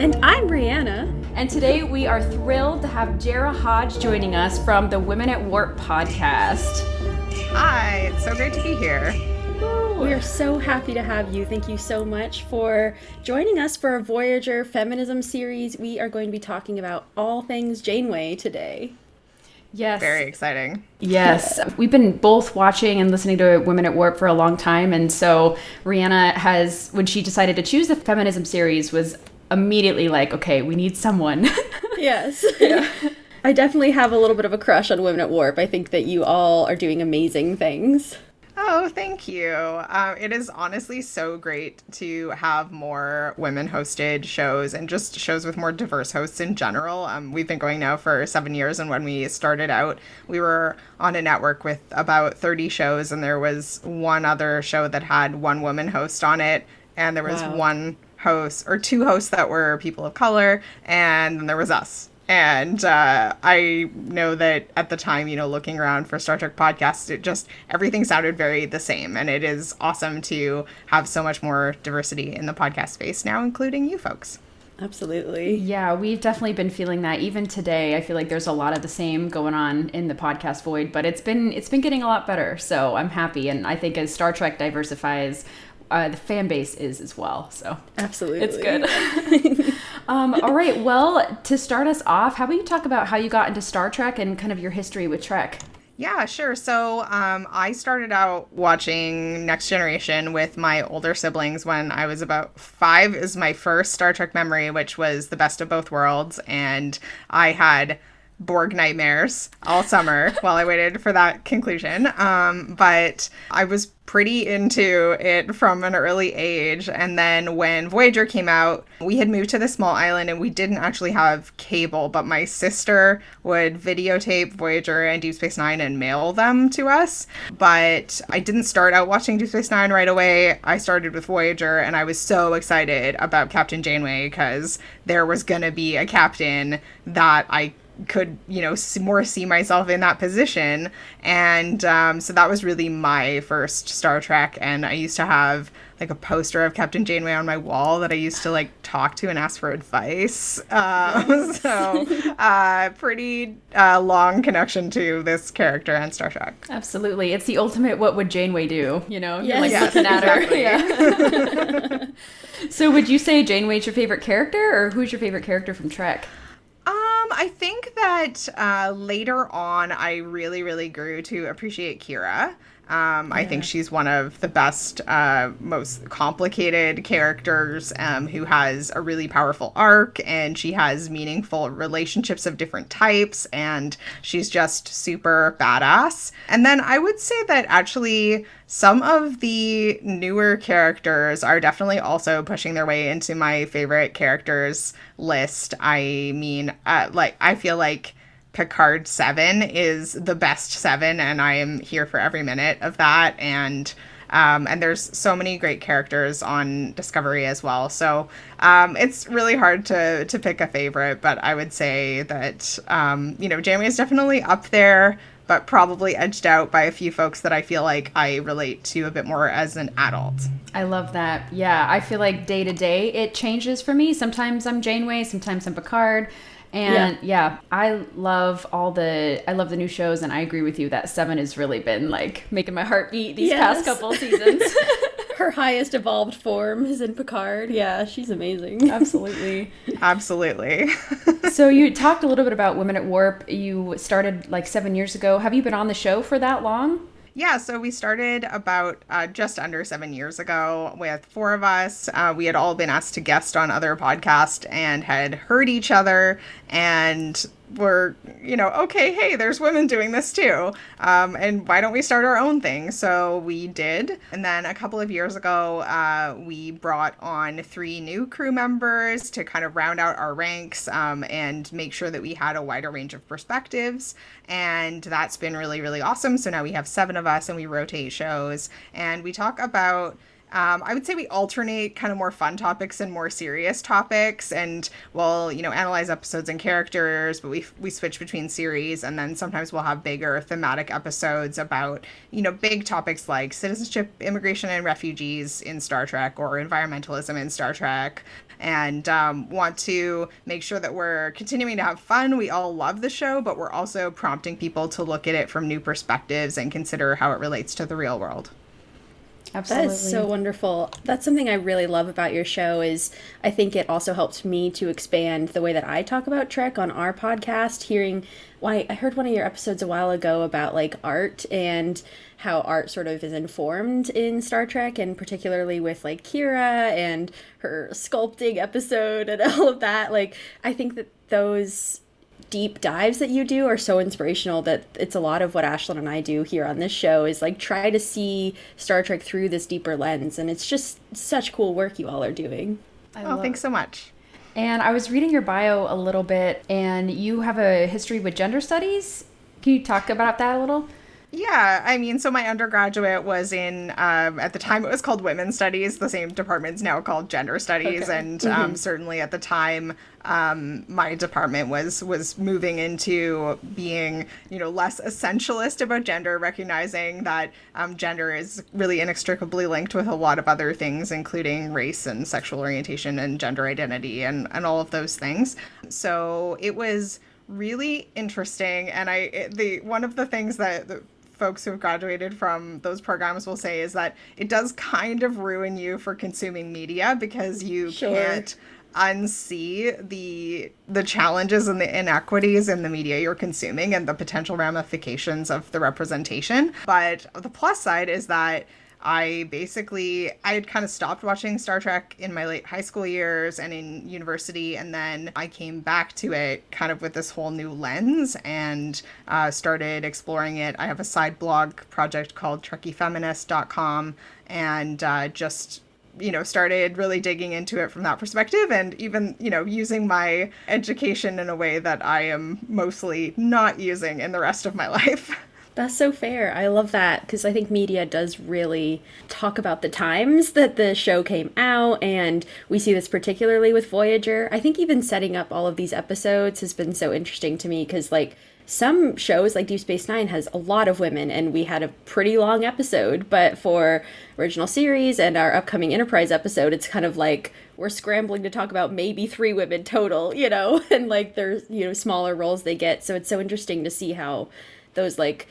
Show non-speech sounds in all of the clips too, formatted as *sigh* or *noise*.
And I'm Rhianna. And today we are thrilled to have Jarrah Hodge joining us from the Women at Warp podcast. Hi, it's so great to be here. We are so happy to have you. Thank you so much for joining us for a Voyager feminism series. We are going to be talking about all things Janeway today. Yes. Very exciting. Yes. We've been both watching and listening to Women at Warp for a long time. And so Rhianna has, when she decided to choose the feminism series, was immediately like, okay, we need someone. *laughs* yes. Yeah. I definitely have a little bit of a crush on Women at Warp. I think that you all are doing amazing things. Oh, thank you. Uh, it is honestly so great to have more women hosted shows and just shows with more diverse hosts in general. Um, we've been going now for seven years, and when we started out, we were on a network with about 30 shows, and there was one other show that had one woman host on it, and there was wow. one host or two hosts that were people of color, and then there was us. And uh, I know that at the time, you know, looking around for Star Trek podcasts, it just everything sounded very the same. And it is awesome to have so much more diversity in the podcast space now, including you folks. Absolutely. Yeah, we've definitely been feeling that. Even today, I feel like there's a lot of the same going on in the podcast void, but it's been it's been getting a lot better. So I'm happy, and I think as Star Trek diversifies, uh, the fan base is as well. So absolutely, it's good. *laughs* um, all right. Well, to start us off, how about you talk about how you got into Star Trek and kind of your history with Trek? Yeah, sure. So um, I started out watching Next Generation with my older siblings when I was about five. Is my first Star Trek memory, which was the best of both worlds, and I had Borg nightmares all summer *laughs* while I waited for that conclusion. Um, but I was pretty into it from an early age. And then when Voyager came out, we had moved to the small island and we didn't actually have cable, but my sister would videotape Voyager and Deep Space Nine and mail them to us. But I didn't start out watching Deep Space Nine right away. I started with Voyager and I was so excited about Captain Janeway because there was going to be a captain that I could you know more see myself in that position. And um, so that was really my first star trek. And i used to have like a poster of captain janeway on my wall that i used to like talk to and ask for advice. *laughs* Um, so uh, pretty uh, long connection to this character and star trek. Absolutely. It's the ultimate what would janeway do you know? Yes. like yes, looking at exactly. her *laughs* yeah. so would you say janeway's your favorite character or who's your favorite character from trek um, I think that uh, later on, I really, really grew to appreciate Kira. Um, yeah. I think she's one of the best, uh, most complicated characters um, who has a really powerful arc and she has meaningful relationships of different types and she's just super badass. And then I would say that actually some of the newer characters are definitely also pushing their way into my favorite characters list. I mean, uh, like, I feel like Picard 7 is the best 7 and I am here for every minute of that and um, and there's so many great characters on Discovery as well. So um, it's really hard to to pick a favorite, but I would say that um, you know Jamie is definitely up there, but probably edged out by a few folks that I feel like I relate to a bit more as an adult. I love that. Yeah, I feel like day to day it changes for me. Sometimes I'm Janeway, sometimes I'm Picard. And yeah. yeah. I love all the I love the new shows and I agree with you that 7 has really been like making my heart beat these yes. past couple seasons. *laughs* *laughs* Her highest evolved form is in Picard. Yeah, she's amazing. *laughs* Absolutely. Absolutely. so you talked a little bit about Women at Warp. You started like 7 years ago. Have you been on the show for that long? Yeah, so we started about uh, just under seven years ago with four of us. Uh, we had all been asked to guest on other podcasts and had heard each other and were, you know, okay, hey, there's women doing this too. Um, and why don't we start our own thing? So we did. And then a couple of years ago, uh, we brought on three new crew members to kind of round out our ranks um, and make sure that we had a wider range of perspectives. And that's been really, really awesome. So now we have seven of us and we rotate shows and we talk about um, I would say we alternate kind of more fun topics and more serious topics, and we'll you know analyze episodes and characters, but we we switch between series, and then sometimes we'll have bigger thematic episodes about you know big topics like citizenship, immigration, and refugees in Star Trek, or environmentalism in Star Trek, and um, want to make sure that we're continuing to have fun. We all love the show, but we're also prompting people to look at it from new perspectives and consider how it relates to the real world. Absolutely. That is so wonderful. That's something I really love about your show is I think it also helps me to expand the way that I talk about Trek on our podcast, hearing why I heard one of your episodes a while ago about like art and how art sort of is informed in Star Trek and particularly with like Kira and her sculpting episode and *laughs* all of that. Like I think that those deep dives that you do are so inspirational that it's a lot of what Ashlyn and I do here on this show is like try to see Star Trek through this deeper lens and it's just such cool work you all are doing. I oh, thanks so much. And I was reading your bio a little bit and you have a history with gender studies. Can you talk about that a little? Yeah, I mean, so my undergraduate was in, um, at the time it was called Women's Studies. The same department's now called Gender Studies, okay. and um, mm-hmm. certainly at the time, um, my department was was moving into being, you know, less essentialist about gender, recognizing that um, gender is really inextricably linked with a lot of other things, including race and sexual orientation and gender identity and and all of those things. So it was really interesting and i the one of the things that the, folks who have graduated from those programs will say is that it does kind of ruin you for consuming media because you sure. can't unsee the the challenges and the inequities in the media you're consuming and the potential ramifications of the representation. But the plus side is that I basically I had kind of stopped watching Star Trek in my late high school years and in university, and then I came back to it kind of with this whole new lens and uh, started exploring it. I have a side blog project called TrekkieFeminist.com, and uh, just you know started really digging into it from that perspective and even you know using my education in a way that i am mostly not using in the rest of my *laughs* life That's so fair. I love that because I think media does really talk about the times that the show came out, and we see this particularly with Voyager. I think even setting up all of these episodes has been so interesting to me because, like, some shows like Deep Space Nine has a lot of women, and we had a pretty long episode. But for original series and our upcoming Enterprise episode, it's kind of like we're scrambling to talk about maybe three women total, *laughs* you know, and like there's you know smaller roles they get. So it's so interesting to see how those like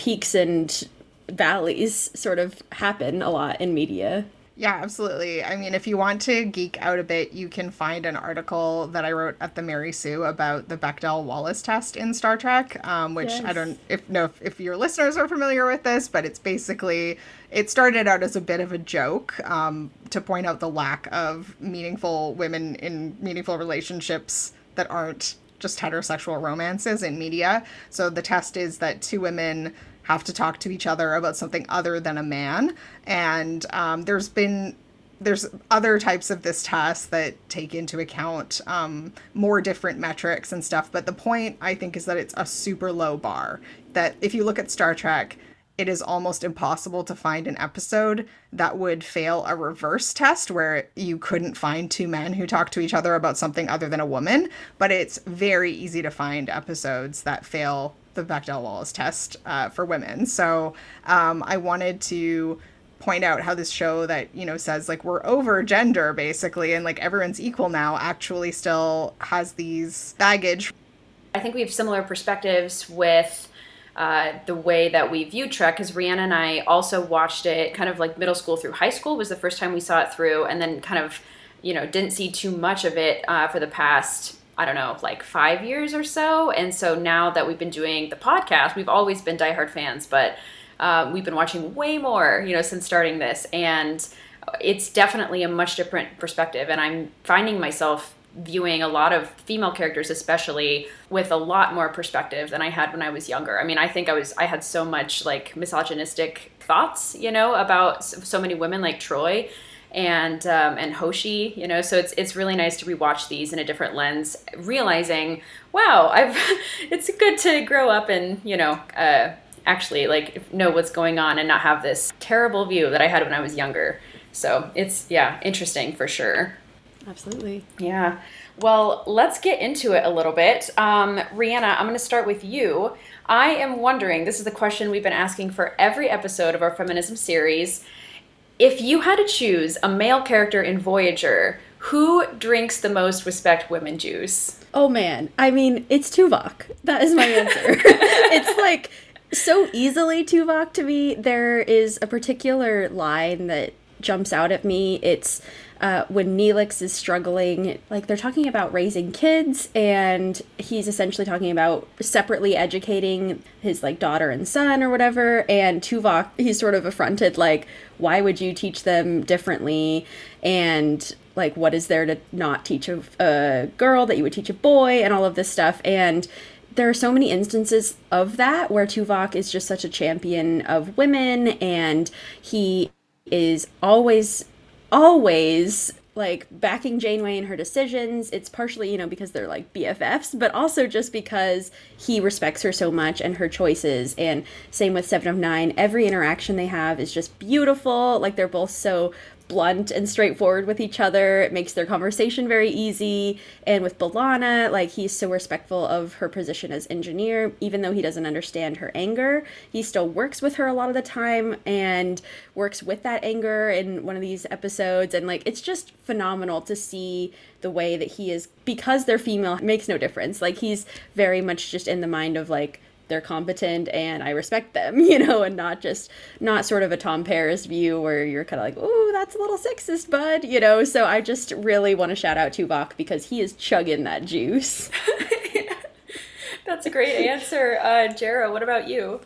peaks and valleys sort of happen a lot in media. Yeah, absolutely. I mean, if you want to geek out a bit, you can find an article that I wrote at the Mary Sue about the Bechdel Wallace test in Star Trek, um, which yes. I don't if know if, if, your listeners are familiar with this, but it's basically it started out as a bit of a joke um, to point out the lack of meaningful women in meaningful relationships that aren't just heterosexual romances in media. So the test is that two women have to talk to each other about something other than a man. And um, there's been there's other types of this test that take into account um, more different metrics and stuff. But the point I think is that it's a super low bar. That if you look at Star Trek, it is almost impossible to find an episode that would fail a reverse test where you couldn't find two men who talk to each other about something other than a woman. But it's very easy to find episodes that fail the Bechdel Wallace test uh, for women. So um, I wanted to point out how this show that you know says like we're over gender basically and like everyone's equal now actually still has these baggage i think we have similar perspectives with uh, the way that we view Trek, because Rhianna and I also watched it kind of like middle school through high school was the first time we saw it through, and then kind of, you know, didn't see too much of it uh, for the past I don't know, like five years or so. And so now that we've been doing the podcast, we've always been diehard fans, but uh, we've been watching way more, you know, since starting this. And it's definitely a much different perspective. And I'm finding myself viewing a lot of female characters especially with a lot more perspective than I had when I was younger. I mean, I think I was I had so much like misogynistic thoughts, you know, about so many women like Troi and um, and Hoshi, you know, so it's it's really nice to rewatch these in a different lens, realizing, wow, I've *laughs* it's good to grow up and you know uh, actually like know what's going on and not have this terrible view that I had when I was younger. So it's yeah interesting for sure. Absolutely. Yeah. Well, let's get into it a little bit. Um, Rhianna, I'm going to start with you. I am wondering this is the question we've been asking for every episode of our feminism series. If you had to choose a male character in Voyager, who drinks the most respect women juice? Oh man, I mean, it's Tuvok. That is my answer. *laughs* it's like so easily Tuvok to me. There is a particular line that jumps out at me. It's uh, when Neelix is struggling, like they're talking about raising kids, and he's essentially talking about separately educating his like daughter and son or whatever. And Tuvok, he's sort of affronted, like, why would you teach them differently? And like, what is there to not teach a, a girl that you would teach a boy, and all of this stuff. And there are so many instances of that where Tuvok is just such a champion of women, and he is always always like backing Janeway in her decisions. It's partially, you know, because they're like BFFs, but also just because he respects her so much and her choices. And same with Seven of Nine. Every interaction they have is just beautiful. Like they're both so blunt and straightforward with each other. It makes their conversation very easy. And with B'Elanna, like he's so respectful of her position as engineer, even though he doesn't understand her anger. He still works with her a lot of the time and works with that anger in one of these episodes. And like it's just phenomenal to see the way that he is because they're female makes no difference. Like he's very much just in the mind of like they're competent and I respect them, *laughs* you know, and not just not sort of a Tom Paris view where you're kind of like, oh, that's a little sexist, bud," you know. So I just really want to shout out Tuvok because he is chugging that juice. *laughs* That's a great answer, uh, Jarrah. What about you?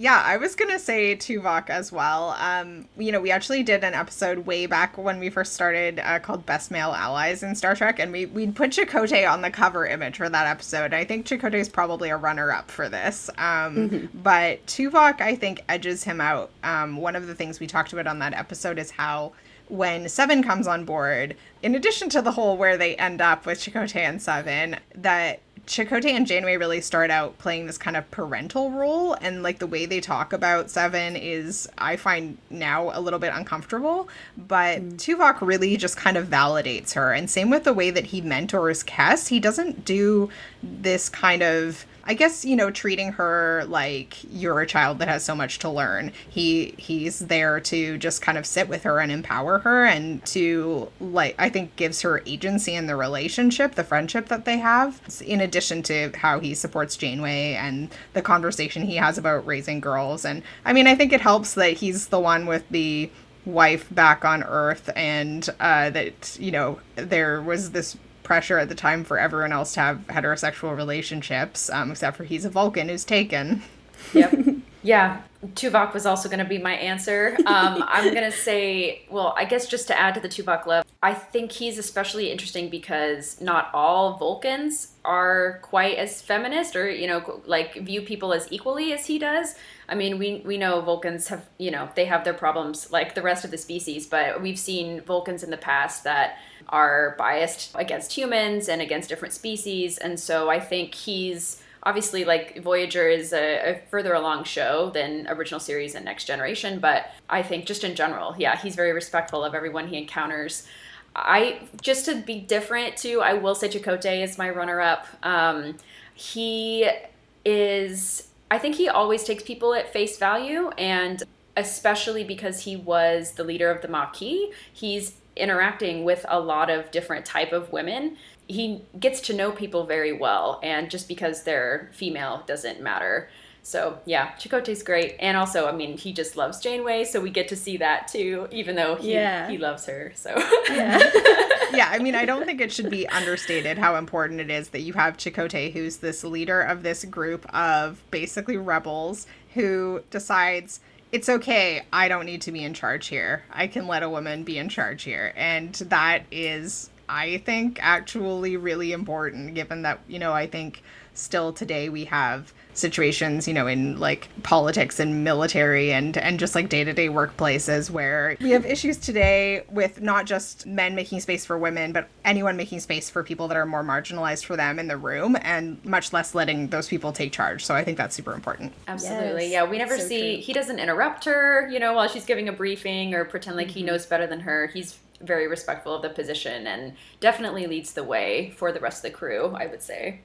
Yeah, I was gonna say Tuvok as well. Um, you know, we actually did an episode way back when we first started uh, called "Best Male Allies" in Star Trek, and we we put Chakotay on the cover image for that episode. I think Chakotay is probably a runner-up for this, um, mm-hmm. but Tuvok I think edges him out. Um, one of the things we talked about on that episode is how when Seven comes on board, in addition to the whole where they end up with Chakotay and Seven, that Chakotay and Janeway really start out playing this kind of parental role, and like the way they talk about Seven is, I find now a little bit uncomfortable. But mm. Tuvok really just kind of validates her, and same with the way that he mentors Kes. He doesn't do this kind of I guess you know treating her like you're a child that has so much to learn. He he's there to just kind of sit with her and empower her and to like I think gives her agency in the relationship, the friendship that they have. In addition to how he supports Janeway and the conversation he has about raising girls and I mean I think it helps that he's the one with the wife back on earth and uh, that you know there was this pressure at the time for everyone else to have heterosexual relationships, um, except for he's a Vulcan who's taken. Yep. *laughs* yeah. Tuvok was also going to be my answer. Um, *laughs* I'm going to say, well, I guess just to add to the Tuvok love, I think he's especially interesting because not all Vulcans are quite as feminist or, you know, like view people as equally as he does. I mean, we, we know Vulcans have, you know, they have their problems like the rest of the species, but we've seen Vulcans in the past that are biased against humans and against different species. And so I think he's obviously like Voyager is a, a, further along show than original series and Next Generation, but I think just in general, yeah, he's very respectful of everyone he encounters. I just to be different too, I will say Chakotay is my runner-up. Um, he is, I think he always takes people at face value, and especially because he was the leader of the Maquis, he's interacting with a lot of different type of women. He gets to know people very well and just because they're female doesn't matter so yeah chakotay's great and also i mean he just loves janeway so we get to see that too even though he, yeah. he loves her so yeah *laughs* yeah i mean i don't think it should be understated how important it is that you have chakotay who's this leader of this group of basically rebels who decides it's okay. I don't need to be in charge here. I can let a woman be in charge here. And that is I think actually really important given that, you know, I think still today we have situations, you know, in like politics and military and and just like day-to-day workplaces where we have issues today with not just men making space for women, but anyone making space for people that are more marginalized for them in the room and much less letting those people take charge. So I think that's super important. Absolutely. Yes, yeah, we never so see true. he doesn't interrupt her, you know, while she's giving a briefing or pretend like he mm-hmm. knows better than her. He's very respectful of the position and definitely leads the way for the rest of the crew, I would say.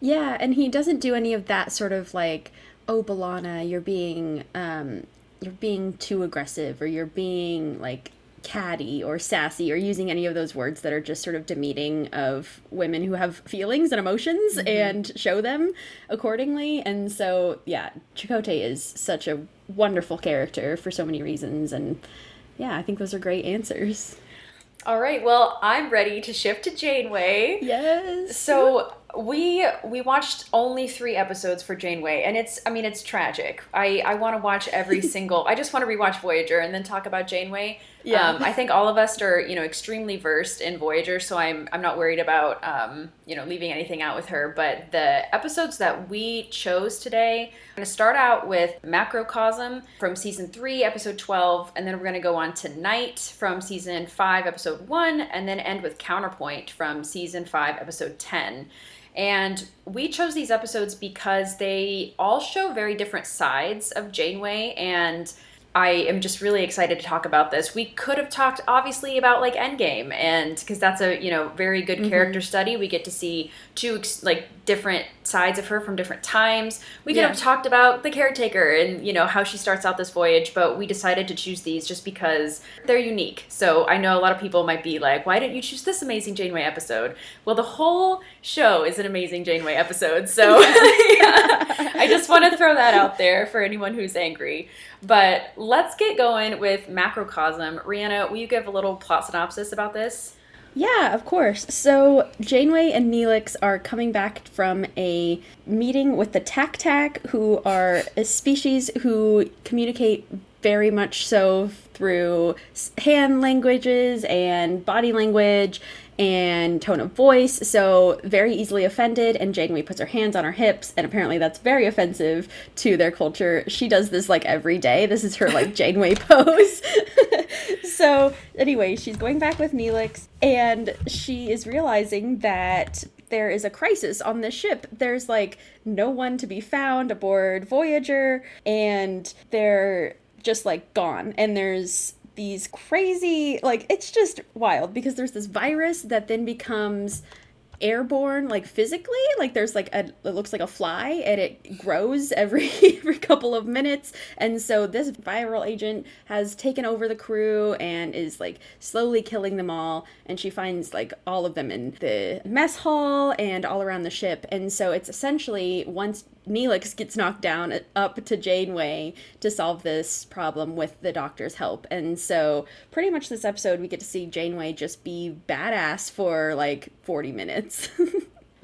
Yeah, and he doesn't do any of that sort of like, oh, B'Elanna, you're being, um, you're being too aggressive, or you're being like catty or sassy, or using any of those words that are just sort of demeaning of women who have feelings and emotions and show them accordingly. And so, yeah, Chakotay is such a wonderful character for so many reasons, and yeah, I think those are great answers. All right, well, I'm ready to shift to Janeway. Yes. So we we watched only three episodes for Janeway, and it's I mean it's tragic. I I want to watch every *laughs* single. I just want to rewatch Voyager and then talk about Janeway. Yeah. Um, I think all of us are you know extremely versed in Voyager, so I'm I'm not worried about um, you know leaving anything out with her. But the episodes that we chose today, I'm going to start out with Macrocosm from season three, episode twelve, and then we're going to go on to Night from season five, episode one, and then end with Counterpoint from season five, episode ten. And we chose these episodes because they all show very different sides of Janeway and I am just really excited to talk about this. We could have talked obviously about like Endgame and because that's a, you know, very good mm-hmm. character study. We get to see two ex- like different sides of her from different times. We could Yeah. have talked about the caretaker and, you know, how she starts out this voyage, but we decided to choose these just because they're unique. So I know a lot of people might be like, why didn't you choose this amazing Janeway episode? Well, the whole show is an amazing Janeway episode. So yeah, *laughs* *laughs* I just want to throw that out there for anyone who's angry. But let's get going with Macrocosm. Rhianna, will you give a little plot synopsis about this? Yeah, of course. So Janeway and Neelix are coming back from a meeting with the Tak Tak, who are a species who communicate very much so through hand languages and body language and tone of voice, so very easily offended. And Janeway puts her hands on her hips, and apparently that's very offensive to their culture. She does this like every day. This is her like *laughs* Janeway pose. *laughs* so anyway, she's going back with Neelix, and she is realizing that there is a crisis on this ship. There's like no one to be found aboard Voyager, and they're just like gone. And there's these crazy, like, it's just wild because there's this virus that then becomes airborne like physically. Like there's like a it looks like a fly and it grows every *laughs* every couple of minutes. And so this viral agent has taken over the crew and is like slowly killing them all. And she finds like all of them in the mess hall and all around the ship. And so it's essentially once Neelix gets knocked down uh, up to Janeway to solve this problem with the doctor's help. And so, pretty much this episode, we get to see Janeway just be badass for like 40 minutes. *laughs*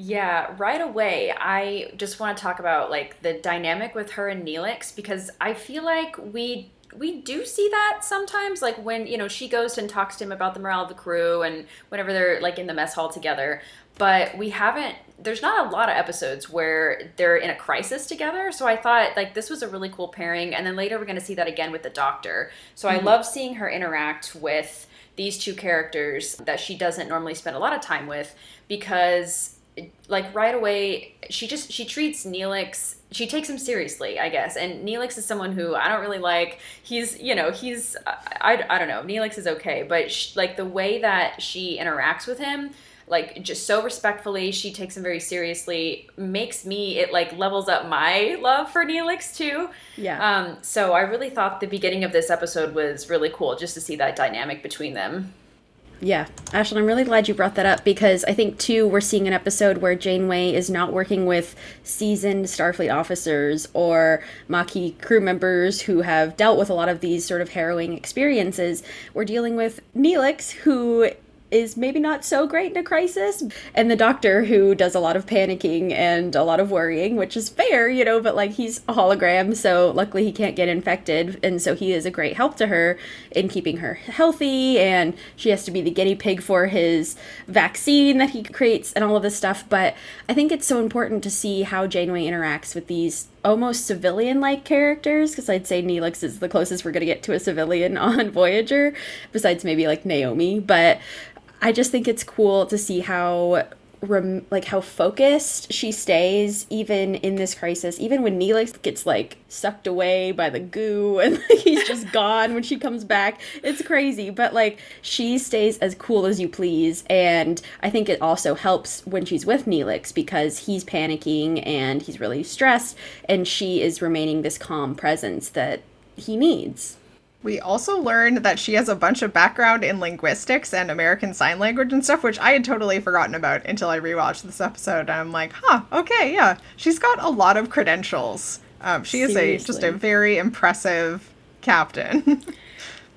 Yeah, right away. I just want to talk about like the dynamic with her and Neelix because I feel like we we do see that sometimes like when you know she goes and talks to him about the morale of the crew and whenever they're like in the mess hall together but we haven't there's not a lot of episodes where they're in a crisis together. So i thought like this was a really cool pairing. And then later we're going to see that again with the doctor. So i mm-hmm. love seeing her interact with these two characters that she doesn't normally spend a lot of time with because like right away she just she treats Neelix she takes him seriously I guess. And Neelix is someone who I don't really like. He's you know he's I, I don't know. Neelix is okay. But sh- like the way that she interacts with him like just so respectfully she takes him very seriously makes me it like levels up my love for Neelix too Yeah. um so I really thought the beginning of this episode was really cool just to see that dynamic between them Yeah, Ashlyn, I'm really glad you brought that up because I think too we're seeing an episode where Janeway is not working with seasoned Starfleet officers or Maquis crew members who have dealt with a lot of these sort of harrowing experiences. We're dealing with Neelix, who is maybe not so great in a crisis. And the doctor, who does a lot of panicking and a lot of worrying, which is fair, you know, but like he's a hologram, so luckily he can't get infected. And so he is a great help to her in keeping her healthy. And she has to be the guinea pig for his vaccine that he creates and all of this stuff. But I think it's so important to see how Janeway interacts with these almost civilian like characters because I'd say Neelix is the closest we're going to get to a civilian *laughs* on Voyager, besides maybe like Naomi. But I just think it's cool to see how rem- like how focused she stays even in this crisis even when Neelix gets like sucked away by the goo *laughs* and like, he's just *laughs* gone when she comes back. It's crazy but like she stays as cool as you please and I think it also helps when she's with Neelix because he's panicking and he's really stressed and she is remaining this calm presence that he needs We also learned that she has a bunch of background in linguistics and American Sign Language and stuff, which I had totally forgotten about until I rewatched this episode. And I'm like, huh, okay, yeah. She's got a lot of credentials. Um, she is a just a very impressive captain. *laughs*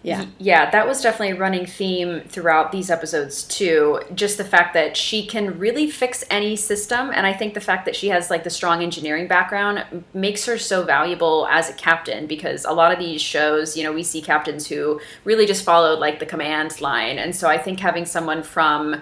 yeah Yeah, that was definitely a running theme throughout these episodes too. Just the fact that she can really fix any system, and I think the fact that she has like the strong engineering background makes her so valuable as a captain. Because a lot of these shows, you know, we see captains who really just followed like the command line, and so I think having someone from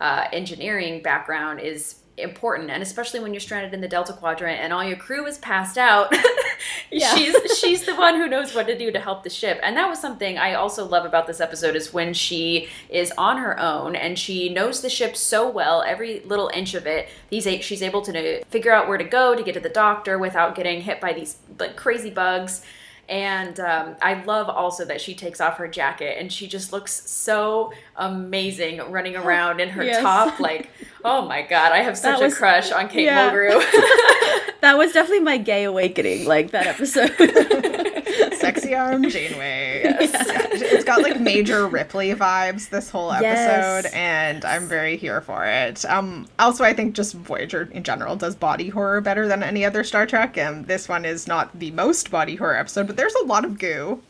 uh, engineering background is important and especially when you're stranded in the delta quadrant and all your crew is passed out *laughs* she's she's the one who knows what to do to help the ship. And that was something i also love about this episode is when she is on her own and she knows the ship so well every little inch of it these a- she's able to figure out where to go to get to the doctor without getting hit by these like crazy bugs and um, I love also that she takes off her jacket and she just looks so amazing running around in her Yes. top. Like, *laughs* oh my god, I have such was- a crush on Kate yeah. Mulgrew. *laughs* that was definitely my gay awakening like that episode *laughs* Arm *laughs* Janeway. *laughs* Yeah, It's got like major Ripley vibes this whole episode, Yes. and I'm very here for it. Um, also, I think just Voyager in general does body horror better than any other Star Trek, and this one is not the most body horror episode, but there's a lot of goo.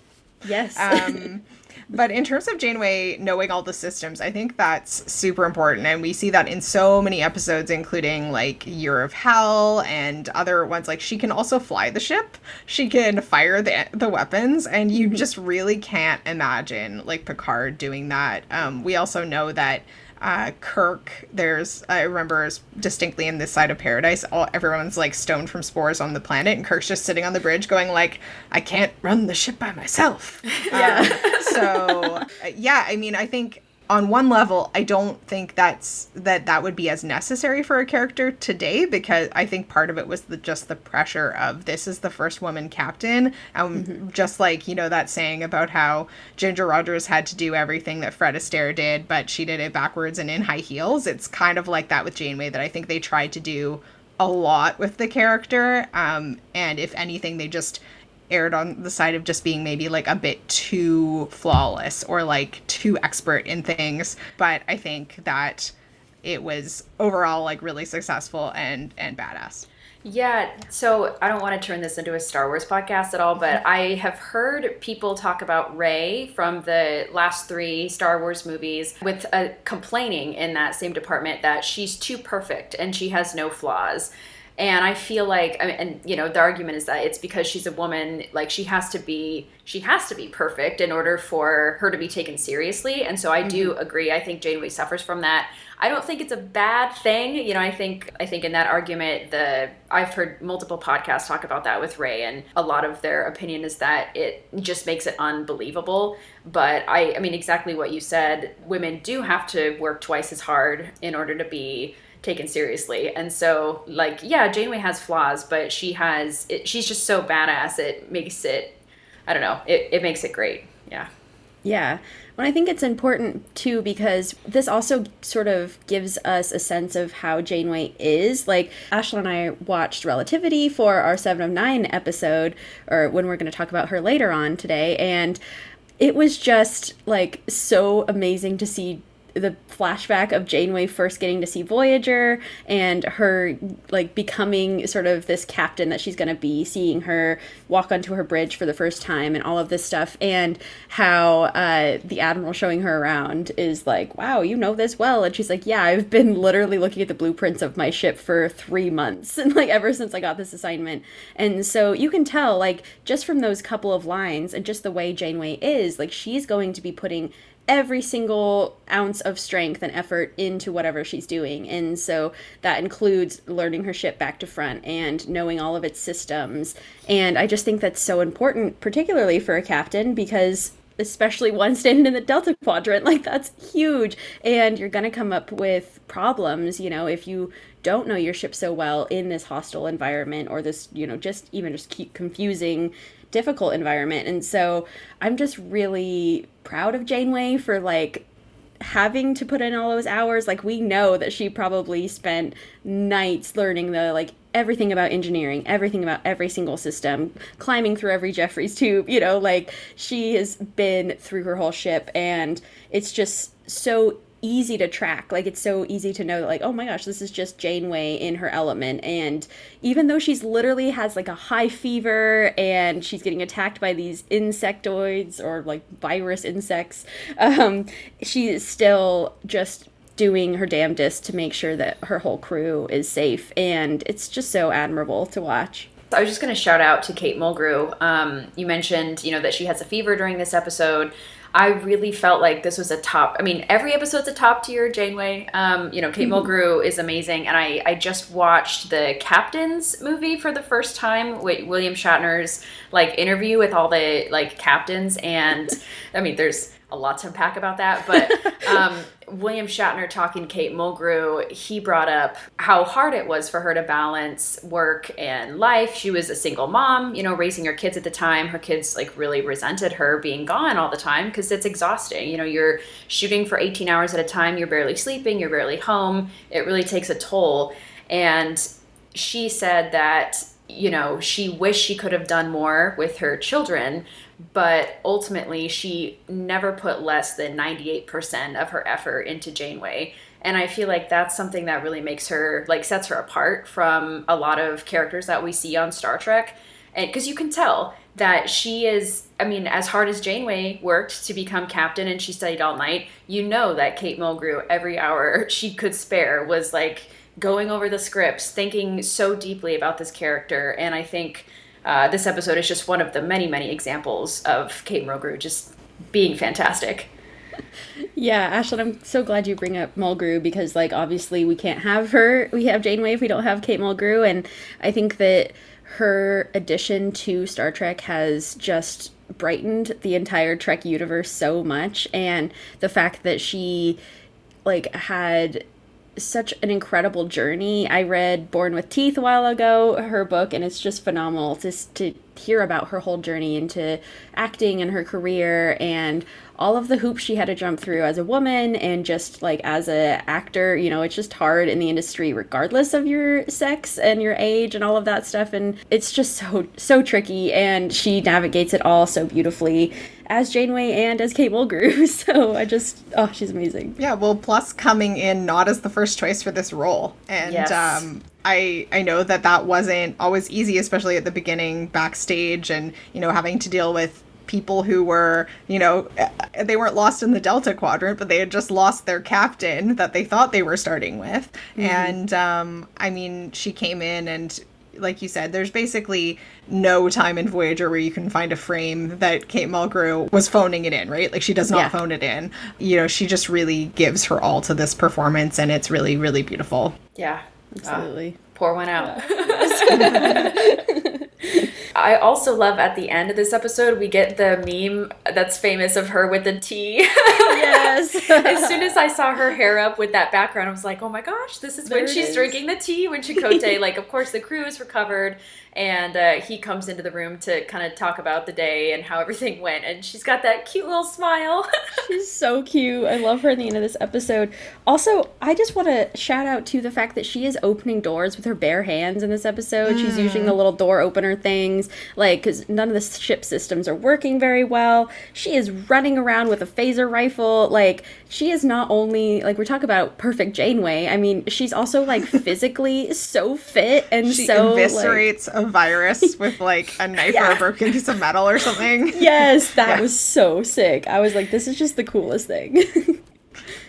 yes Um, *laughs* but in terms of Janeway knowing all the systems, I think that's super important. And we see that in so many episodes, including like Year of Hell and other ones. Like she can also fly the ship, she can fire the, the weapons, and you just really can't imagine like Picard doing that. Um, we also know that. Uh, Kirk, there's I remember distinctly in this side of paradise, all everyone's like stoned from spores on the planet, and Kirk's just sitting on the bridge, going like, "I can't run the ship by myself." *laughs* Yeah. so uh, yeah, I mean, I think on one level, I don't think that's that that would be as necessary for a character today because I think part of it was the just the pressure of this is the first woman captain, and just like you know that saying about how Ginger Rogers had to do everything that Fred Astaire did, but she did it backwards and in high heels. It's kind of like that with Janeway that I think they tried to do a lot with the character, um, and if anything, they just aired on the side of just being maybe like a bit too flawless or like too expert in things but i think that it was overall like really successful and and badass Yeah, so I don't want to turn this into a Star Wars podcast at all, but I have heard people talk about Rey from the last three Star Wars movies with a complaining in that same department that she's too perfect and she has no flaws. And I feel like, I mean, and you know, the argument is that it's because she's a woman, like she has to be, she has to be perfect in order for her to be taken seriously. And so I do mm-hmm. agree. I think Janeway suffers from that. I don't think it's a bad thing. You know, I think I think in that argument, the I've heard multiple podcasts talk about that with Rey, and a lot of their opinion is that it just makes it unbelievable. But I, I mean, exactly what you said. Women do have to work twice as hard in order to be taken seriously. And so, like, yeah, Janeway has flaws, but she has it, she's just so badass. It makes it, I don't know, it, it makes it great. Yeah. Yeah. Well, I think it's important too because this also sort of gives us a sense of how Janeway is. Like, Ashlyn and I watched Relativity for our Seven of Nine episode, or when we're going to talk about her later on today, and it was just like so amazing to see the flashback of Janeway first getting to see Voyager and her like becoming sort of this captain that she's going to be, seeing her walk onto her bridge for the first time and all of this stuff, and how uh, the admiral showing her around is like, "Wow, you know this well," and she's like, "Yeah, I've been literally looking at the blueprints of my ship for three months, *laughs* and like ever since I got this assignment." And so you can tell, like, just from those couple of lines and just the way Janeway is, like, she's going to be putting every single ounce of strength and effort into whatever she's doing. And so that includes learning her ship back to front and knowing all of its systems. And I just think that's so important, particularly for a captain, because especially one standing in the delta quadrant *laughs* like that's huge and you're going to come up with problems you know if you don't know your ship so well in this hostile environment or this you know just even just keep confusing difficult environment. And so I'm just really proud of Janeway for like having to put in all those hours. Like we know that she probably spent nights learning the like everything about engineering, everything about every single system, climbing through every Jefferies tube, you know, like she has been through her whole ship and it's just so easy to track. Like it's so easy to know that like, oh my gosh, this is just Janeway in her element. And even though she's literally has like a high fever and she's getting attacked by these insectoids or like virus insects, um, she is still just doing her damnedest to make sure that her whole crew is safe. And it's just so admirable to watch. I was just going to shout out to Kate Mulgrew. Um, you mentioned, you know, that she has a fever during this episode. I really felt like this was a top. I mean, every episode's a top tier Janeway. Um, you know, Kate mm-hmm. Mulgrew is amazing, and I I just watched the Captains movie for the first time with William Shatner's like interview with all the like captains, and I mean, there's a lot to unpack about that. But *laughs* um, William Shatner talking Kate Mulgrew, he brought up how hard it was for her to balance work and life. She was a single mom, you know, raising her kids at the time. Her kids like really resented her being gone all the time because it's exhausting. You know, you're shooting for 18 hours at a time, you're barely sleeping, you're barely home. It really takes a toll. And she said that you know, she wished she could have done more with her children, but ultimately she never put less than 98% of her effort into Janeway. And I feel like that's something that really makes her, like, sets her apart from a lot of characters that we see on Star Trek. And because you can tell that she is, I mean, as hard as Janeway worked to become captain and she studied all night, you know that Kate Mulgrew, every hour *laughs* she could spare, was like going over the scripts, thinking so deeply about this character. And I think uh, this episode is just one of the many, many examples of Kate Mulgrew just being fantastic. Yeah, Ashlyn, I'm so glad you bring up Mulgrew because, like, obviously we can't have her. We have Janeway if we don't have Kate Mulgrew, and I think that her addition to Star Trek has just brightened the entire Trek universe so much, and the fact that she like had such an incredible journey. I read Born with Teeth a while ago, her book, and it's just phenomenal to, to hear about her whole journey into acting and her career and all of the hoops she had to jump through as a woman and just like as a actor you know it's just hard in the industry regardless of your sex and your age and all of that stuff and it's just so so tricky and she navigates it all so beautifully as Janeway and as Kate Mulgrew. *laughs* So I just, oh, she's amazing. Yeah, well, plus coming in not as the first choice for this role, and yes. um, I I know that that wasn't always easy, especially at the beginning backstage, and you know having to deal with people who were, you know, eh, they weren't lost in the Delta Quadrant, but they had just lost their captain that they thought they were starting with. Mm-hmm. And um, I mean, she came in and like you said, there's basically no time in Voyager where you can find a frame that Kate Mulgrew was phoning it in, right? Like she does not yeah. phone it in. You know, she just really gives her all to this performance and it's really, really beautiful. Yeah. Absolutely. Uh, pour one out. *laughs* *laughs* I also love at the end of this episode, we get the meme that's famous of her with the tea. yes. *laughs* as soon as I saw her hair up with that background, I was like, oh my gosh, this is there when she's is. drinking the tea when Chakotay, like, of course, the crew is recovered and uh, he comes into the room to kind of talk about the day and how everything *laughs* went. And she's got that cute little smile. *laughs* She's so cute. I love her at the end of this episode. Also, I just want to shout out to the fact that she is opening doors with her bare hands in this episode. She's using the little door opener things, like, because none of the ship systems are working very well. She is running around with a phaser rifle. Like, she is not only, like, we're talking about perfect Janeway. I mean, she's also, like, *laughs* physically so fit and She so. like- eviscerates a virus with like a *laughs* knife or a broken piece of metal or something. *laughs* yes, that Yeah. was so sick. I was like, this is just the coolest thing. *laughs*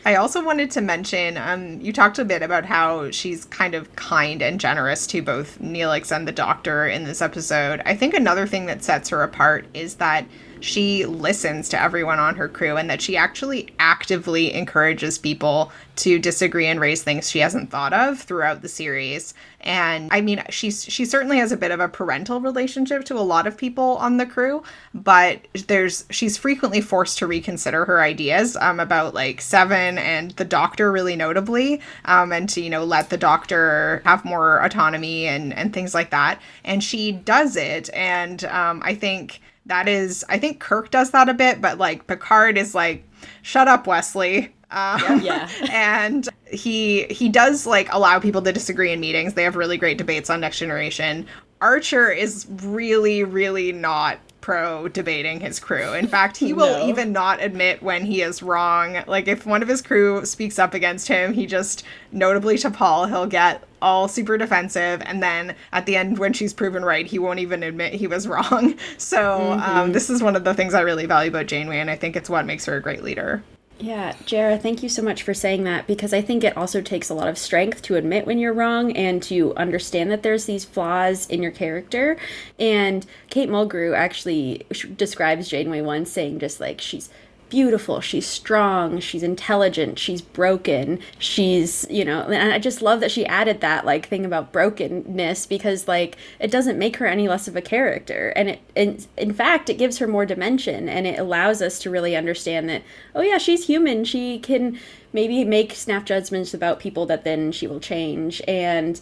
I also wanted to mention, um, you talked a bit about how she's kind of kind and generous to both Neelix and the Doctor in this episode. I think another thing that sets her apart is that she listens to everyone on her crew and that she actually actively encourages people to disagree and raise things she hasn't thought of throughout the series. And I mean, she's she certainly has a bit of a parental relationship to a lot of people on the crew, but there's she's frequently forced to reconsider her ideas um, about like Seven and the Doctor, really notably, um, and to you know let the Doctor have more autonomy and and things like that. And she does it, and um, I think that is I think Kirk does that a bit, but like Picard is like, shut up, Wesley. Um, *laughs* Yeah. and he he does like allow people to disagree in meetings. They have really great debates on Next Generation. Archer is really really not pro debating his crew. In fact, he will *laughs* No. even not admit when he is wrong. Like if one of his crew speaks up against him, he just notably T'Pol, he'll get all super defensive and then at the end when she's proven right, he won't even admit he was *laughs* wrong. So, um, this is one of the things I really value about Janeway and I think it's what makes her a great leader. Yeah, Jarrah, thank you so much for saying that because I think it also takes a lot of strength to admit when you're wrong and to understand that there's these flaws in your character. And Kate Mulgrew actually describes Janeway once saying just like she's beautiful, she's strong, she's intelligent, she's broken, she's, you know, and I just love that she added that like thing about brokenness because like it doesn't make her any less of a character. And it in, in fact it gives her more dimension and it allows us to really understand that oh yeah, she's human, she can maybe make snap judgments about people that then she will change. And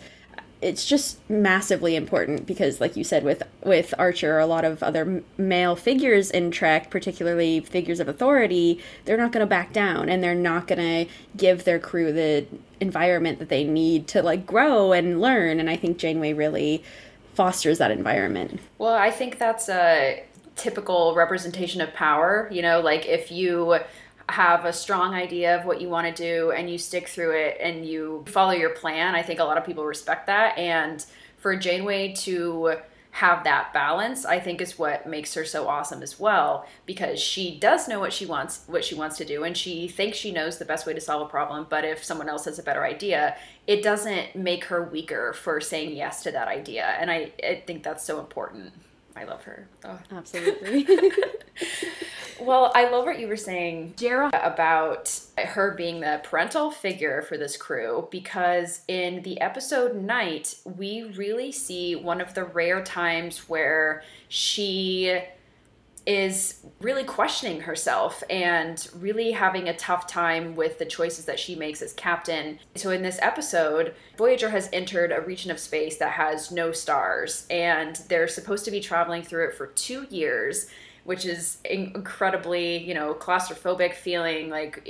it's just massively important because like you said with with archer a lot of other male figures in trek particularly figures of authority they're not going to back down and they're not going to give their crew the environment that they need to like grow and learn and i think janeway really fosters that environment Well, I think that's a typical representation of power. You know, like if you have a strong idea of what you want to do and you stick through it and you follow your plan, I think a lot of people respect that. And for Janeway to have that balance, I think is what makes her so awesome as well because she does know what she wants what she wants to do and she thinks she knows the best way to solve a problem, but if someone else has a better idea, it doesn't make her weaker for saying yes to that idea. And I, I think that's so important. I love her. Oh. absolutely *laughs* Well, I love what you were saying, Jarrah, about her being the parental figure for this crew because in the episode Night, we really see one of the rare times where she is really questioning herself and really having a tough time with the choices that she makes as captain. So, in this episode, Voyager has entered a region of space that has no stars, and they're supposed to be traveling through it for two years, which is incredibly, you know, claustrophobic feeling like.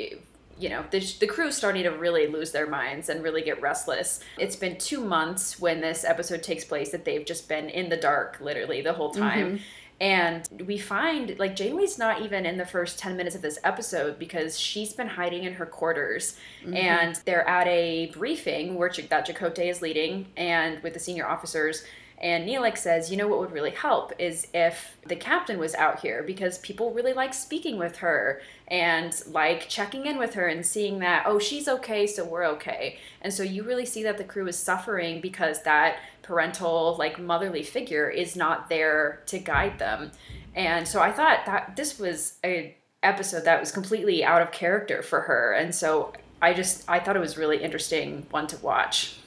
you know, the, the crew's starting to really lose their minds and really get restless. It's been two months when this episode takes place that they've just been in the dark, literally, the whole time. Mm-hmm. And we find like Janeway's not even in the first 10 minutes of this episode because she's been hiding in her quarters. Mm-hmm. And they're at a briefing where Ch- that Chakotay is leading and with the senior officers. And Neelix says, you know what would really help is if the captain was out here because people really like speaking with her and like checking in with her and seeing that, oh, she's okay, so we're okay. And so you really see that the crew is suffering because that parental, like motherly figure is not there to guide them. And so I thought that this was a episode that was completely out of character for her. And so I just I thought it was really interesting one to watch.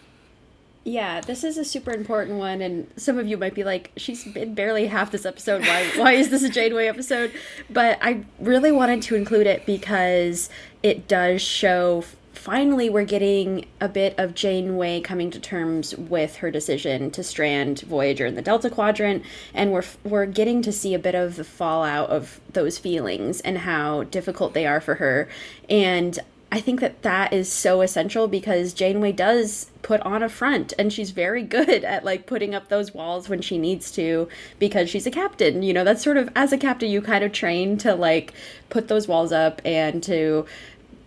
Yeah, this is a super important one, and some of you might be like, "She's been barely half this episode. Why? *laughs* why is this a Janeway episode?" But I really wanted to include it because it does show finally we're getting a bit of Janeway coming to terms with her decision to strand Voyager in the Delta Quadrant, and we're we're getting to see a bit of the fallout of those feelings and how difficult they are for her. And I think that that is so essential because Janeway does put on a front and she's very *laughs* good at like putting up those walls when she needs to because she's a captain. You know, that's sort of as a captain you kind of train to like put those walls up and to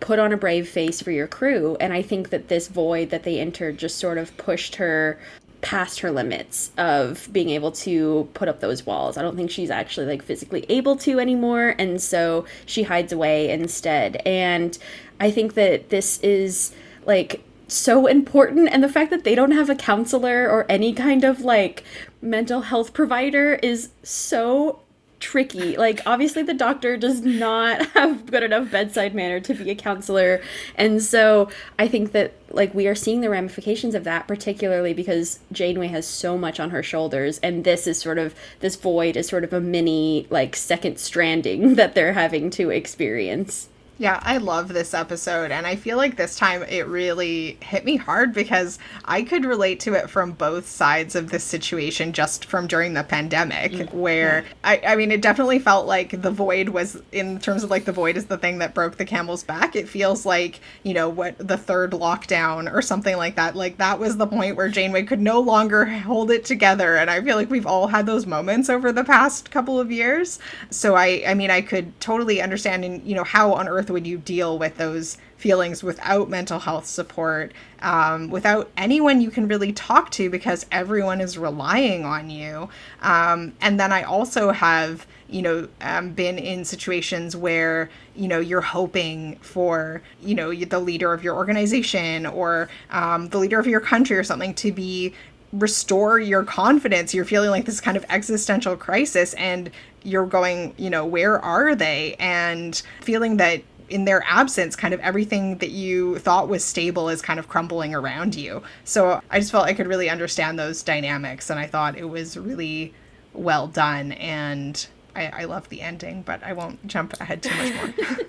put on a brave face for your crew. And I think that this void that they entered just sort of pushed her past her limits of being able to put up those walls. I don't think she's actually like physically able to anymore and so she hides away instead. And I think that this is like so important and the fact that they don't have a counselor or any kind of like mental health provider is so tricky. Like obviously the doctor does not *laughs* have good enough bedside manner to be a counselor. And so I think that like we are seeing the ramifications of that particularly because Janeway has so much on her shoulders and this is sort of this void is sort of a mini like second stranding *laughs* that they're having to experience. Yeah, I love this episode, and I feel like this time it really hit me hard because I could relate to it from both sides of this situation just from during the pandemic, mm, where. I, I mean, it definitely felt like the void was, in terms of like the void is the thing that broke the camel's back. It feels like, you know, what the third lockdown or something like that. Like that was the point where Janeway could no longer hold it together, and I feel like we've all had those moments over the past couple of years. So I, I mean, I could totally understand, and you know, how on earth earth would you deal with those feelings without mental health support, um, without anyone you can really talk to because everyone is relying on you? Um, and then I also have, you know, um, been in situations where, you know, you're hoping for, you know, the leader of your organization or um, the leader of your country or something to be restore your confidence. You're feeling like this kind of existential crisis and you're going, you know, where are they? And feeling that in their absence, kind of everything that you thought was stable is kind of crumbling around you. So I just felt I could really understand those dynamics, and I thought it was really well done. And I, I love the ending, but I won't jump ahead too much more. *laughs*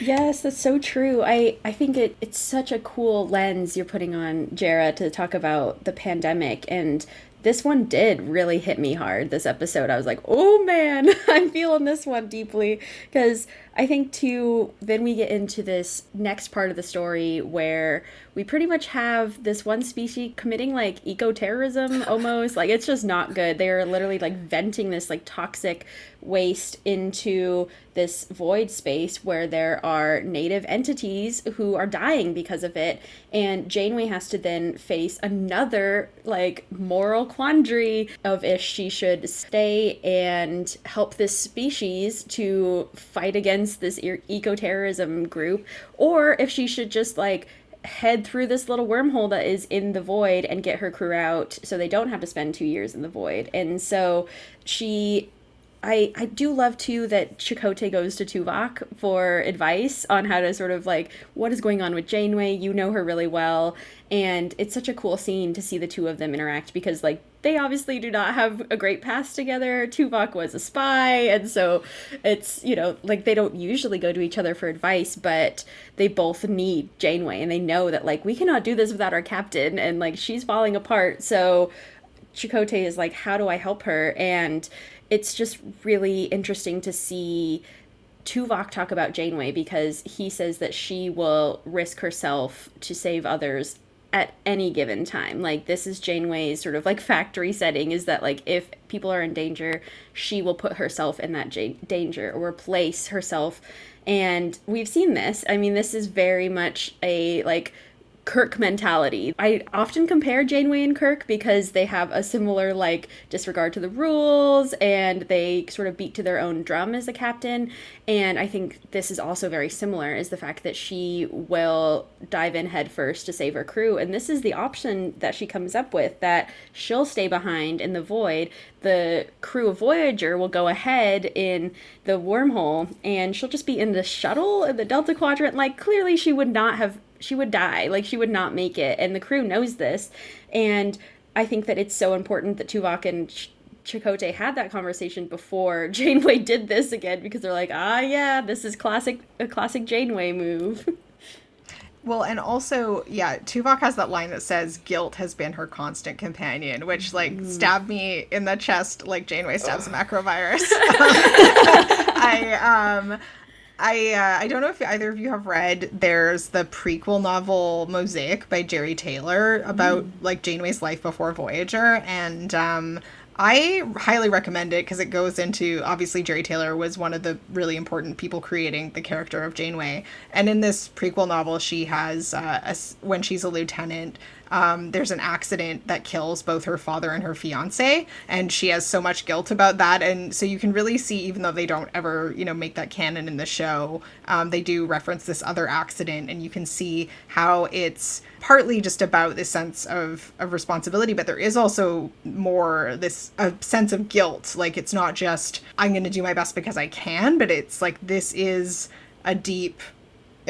Yes, that's so true. I, I think it, it's such a cool lens you're putting on, Jarrah, to talk about the pandemic and this one did really hit me hard this episode. I was like, oh man, *laughs* I'm feeling this one deeply. Because I think, too, then we get into this next part of the story where we pretty much have this one species committing like eco terrorism *laughs* almost. like, it's just not good. They're literally like venting this like toxic waste into this void space where there are native entities who are dying because of it. And Janeway has to then face another like moral quandary of if she should stay and help this species to fight against this eco terrorism group, or if she should just like head through this little wormhole that is in the void and get her crew out so they don't have to spend two years in the void. And so she I, I do love too that Chakotay goes to Tuvok for advice on how to sort of like what is going on with Janeway. You know her really well, and it's such a cool scene to see the two of them interact because like they obviously do not have a great past together. Tuvok was a spy, and so it's you know like they don't usually go to each other for advice, but they both need Janeway, and they know that like we cannot do this without our captain, and like she's falling apart. So Chakotay is like, how do I help her? And it's just really interesting to see Tuvok talk about Janeway because he says that she will risk herself to save others at any given time. Like this is Janeway's sort of like factory setting is that like if people are in danger, she will put herself in that j- danger or place herself. And we've seen this. I mean, this is very much a like Kirk mentality. I often compare Janeway and Kirk because they have a similar like disregard to the rules and they sort of beat to their own drum as a captain. And I think this is also very similar is the fact that she will dive in headfirst to save her crew. And this is the option that she comes up with that she'll stay behind in the void. The crew of Voyager will go ahead in the wormhole and she'll just be in the shuttle in the Delta Quadrant. Like clearly she would not have she would die. Like she would not make it, and the crew knows this. And I think that it's so important that Tuvok and Ch- Chakotay had that conversation before *laughs* Janeway did this again because they're like, ah, yeah, this is classic a classic Janeway move. *laughs* Well, and also, yeah, Tuvok has that line that says guilt has been her constant companion, which like Mm. stabbed me in the chest like Janeway stabs *sighs* a macrovirus. *laughs* I um I uh, I don't know if either of you have read. There's the prequel novel Mosaic by Jeri Taylor about like Janeway's life before Voyager, and um, I highly recommend it because it goes into obviously Jeri Taylor was one of the really important people creating the character of Janeway, and in this prequel novel, she has uh, a when she's a lieutenant. Um, there's an accident that kills both her father and her fiance, and she has so much guilt about that. And so you can really see, even though they don't ever, you know, make that canon in the show, um, they do reference this other accident, and you can see how it's partly just about this sense of, of responsibility, but there is also more this a sense of guilt. Like it's not just I'm going to do my best because I can, but it's like this is a deep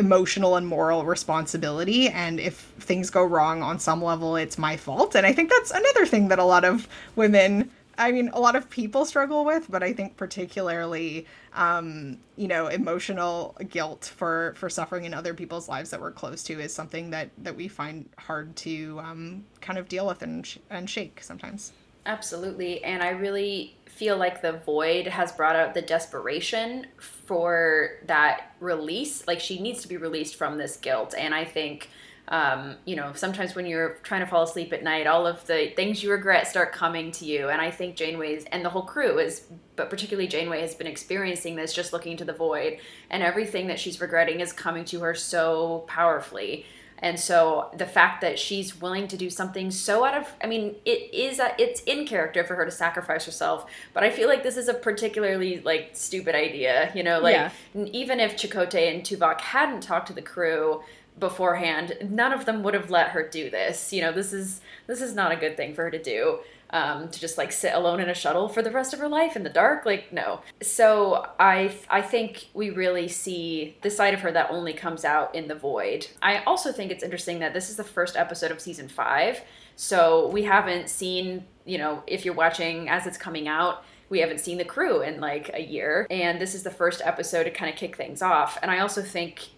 emotional and moral responsibility and if things go wrong on some level it's my fault and i think that's another thing that a lot of women i mean a lot of people struggle with but i think particularly um you know emotional guilt for for suffering in other people's lives that we're close to is something that that we find hard to um kind of deal with and sh- and shake sometimes Absolutely. And I really feel like the void has brought out the desperation for that release. Like she needs to be released from this guilt. And I think, um, you know, sometimes when you're trying to fall asleep at night, all of the things you regret start coming to you. And I think Janeway's and the whole crew is, but particularly Janeway has been experiencing this just looking to the void. And everything that she's regretting is coming to her so powerfully. And so the fact that she's willing to do something so out of I mean it is a, it's in character for her to sacrifice herself, but I feel like this is a particularly like stupid idea, you know, like Yeah. even if Chakotay and Tuvok hadn't talked to the crew beforehand, none of them would have let her do this. You know, this is this is not a good thing for her to do. Um, to just like sit alone in a shuttle for the rest of her life in the dark, like no. So I I think we really see the side of her that only comes out in the void. I also think it's interesting that this is the first episode of season five, so we haven't seen you know if you're watching as it's coming out we haven't seen the crew in like a year and this is the first episode to kind of kick things off and i also think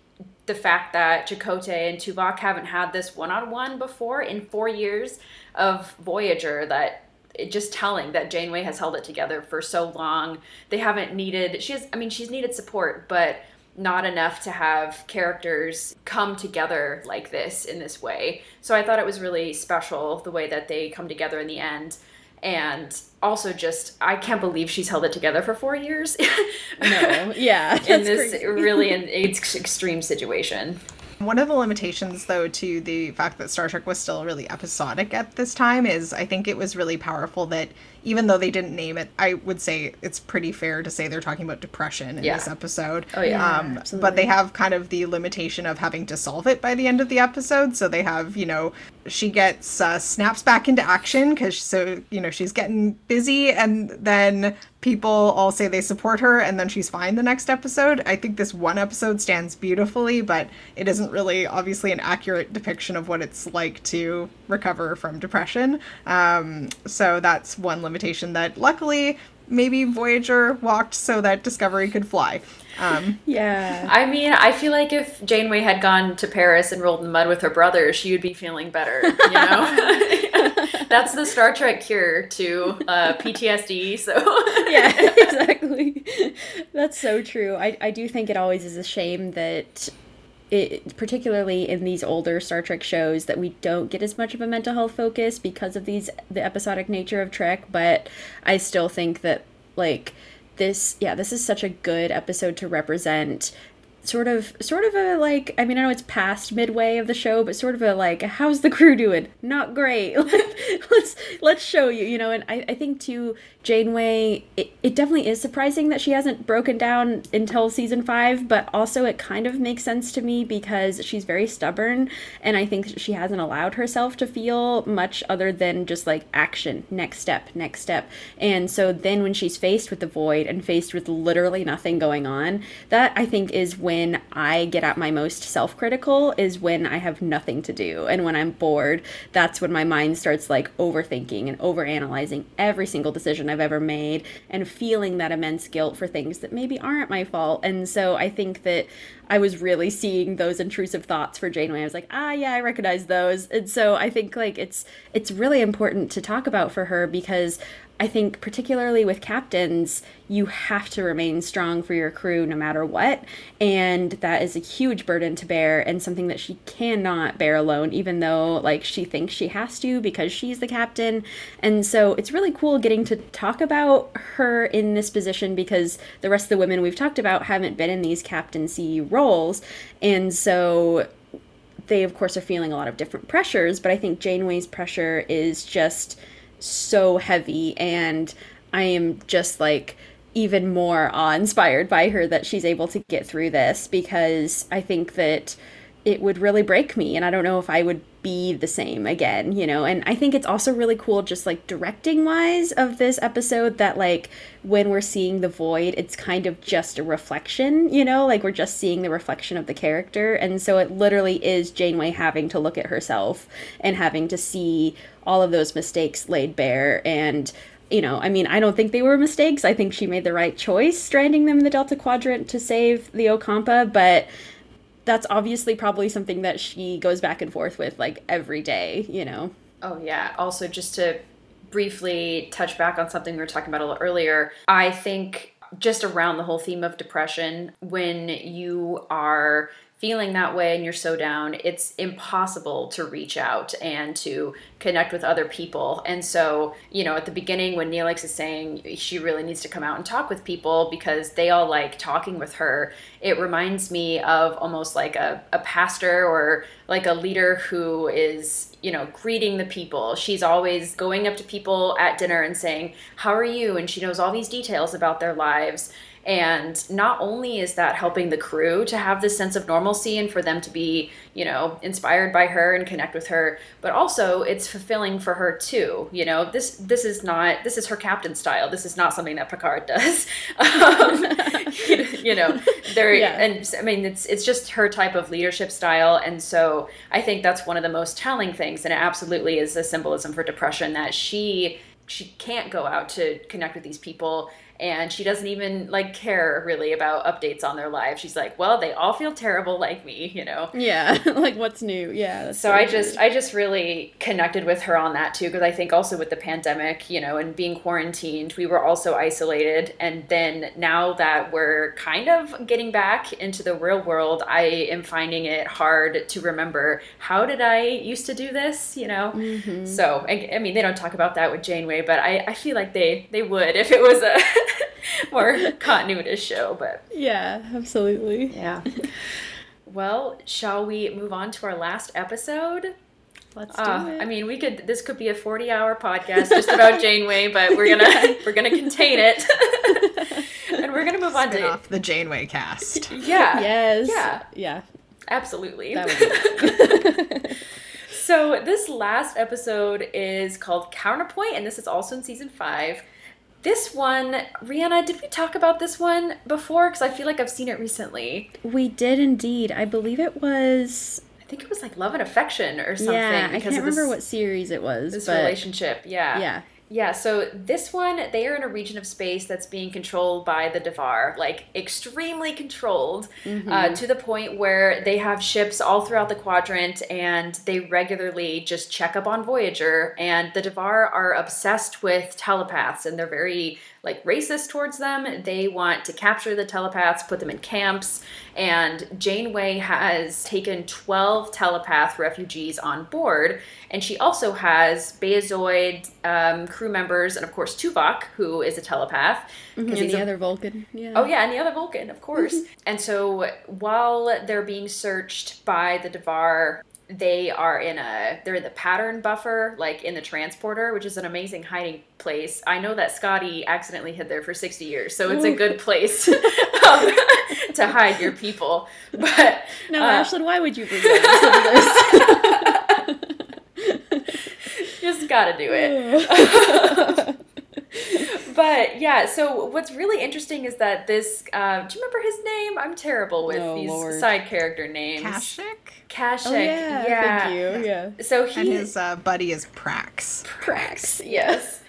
the fact that Chakotay and Tuvok haven't had this one-on-one before in four years of Voyager that just telling that Janeway has held it together for so long. They haven't needed she has I mean she's needed support, but not enough to have characters come together like this in this way. So I thought it was really special the way that they come together in the end. And also just I can't believe she's held it together for four years. *laughs* No, yeah, in this crazy. really in *laughs* ex- extreme situation. One of the limitations, though, to the fact that Star Trek was still really episodic at this time is I think it was really powerful that even though they didn't name it, I would say it's pretty fair to say they're talking about depression in Yeah. this episode. Oh, yeah. Um, but they have kind of the limitation of having to solve it by the end of the episode. So they have, you know, she gets uh, snaps back into action because so you know she's getting busy, and then people all say they support her, and then she's fine the next episode. I think this one episode stands beautifully, but it isn't really obviously an accurate depiction of what it's like to recover from depression. Um, so that's one limitation that luckily maybe Voyager walked so that Discovery could fly. Um, yeah. I mean, I feel like if Janeway had gone to Paris and rolled in the mud with her brother, she would be feeling better. You know, *laughs* that's the Star Trek cure to uh, PTSD. So *laughs* yeah, *laughs* exactly. That's so true. I, I do think it always is a shame that it particularly in these older Star Trek shows that we don't get as much of a mental health focus because of these the episodic nature of Trek, but I still think that like this yeah, this is such a good episode to represent sort of sort of a like I mean I know it's past midway of the show but sort of a like how's the crew doing? Not great. *laughs* Let's let's show you you know and I, I think too Janeway it, it definitely is surprising that she hasn't broken down until season five but also it kind of makes sense to me because she's very stubborn and I think she hasn't allowed herself to feel much other than just like action next step next step. And so then when she's faced with the void and faced with literally nothing going on that I think is when when I get at my most self critical is when I have nothing to do. And when I'm bored, that's when my mind starts like overthinking and overanalyzing every single decision I've ever made and feeling that immense guilt for things that maybe aren't my fault. And so I think that I was really seeing those intrusive thoughts for Janeway. I was like, ah, yeah, I recognize those. And so I think like it's it's really important to talk about for her because I think, particularly with captains, you have to remain strong for your crew no matter what. And that is a huge burden to bear and something that she cannot bear alone, even though, like, she thinks she has to because she's the captain. And so it's really cool getting to talk about her in this position because the rest of the women we've talked about haven't been in these captaincy roles. And so they, of course, are feeling a lot of different pressures, but I think Janeway's pressure is just so heavy and I am just like even more awe inspired by her that she's able to get through this because I think that it would really break me and I don't know if I would be the same again, you know. And I think it's also really cool just like directing wise of this episode that like when we're seeing the void, it's kind of just a reflection, you know, like we're just seeing the reflection of the character. And so it literally is Janeway having to look at herself and having to see all of those mistakes laid bare and you know, I mean, I don't think they were mistakes. I think she made the right choice stranding them in the Delta Quadrant to save the Ocampa, but that's obviously probably something that she goes back and forth with like every day, you know. Oh yeah. Also just to briefly touch back on something we were talking about a little earlier, I think just around the whole theme of depression when you are feeling that way and you're so down, it's impossible to reach out and to connect with other people. And so, you know, at the beginning when Neelix is saying she really needs to come out and talk with people because they all like talking with her, it reminds me of almost like a, a pastor or like a leader who is, you know, greeting the people. She's always going up to people at dinner and saying, How are you? And she knows all these details about their lives and not only is that helping the crew to have this sense of normalcy and for them to be, you know, inspired by her and connect with her, but also it's fulfilling for her too. You know, this this is not this is her captain style. This is not something that Picard *laughs* does. um, *laughs* you, know, there yeah. and I mean it's it's just her type of leadership style, and so I think that's one of the most telling things, and it absolutely is a symbolism for depression that she she can't go out to connect with these people and she doesn't even like care really about updates on their lives. She's like, well, they all feel terrible like me, you know. Yeah, *laughs* like what's new? Yeah. So, so I just I just really connected with her on that too because I think also with the pandemic, you know, and being quarantined, we were also isolated and then now that we're kind of getting back into the real world, I am finding it hard to remember how did I used to do this, you know? Mm-hmm. So, I, I mean, they don't talk about that with Janeway, but I I feel like they they would if it was a *laughs* *laughs* more continuous show, but yeah, absolutely. Yeah. Well, shall we move on to our last episode? Let's do uh, it. I mean, we could. This could be a forty-hour podcast just about *laughs* Janeway, but we're gonna *laughs* we're gonna contain it, and we're gonna move Spin on to off the Janeway cast. Yeah. Yes. Yeah. Yeah. Absolutely. so this last episode is called Counterpoint, and this is also in season five. This one, Rhianna, did we talk about this one before? Because I feel like I've seen it recently. We did indeed. I believe it was. I think it was like Love and Affection or something. Yeah, I can't remember what series it was. This but... relationship, yeah. Yeah. Yeah, so this one, they are in a region of space that's being controlled by the Devore, like extremely controlled, uh, mm-hmm. uh, to the point where they have ships all throughout the quadrant and they regularly just check up on Voyager. And the Devore are obsessed with telepaths and they're very like racist towards them. They want to capture the telepaths, put them in camps, and Janeway has taken 12 telepath refugees on board, and she also has Betazoid um, crew members, and of course Tuvok, who is a telepath. Mm-hmm, and the a, other Vulcan. Yeah. Oh yeah, and the other Vulcan, of course. Mm-hmm. and so while they're being searched by the Devore, they are in a they're in the pattern buffer like in the transporter which is an amazing hiding place. I know that scotty accidentally hid there for 60 years so it's a good *laughs* place um, *laughs* to hide your people. But no uh, ashlyn why would you bring that into this *laughs* just gotta do it but yeah, so what's really interesting is that this. Uh, do you remember his name? I'm terrible with Oh, these Lord. side character names. Kashyk. Kashyk. Oh, yeah, yeah. thank you. Yeah. So he And his uh, buddy is Prax. Prax, yes.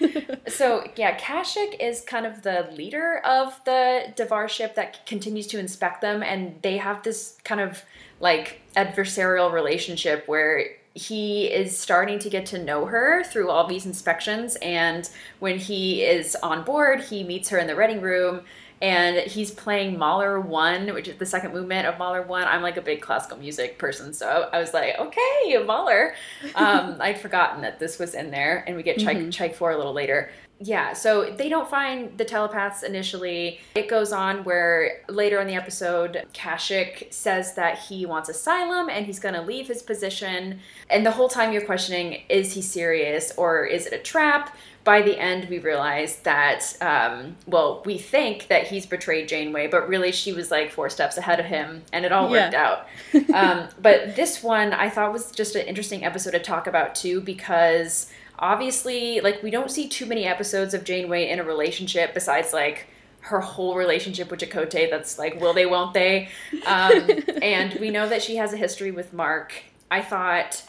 *laughs* so yeah, Kashyk is kind of the leader of the Devore ship that continues to inspect them, and they have this kind of like adversarial relationship where he is starting to get to know her through all these inspections, and when he is on board, he meets her in the reading room. And he's playing Mahler One, which is the second movement of Mahler One. I'm like a big classical music person, so I was like, okay, Mahler. *laughs* Um, I'd forgotten that this was in there, and we get Chaik, Chaik 4 a little later. Yeah, so they don't find the telepaths initially. It goes on where later in the episode, Kashyk says that he wants asylum and he's going to leave his position. And the whole time you're questioning, is he serious or is it a trap? By the end, we realize that, um, well, we think that he's betrayed Janeway, but really she was like four steps ahead of him and it all worked out. *laughs* um, but this one I thought was just an interesting episode to talk about too because obviously, like, we don't see too many episodes of Janeway in a relationship besides like her whole relationship with Chakotay. That's like, will they, won't they? Um, *laughs* and we know that she has a history with Mark. I thought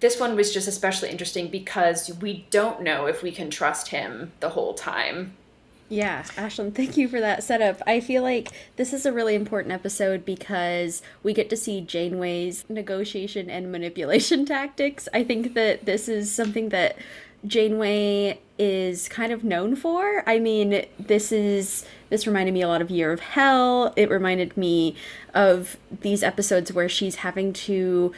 this one was just especially interesting because we don't know if we can trust him the whole time. Yeah, Ashlyn, thank you for that setup. I feel like this is a really important episode because we get to see Janeway's negotiation and manipulation *laughs* tactics. I think that this is something that Janeway is kind of known for. I mean, this is this reminded me a lot of Year of Hell. It reminded me of these episodes where she's having to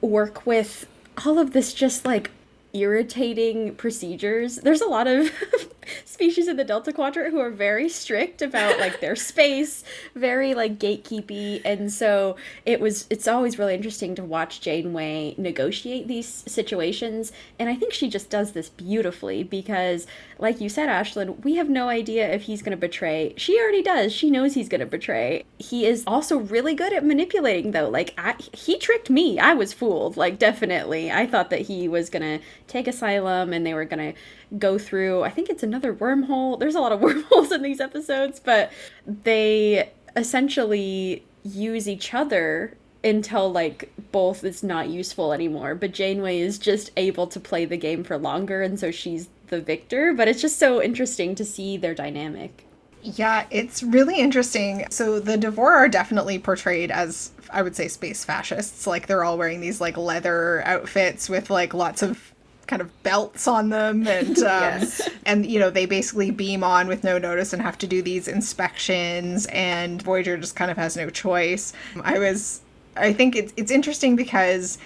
work with all of this just like irritating procedures. There's a lot of *laughs* *laughs* species in the Delta Quadrant who are very strict about like their *laughs* space, very like gatekeepy, and so it was it's always really interesting to watch Janeway negotiate these situations, and I think she just does this beautifully because like you said Ashlyn, we have no idea if he's going to betray. She already does. She knows he's going to betray. He is also really good at manipulating though. Like I, he tricked me. I was fooled. Like definitely. I thought that he was going to take asylum and they were going to go through I think it's another wormhole. There's a lot of *laughs* wormholes in these episodes, but they essentially use each other until like both is not useful anymore. But Janeway is just able to play the game for longer and so she's the victor, but it's just so interesting to see their dynamic. Yeah, it's really interesting. So the Devore are definitely portrayed as I would say space fascists. Like they're all wearing these like leather outfits with like lots of kind of belts on them and *laughs* um, Yes. and you know they basically beam on with no notice and have to do these inspections and Voyager just kind of has no choice. I was I think it's it's interesting because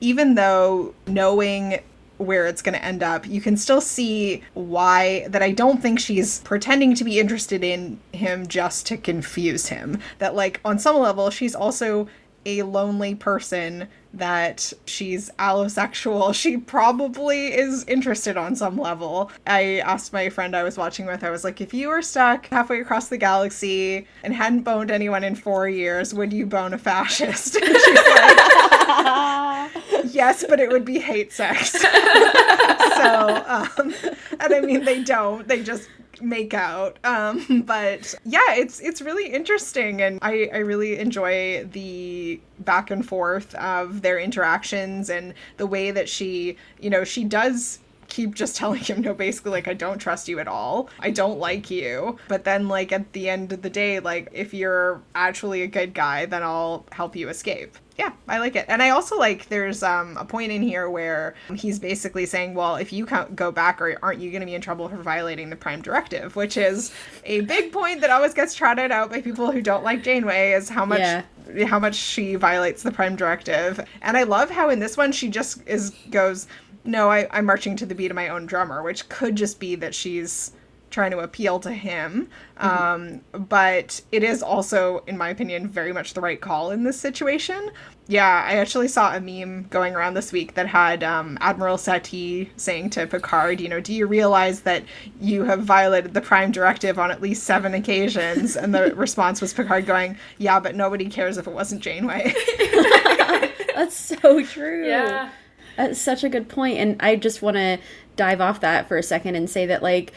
even though knowing where it's going to end up, you can still see why that I don't think she's pretending to be interested in him just to confuse him. That, like, on some level, she's also a lonely person that she's allosexual. She probably is interested on some level. I asked my friend I was watching with, I was like, if you were stuck halfway across the galaxy and hadn't boned anyone in four years, would you bone a fascist? *laughs* And she's like, yes, but it would be hate sex. *laughs* so, um, and I mean, they don't. They just make out. Um, *laughs* but yeah, it's it's really interesting, and I I really enjoy the back and forth of their interactions and the way that she, you know, she does keep just telling him no basically like i don't trust you at all. I don't like you. But then like at the end of the day like if you're actually a good guy then i'll help you escape. Yeah i like it. And i also like there's um a point in here where he's basically saying well if you can't go back or aren't you going to be in trouble for violating the prime directive? Which is a big point that always gets trotted out by people who don't like janeway is how much Yeah. how much she violates the prime directive. And i love how in this one she just is goes no I, i'm marching to the beat of my own drummer which could just be that she's trying to appeal to him um, but it is also in my opinion very much the right call in this situation yeah i actually saw a meme going around this week that had um, admiral Satie saying to picard you know do you realize that you have violated the prime directive on at least seven occasions and the *laughs* response was picard going yeah but nobody cares if it wasn't janeway *laughs* That's so true. Yeah. That's such a good point. And I just want to dive off that for a second and say that, like,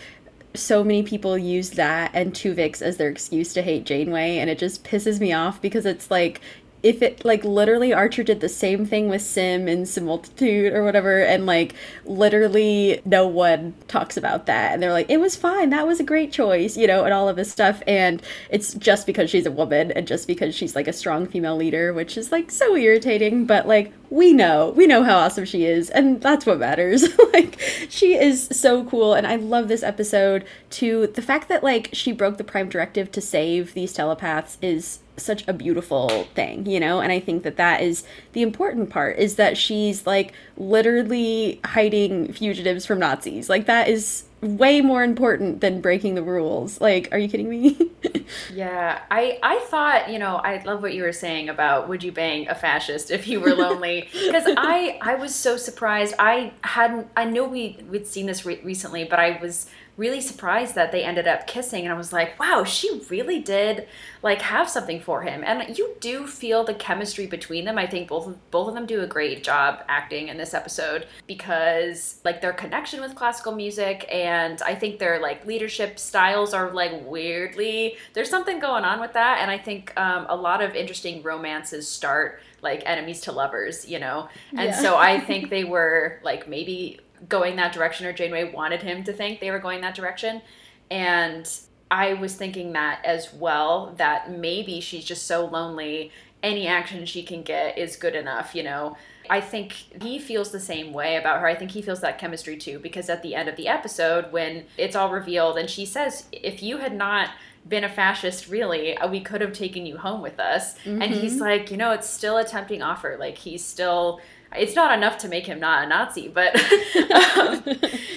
so many people use that and Tuvix as their excuse to hate Janeway, and it just pisses me off because it's like if it like literally Archer did the same thing with Sim and Simultitude or whatever, and like literally no one talks about that, and they're like, it was fine, that was a great choice, you know, and all of this stuff, and it's just because she's a woman and just because she's like a strong female leader, which is like so irritating, but like we know, we know how awesome she is, and that's what matters. *laughs* like she is so cool, and I love this episode too. The fact that like she broke the Prime Directive to save these telepaths is such a beautiful thing, you know? And I think that that is the important part is that she's like literally hiding fugitives from Nazis. Like that is way more important than breaking the rules. Like, are you kidding me? *laughs* yeah, I I thought, you know, I love what you were saying about would you bang a fascist if you were lonely *laughs* because I I was so surprised. I hadn't I know we we'd seen this re- recently, but I was really surprised that they ended up kissing and I was like, wow, she really did like have something for him. And you do feel the chemistry between them. I think both both of them do a great job acting in this episode because like their connection with classical music and I think their like leadership styles are like weirdly there's something going on with that and I think um, a lot of interesting romances start like enemies to lovers, you know. And yeah. so I *laughs* think they were like maybe going that direction or Janeway wanted him to think they were going that direction. And I was thinking that as well, that maybe she's just so lonely, any action she can get is good enough, you know. I think he feels the same way about her. I think he feels that chemistry too, because at the end of the episode, when it's all revealed, and she says, if you had not been a fascist, really, we could have taken you home with us. Mm-hmm. And he's mm-hmm. like, you know, it's still a tempting offer. Like, he's still it's not enough to make him not a Nazi, but *laughs* um,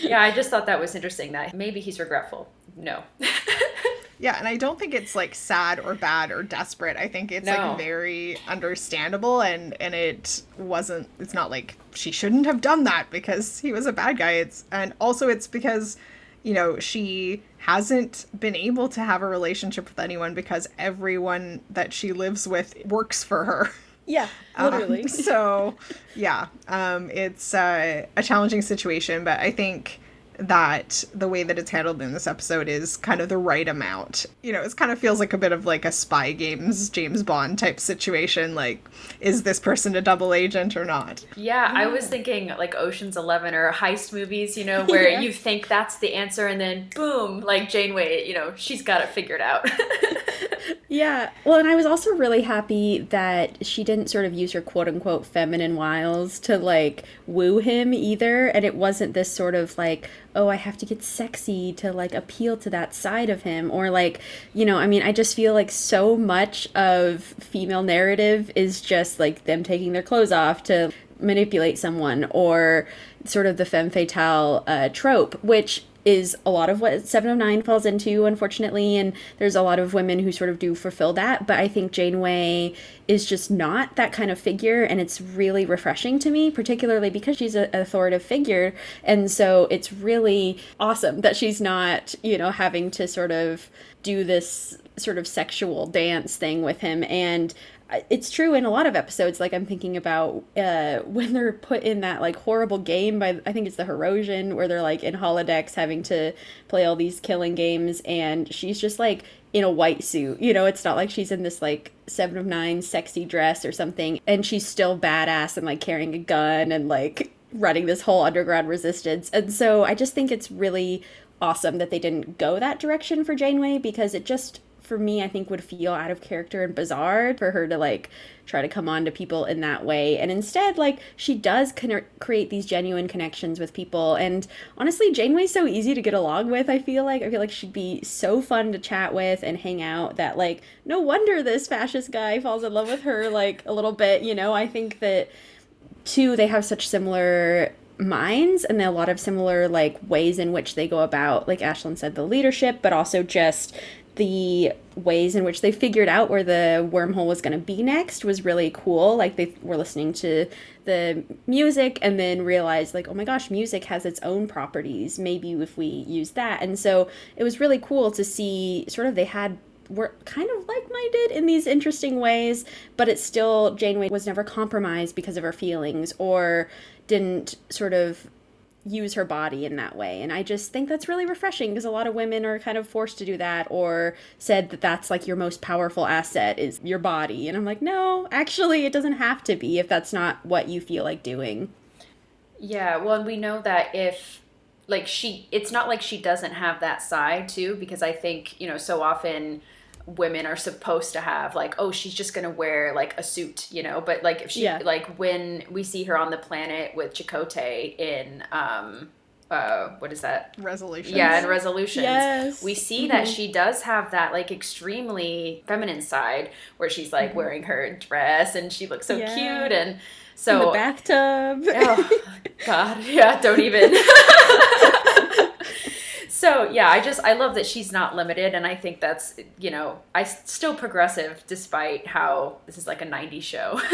yeah, I just thought that was interesting that maybe he's regretful. No. *laughs* yeah, and I don't think it's like sad or bad or desperate. I think it's no. like very understandable and and it wasn't it's not like she shouldn't have done that because he was a bad guy. It's and also it's because you know, she hasn't been able to have a relationship with anyone because everyone that she lives with works for her. *laughs* Yeah, literally. Um, *laughs* so, yeah, um, it's uh, a challenging situation, but I think that the way that it's handled in this episode is kind of the right amount. You know, it kind of feels like a bit of like a spy games James Bond type situation. Like, is this person a double agent or not? Yeah, I was thinking like Ocean's Eleven or heist movies, you know, *laughs* where yeah. you think that's the answer and then boom, like Janeway, you know, she's got it figured out. *laughs* yeah. Well, and I was also really happy that she didn't sort of use her quote unquote feminine wiles to like woo him either. And it wasn't this sort of like, oh, I have to get sexy to like appeal to that side of him. Or like, you know, I mean, I just feel like so much of female narrative is just like them taking their clothes off to manipulate someone or sort of the femme fatale uh, trope, which is a lot of what Seven of Nine falls into, unfortunately, and there's a lot of women who sort of do fulfill that. But I think Janeway is just not that kind of figure, and it's really refreshing to me, particularly because she's an authoritative figure, and so it's really awesome that she's not, you know, having to sort of do this sort of sexual dance thing with him and it's true in a lot of episodes like i'm thinking about uh, *laughs* when they're put in that like horrible game by i think it's the Hirogen where they're like in holodecks having to play all these killing games and she's just like in a white suit. You know it's not like she's in this like seven of nine sexy dress or something and she's still badass and like carrying a gun and like running this whole underground resistance. And so i just think it's really awesome that they didn't go that direction for janeway because it just for me, I think would feel out of character and bizarre for her to like try to come on to people in that way. And instead, like she does con- create these genuine connections with people. And honestly, Janeway's so easy to get along with. I feel like I feel like she'd be so fun to chat with and hang out. That like no wonder this fascist guy falls in love with her like a little bit. You know, I think that two they have such similar minds and a lot of similar like ways in which they go about like Ashlyn said the leadership but also just the ways in which they figured out where the wormhole was going to be next was really cool. Like they were listening to the music and then realized like, oh my gosh, music has its own properties. Maybe if we use that. And so it was really cool to see sort of they had were kind of like-minded in these interesting ways, but it's still Janeway was never compromised because of her feelings or didn't sort of use her body in that way. And I just think that's really refreshing because a lot of women are kind of forced to do that or said that that's like your most powerful asset is your body. And I'm like, no, actually, it doesn't have to be if that's not what you feel like doing. Yeah, well, we know that if like she it's not like she doesn't have that side too because I think, you know, so often women are supposed to have like oh she's just gonna wear like a suit you know but like if she Yeah. like when we see her on the planet with Chakotay in um uh what is that resolution yeah in resolutions Yes. we see that she does have that like extremely feminine side where she's like wearing her dress and she looks so Yeah. cute and In so the bathtub. oh *laughs* god yeah don't even *laughs* so yeah i just i love that she's not limited and i think that's you know i still progressive despite how this is like a 90s show. *laughs*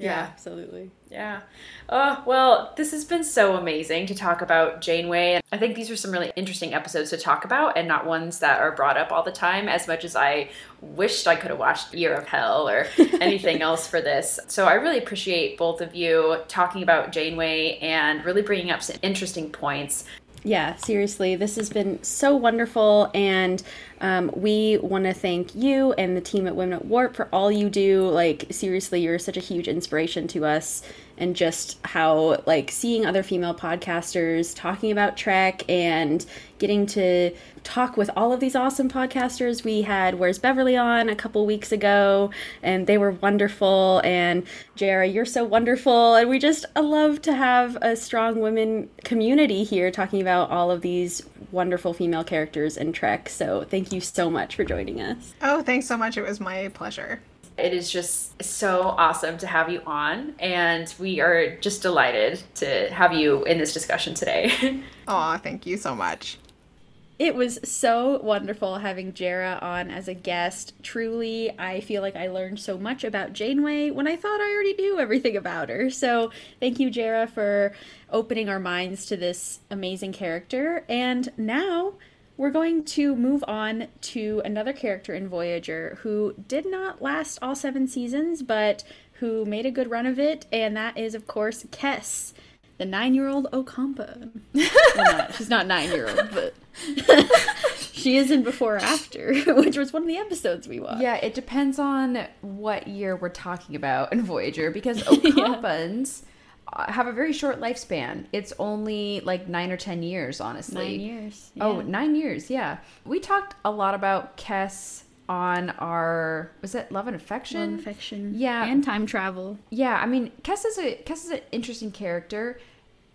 Yeah, absolutely. yeah. Oh well this has been so amazing to talk about janeway i think these are some really interesting episodes to talk about and not ones that are brought up all the time as much as i wished i could have watched year of hell or *laughs* anything else for this. So i really appreciate both of you talking about janeway and really bringing up some interesting points Yeah, seriously, this has been so wonderful, and um, we want to thank you and the team at Women at Warp for all you do. Like, seriously, you're such a huge inspiration to us, and just how like seeing other female podcasters talking about Trek and getting to talk with all of these awesome podcasters. We had Where's Beverly on a couple weeks ago, and they were wonderful. And Jarrah, you're so wonderful, and we just love to have a strong women community here talking about all of these wonderful female characters in Trek. So thank you so much for joining us. Oh, thanks so much. It was my pleasure. It is just so awesome to have you on, and we are just delighted to have you in this discussion today. *laughs* Aw, thank you so much. It was so wonderful having Jarrah on as a guest. Truly, I feel like I learned so much about Janeway when I thought I already knew everything about her. So, thank you, Jarrah, for opening our minds to this amazing character. And now we're going to move on to another character in Voyager who did not last all seven seasons, but who made a good run of it, and that is, of course, Kes the nine-year-old Ocampa. well, not, *laughs* she's not nine-year-old, but *laughs* she is in Before or After, *laughs* which was one of the episodes we watched. Yeah, it depends on what year we're talking about in Voyager because Ocampans uh Uh, have a very short lifespan. It's only like nine or ten years, honestly. Nine years. Oh, yeah. nine years, yeah. We talked a lot about Kes on our was it Love and Affection? Love, fiction. Yeah. And time travel. Yeah, I mean, Kes is a Kes is an interesting character.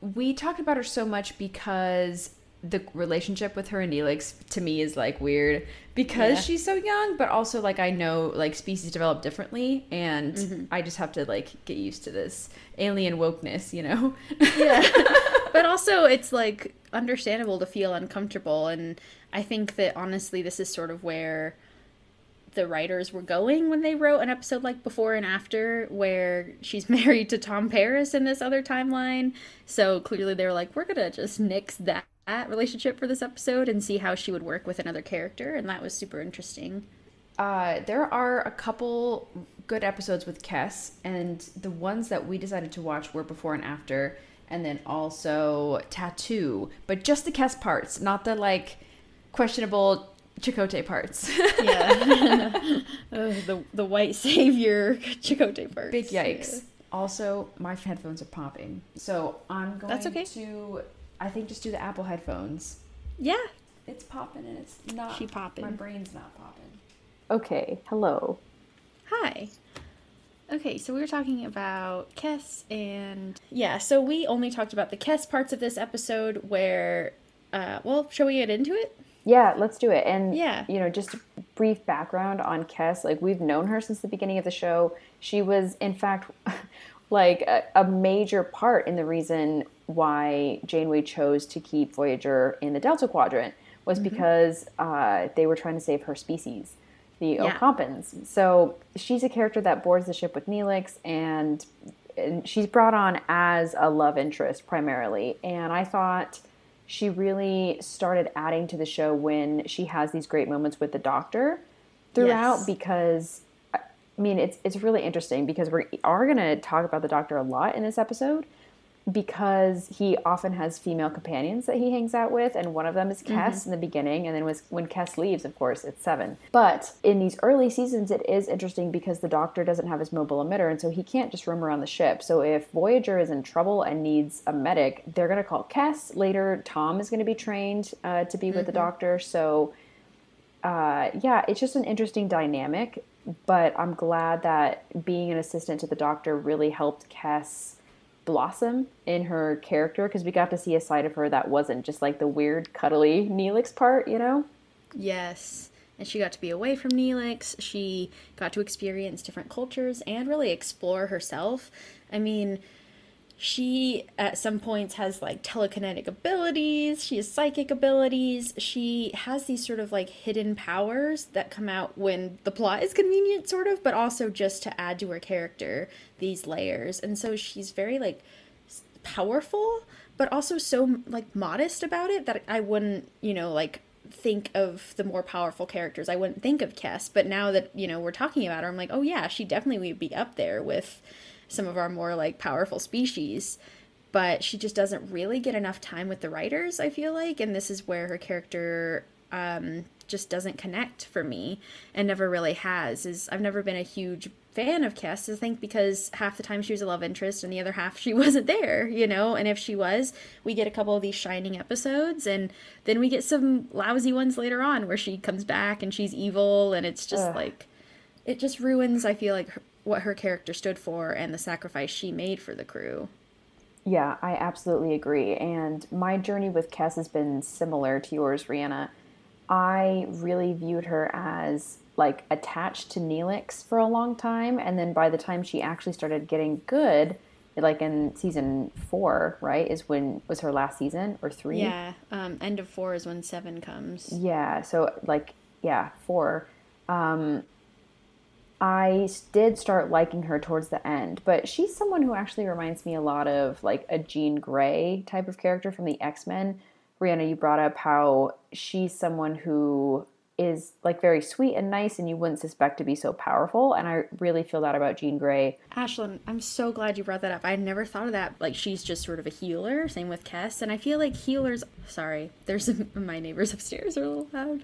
We talked about her so much because the relationship with her and Neelix to me is like weird because Yeah. she's so young, but also like I know like species develop differently, and Mm-hmm. I just have to like get used to this alien wokeness, you know. yeah. *laughs* but also it's like understandable to feel uncomfortable and i think that honestly this is sort of where the writers were going when they wrote an episode like before and after where she's *laughs* married to tom paris in this other timeline so clearly they were like we're gonna just nix that that relationship for this episode and see how she would work with another character and that was super interesting Uh, there are a couple good episodes with Kes, and the ones that we decided to watch were before and after, and then also Tattoo, but just the Kes parts, not the like questionable Chakotay parts. yeah *laughs* *laughs* oh, the, the white savior *laughs* Chakotay part Big yikes. Also, my headphones are popping, so I'm going That's okay. to, I think, just do the Apple headphones. yeah It's popping and it's not. She popping. My brain's not popping. Okay, hello. Hi. Okay, so we were talking about Kes and yeah, so we only talked about the Kes parts of this episode where uh well, shall we get into it? Yeah, let's do it. And Yeah. you know, just a brief background on Kes. Like we've known her since the beginning of the show. She was, in fact, *laughs* like a, a major part in the reason why Janeway chose to keep Voyager in the Delta Quadrant was because uh, they were trying to save her species, the Yeah. So she's a character that boards the ship with Neelix, and, and she's brought on as a love interest primarily. And I thought she really started adding to the show when she has these great moments with the Doctor throughout Yes. because. I mean, it's it's really interesting because we are going to talk about the Doctor a lot in this episode, because he often has female companions that he hangs out with, and one of them is Kes in the beginning, and then was, when Kes leaves, of course, it's Seven. But in these early seasons, it is interesting because the Doctor doesn't have his mobile emitter, and so he can't just roam around the ship. So if Voyager is in trouble and needs a medic, they're going to call Kes. Later, Tom is going to be trained uh, to be with the Doctor. So uh, yeah, it's just an interesting dynamic. But I'm glad that being an assistant to the Doctor really helped Kes blossom in her character because we got to see a side of her that wasn't just like the weird, cuddly Neelix part, you know? Yes. And she got to be away from Neelix. She got to experience different cultures and really explore herself. I mean, she at some points has like telekinetic abilities, she has psychic abilities. She has these sort of like hidden powers that come out when the plot is convenient, sort of, but also just to add to her character these layers. And so she's very like powerful, but also so like modest about it that I wouldn't, you know, like think of the more powerful characters. I wouldn't think of Kes, but now that, you know, we're talking about her, I'm like, oh yeah, she definitely would be up there with some of our more like powerful species. But she just doesn't really get enough time with the writers, I feel like, and this is where her character um just doesn't connect for me and never really has. Is I've never been a huge fan of Kes, I think because half the time she was a love interest and the other half *laughs* she wasn't there, you know? And if she was, we get a couple of these shining episodes and then we get some lousy ones later on where she comes back and she's evil and it's just Ugh. like it just ruins I feel like her, what her character stood for and the sacrifice she made for the crew. Yeah, I absolutely agree. And my journey with Kes has been similar to yours, Rhianna. I really viewed her as like attached to Neelix for a long time, and then by the time she actually started getting good, like in season four, right, is when was her last season or three? Yeah, um, end of four is when seven comes. Yeah, so like yeah, four. Um, I did start liking her towards the end, but she's someone who actually reminds me a lot of like a Jean Grey type of character from the X Men. Rhianna, you brought up how she's someone who is like very sweet and nice, and you wouldn't suspect to be so powerful. And I really feel that about Jean Grey. Ashlyn, I'm so glad you brought that up. I never thought of that. Like she's just sort of a healer. Same with Kes, and I feel like healers. Sorry, there's *laughs* my neighbors upstairs are a little loud.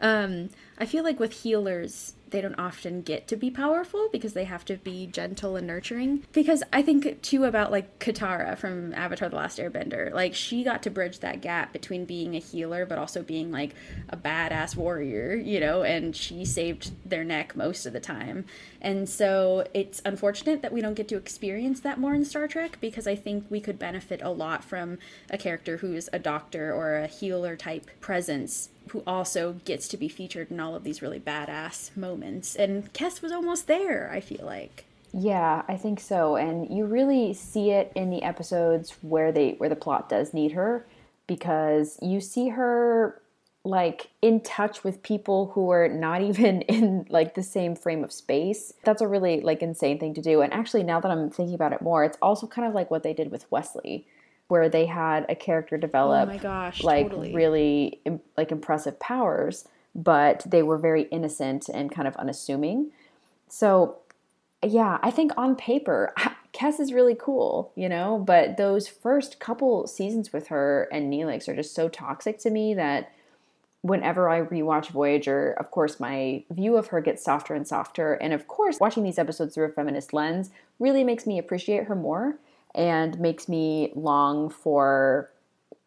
Um, I feel like with healers, they don't often get to be powerful because they have to be gentle and nurturing. Because I think too about like Katara from Avatar: The Last Airbender. Like she got to bridge that gap between being a healer but also being like a badass warrior, you know. And she saved their neck most of the time. And so it's unfortunate that we don't get to experience that more in Star Trek because I think we could benefit a lot from a character who's a doctor or a healer type presence who also gets to be featured in all of these really badass moments. And Kes was almost there, I feel like. Yeah, I think so. And you really see it in the episodes where they where the plot does need her because you see her like in touch with people who are not *laughs* even in like the same frame of space. That's a really like insane thing to do. And actually now that I'm thinking about it more, it's also kind of like what they did with Wesley where they had a character develop Oh my gosh, like totally. really like impressive powers, but they were very innocent and kind of unassuming. So yeah, I think on paper, *laughs* Kes is really cool, you know, but those first couple seasons with her and Neelix are just so toxic to me that whenever I rewatch Voyager, of course, my view of her gets softer and softer. And of course, watching these episodes through a feminist lens really makes me appreciate her more and makes me long for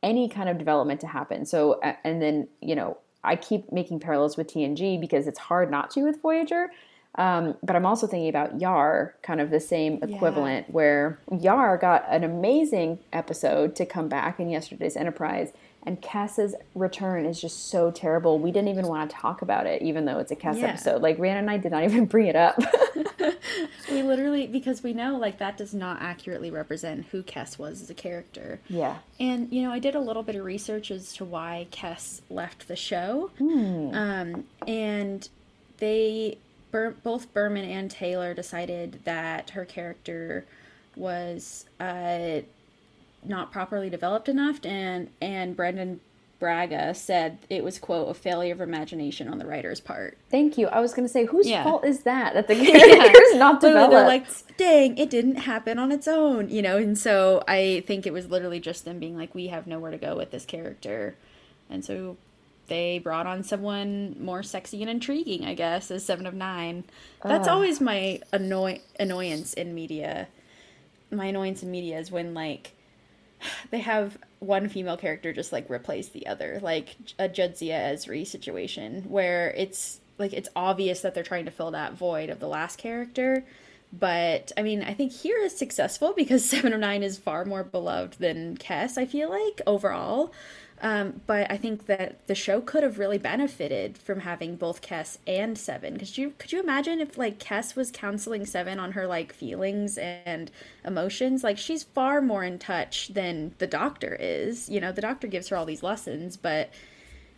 any kind of development to happen. So, and then, you know, I keep making parallels with TNG because it's hard not to with Voyager. Um, but I'm also thinking about Yar, kind of the same equivalent, where Yar got an amazing episode to come back in yesterday's Enterprise, and Kes's return is just so terrible. We didn't even want to talk about it, even though it's a Kes Yeah. episode. Like Rhianna and I did not even *laughs* bring it up. *laughs* *laughs* We literally, because we know like that does not accurately represent who Kes was as a character. yeah. And you know, I did a little bit of research as to why Kes left the show, um, and they Bur- both Berman and Taylor decided that her character was uh, not properly developed enough, and and Brannon Braga said it was quote a failure of imagination on the writer's part. Thank you. I was going to say, whose Yeah. fault is that? That the *laughs* character's not Literally, developed. they're like, dang, it didn't happen on its own, you know. And so I think it was literally just them being like, we have nowhere to go with this character, and so they brought on someone more sexy and intriguing, I guess, as Seven of Nine. That's always my annoy annoyance in media. My annoyance in media is when like *laughs* they have one female character just like replace the other, like a Jadzia Ezri situation where it's like it's obvious that they're trying to fill that void of the last character. But I mean, I think here is successful because *laughs* Seven of Nine is far more beloved than Kes. I feel like overall, um, but I think that the show could have really benefited from having both Kes and Seven. Because you could you imagine if like Kes was counseling Seven on her like feelings and emotions? Like she's far more in touch than the Doctor is. You know, the Doctor gives her all these lessons, but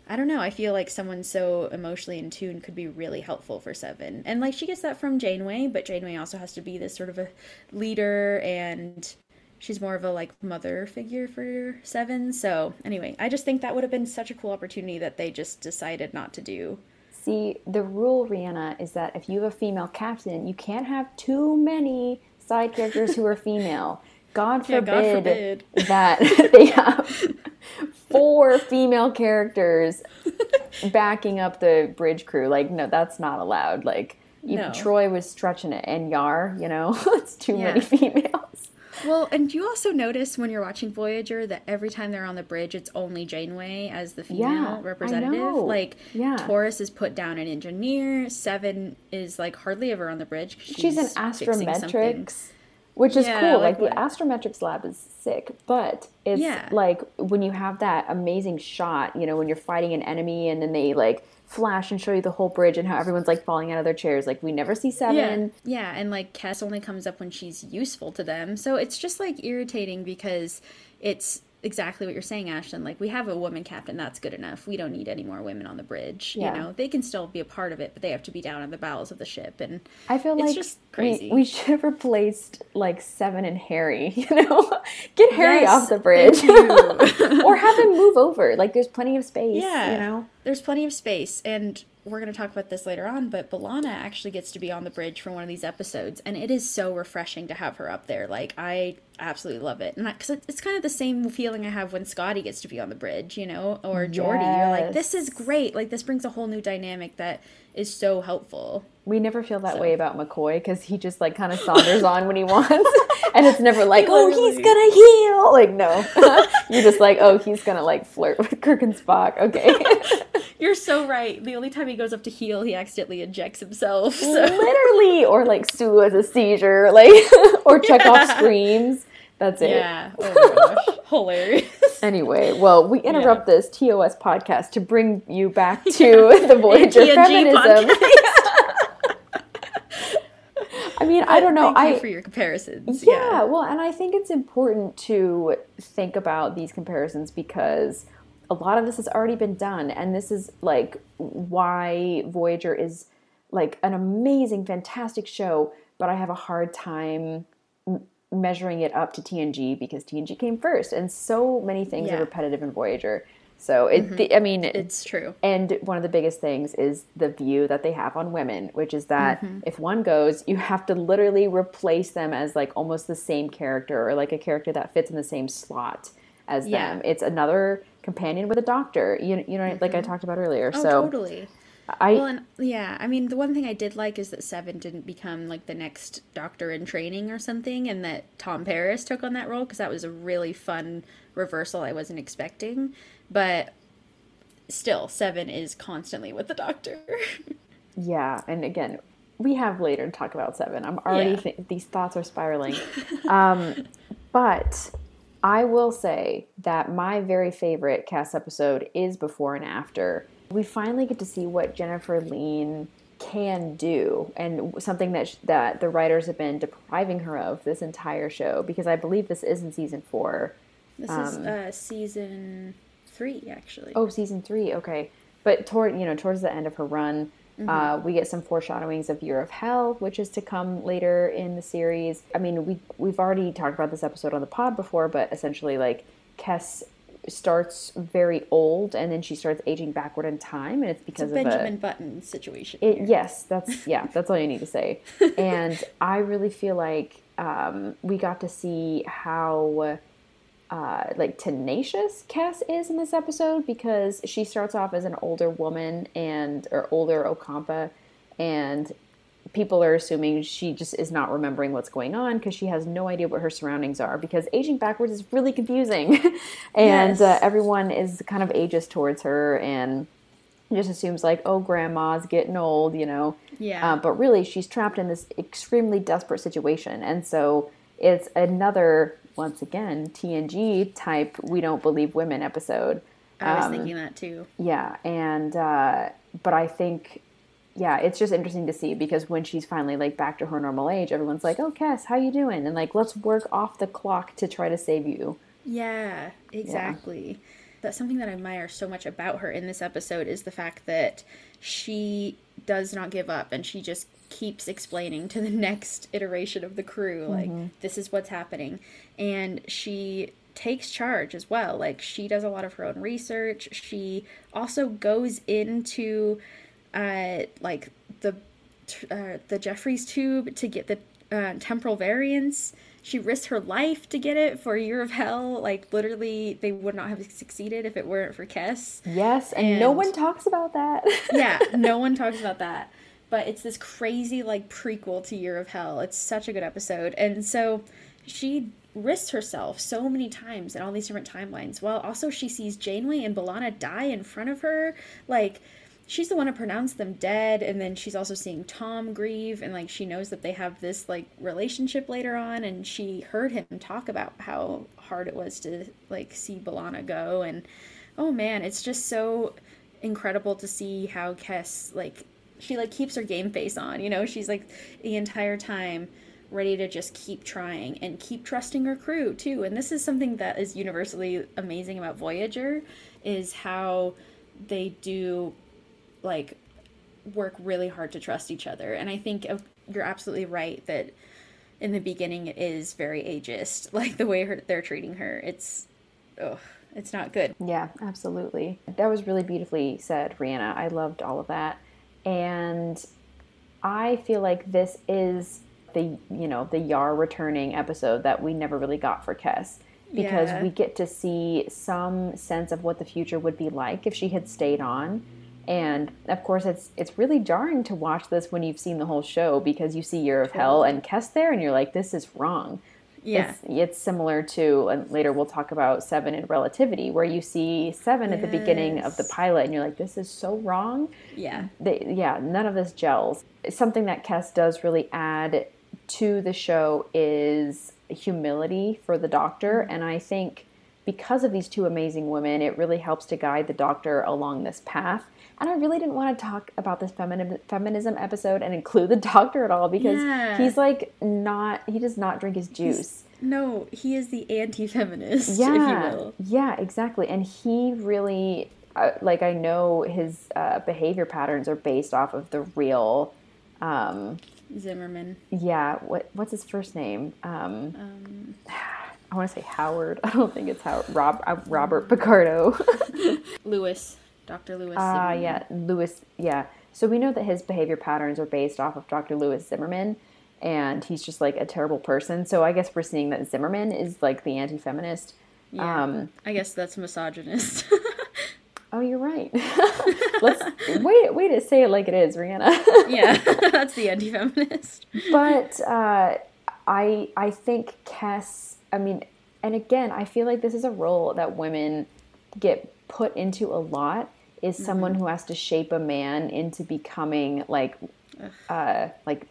I don't know. I feel like someone so emotionally in tune could be really helpful for Seven. And like she gets that from Janeway, but Janeway also has to be this sort of a leader and she's more of a like mother figure for Seven. So anyway, I just think that would have been such a cool opportunity that they just decided not to do. See, the rule, Rhianna, is that if you have a female captain, you can't have too many side characters who are female. God *laughs* Yeah, forbid, God forbid. *laughs* that they have four female characters *laughs* backing up the bridge crew. Like, no, that's not allowed. Like, even No. Troi was stretching it, and Yar, you know, it's too many females. Well, and you also notice when you're watching Voyager that every time they're on the bridge, it's only Janeway as the female Yeah, I representative. know. Like, Yeah. Torres is put down an engineer. Seven is like hardly ever on the bridge. 'cause She's an astrometrics, which is Yeah, cool. like Like, the astrometrics lab is sick, but it's Yeah. like when you have that amazing shot, you know, when you're fighting an enemy and then they like flash and show you the whole bridge and how everyone's like falling out of their chairs. Like we never see seven. Yeah, yeah, and like Kes only comes up when she's useful to them, so it's just like irritating because it's exactly what you're saying, Ashlyn. Like we have a woman captain, that's good enough. We don't need any more women on the bridge. Yeah. You know, they can still be a part of it, but they have to be down in the bowels of the ship. And I feel It's like just crazy. We, we should have replaced like Seven and Harry. *laughs* You know, get Harry Yes, off the bridge, *laughs* or have him move over. Like there's plenty of space. Yeah. you know. there's plenty of space, and we're going to talk about this later on. But B'Elanna actually gets to be on the bridge for one of these episodes, and it is so refreshing to have her up there. Like I absolutely love it, and because it's kind of the same feeling I have when Scotty gets to be on the bridge, you know, or Geordi. You're like, this is great. Like this brings a whole new dynamic that is so helpful. We never feel that So- way about McCoy because he just like kind of saunders on when he *laughs* wants, and it's never like, oh, he's gonna heal. Like no, *laughs* you're just like, oh, he's gonna like flirt with Kirk and Spock. Okay, *laughs* You're so right. The only time he goes up to heal, he accidentally injects himself. So. literally, or like Sue has a seizure, like or Chekov Yeah. screams. That's it. Yeah. Oh my gosh. Hilarious. Anyway, well, we interrupt this TOS podcast to bring you back to the Voyager feminism. I mean, I don't know. Thank you I for your comparisons. yeah, well, and I think it's important to think about these comparisons because a lot of this has already been done, and this is like why Voyager is like an amazing, fantastic show, but I have a hard time m- measuring it up to TNG because TNG came first, and so many things Yeah. are repetitive in Voyager. So it, the, I mean, It's true. and one of the biggest things is the view that they have on women, which is that Mm-hmm. if one goes, you have to literally replace them as like almost the same character or like a character that fits in the same slot as Yeah. them. It's another companion with a doctor. You, you know, like I talked about earlier. Oh, so totally. I Well, and yeah, I mean, the one thing I did like is that Seven didn't become like the next Doctor in training or something, and that Tom Paris took on that role because that was a really fun reversal I wasn't expecting. But still, Seven is constantly with the Doctor. *laughs* Yeah, and again, we have later to talk about seven. I'm already Yeah. th- these thoughts are spiraling. um, but I will say that my very favorite cast episode is before and after. We finally get to see what Jennifer Lien can do, and something that sh- that the writers have been depriving her of this entire show. Because I believe this is in season four. This is uh, season three, actually. Oh, season three. Okay, but toward you know towards the end of her run, uh, we get some foreshadowings of Year of Hell, which is to come later in the series. I mean, we we've already talked about this episode on the pod before, but essentially, like Kes starts very old and then she starts aging backward in time and it's It's because a of Benjamin a Button situation. it, yes that's yeah that's all you need to say *laughs* and i really feel like um, we got to see how uh, like tenacious Kes is in this episode because she starts off as an older woman and or older Ocampa, and people are assuming she just is not remembering what's going on because she has no idea what her surroundings are because aging backwards is really confusing, *laughs* and Yes. uh, everyone is kind of ageist towards her and just assumes like oh grandma's getting old you know Yeah. uh, but really she's trapped in this extremely desperate situation and so it's another once again tng type we don't believe women episode I was um, thinking that too. yeah and uh, but i think yeah it's just interesting to see because when she's finally like back to her normal age everyone's like oh Kes how you doing and like let's work off the clock to try to save you Yeah, exactly. That's something that I admire so much about her in this episode is the fact that she does not give up and she just keeps explaining to the *laughs* next iteration of the crew like this is what's happening and she takes charge as well like she does a lot of her own research she also goes into uh like the uh, the Jefferies tube to get the uh, temporal variance. She risked her life to get it for a Year of Hell. Like literally, they would not have succeeded if it weren't for Kes. yes and, no one talks about that *laughs* Yeah, no one talks about that. But it's this crazy like prequel to Year of Hell. It's such a good episode, and so she risks herself so many times in all these different timelines. While also she sees Janeway and B'Elanna die in front of her, like she's the one to pronounce them dead and then she's also seeing Tom grieve and like she knows that they have this like relationship later on and she heard him talk about how hard it was to like see B'Elanna go and oh man it's just so incredible to see how Kes like she like keeps her game face on you know she's like the entire time ready to just keep trying and keep trusting her crew too and this is something that is universally amazing about Voyager is how they do like work really hard to trust each other and i think uh, you're absolutely right that in the beginning it is very ageist *laughs* like the way her, they're treating her it's oh it's not good Yeah, absolutely. That was really beautifully said, Rhianna. I loved all of that. And I feel like this is the, you know, the Yar returning episode that we never really got for Kes because Yeah. we get to see some sense of what the future would be like if she had stayed on. And of course, it's it's really jarring to watch this when you've seen the whole show because you see Year of Hell and Kes there, and you're like, this is wrong. Yeah It's, it's similar to, and later we'll talk about Seven in Relativity, where you see Seven at the beginning of the pilot, and you're like, this is so wrong. yeah They, yeah, none of this gels. Something that Kes does really add to the show is humility for the doctor, mm-hmm. and I think because of these two amazing women, it really helps to guide the doctor along this path. And I really didn't want to talk about this femini- feminism episode and include the *laughs* doctor at all because Yeah. he's like not, he does not drink his juice. no he is the anti-feminist yeah, if you will Yeah, exactly. And he really, uh, like, I know his uh, behavior patterns are based off of the real, um, zimmerman yeah, what what's his first name? Um, um, *sighs* I want to say Howard. *laughs* I don't think it's Howard. Rob, uh, Robert Picardo. *laughs* lewis dr lewis Ah, Zimmerman. yeah, Lewis. Yeah. So we know that his behavior patterns are based off of Dr. Lewis Zimmerman, and he's just like a terrible person. So I guess we're seeing that Zimmerman is like the anti-feminist. yeah Um, i guess that's misogynist *laughs* oh, you're right. *laughs* Let's wait. Way to say it like it is, Rhianna. *laughs* yeah that's the anti-feminist but uh, I I think Kes. I mean, and again, I feel like this is a role that women get put into a lot. Is someone who has to shape a man into becoming like, uh, like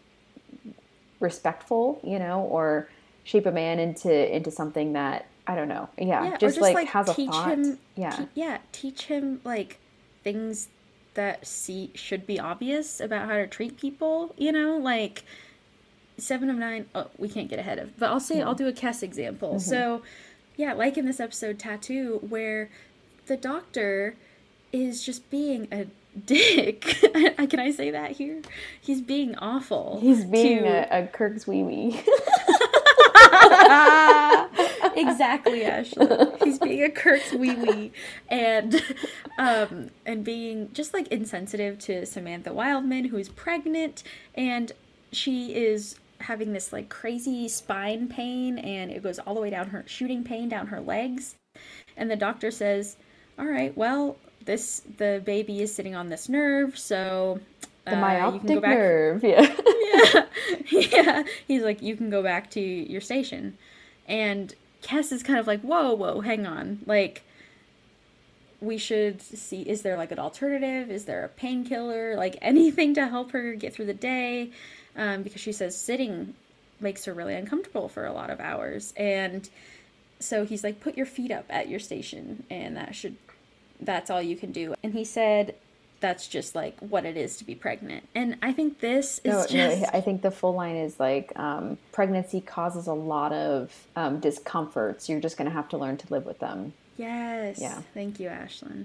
respectful, you know, or shape a man into into something that I don't know. Yeah, yeah, just, just like, like, has a teach thought. him yeah, te- yeah teach him like things that see should be obvious about how to treat people you know like seven of nine oh we can't get ahead of but i'll say i'll do a Kes example Mm-hmm. so yeah like in this episode tattoo where the doctor is just being a *laughs* dick *laughs* can i say that here he's being awful he's being to- a, a wee wee. *laughs* exactly, Ashlyn. He's being a Kirk's wee wee, and um, and being just like insensitive to Samantha Wildman, who is pregnant, and she is having this like crazy spine pain, and it goes all the way down her shooting pain down her legs, and the doctor says, "All right, well, this the baby is sitting on this nerve, so." The uh, you myoptic can go back nerve. Yeah. yeah, *laughs* yeah. He's like, you can go back to your station, and Kes is kind of like, whoa, whoa, hang on, like. We should see is there like an alternative? Is there a painkiller? Like anything to help her get through the day? Um, because she says sitting makes her really uncomfortable for a lot of hours. And so he's like, put your feet up at your station, and that should, that's all you can do. And he said, that's just like what it is to be pregnant. And I think this is No, just. no, I think the full line is like um, pregnancy causes a lot of um, discomforts. You're just going to have to learn to live with them. Yes. Yeah. Thank you, Ashlyn.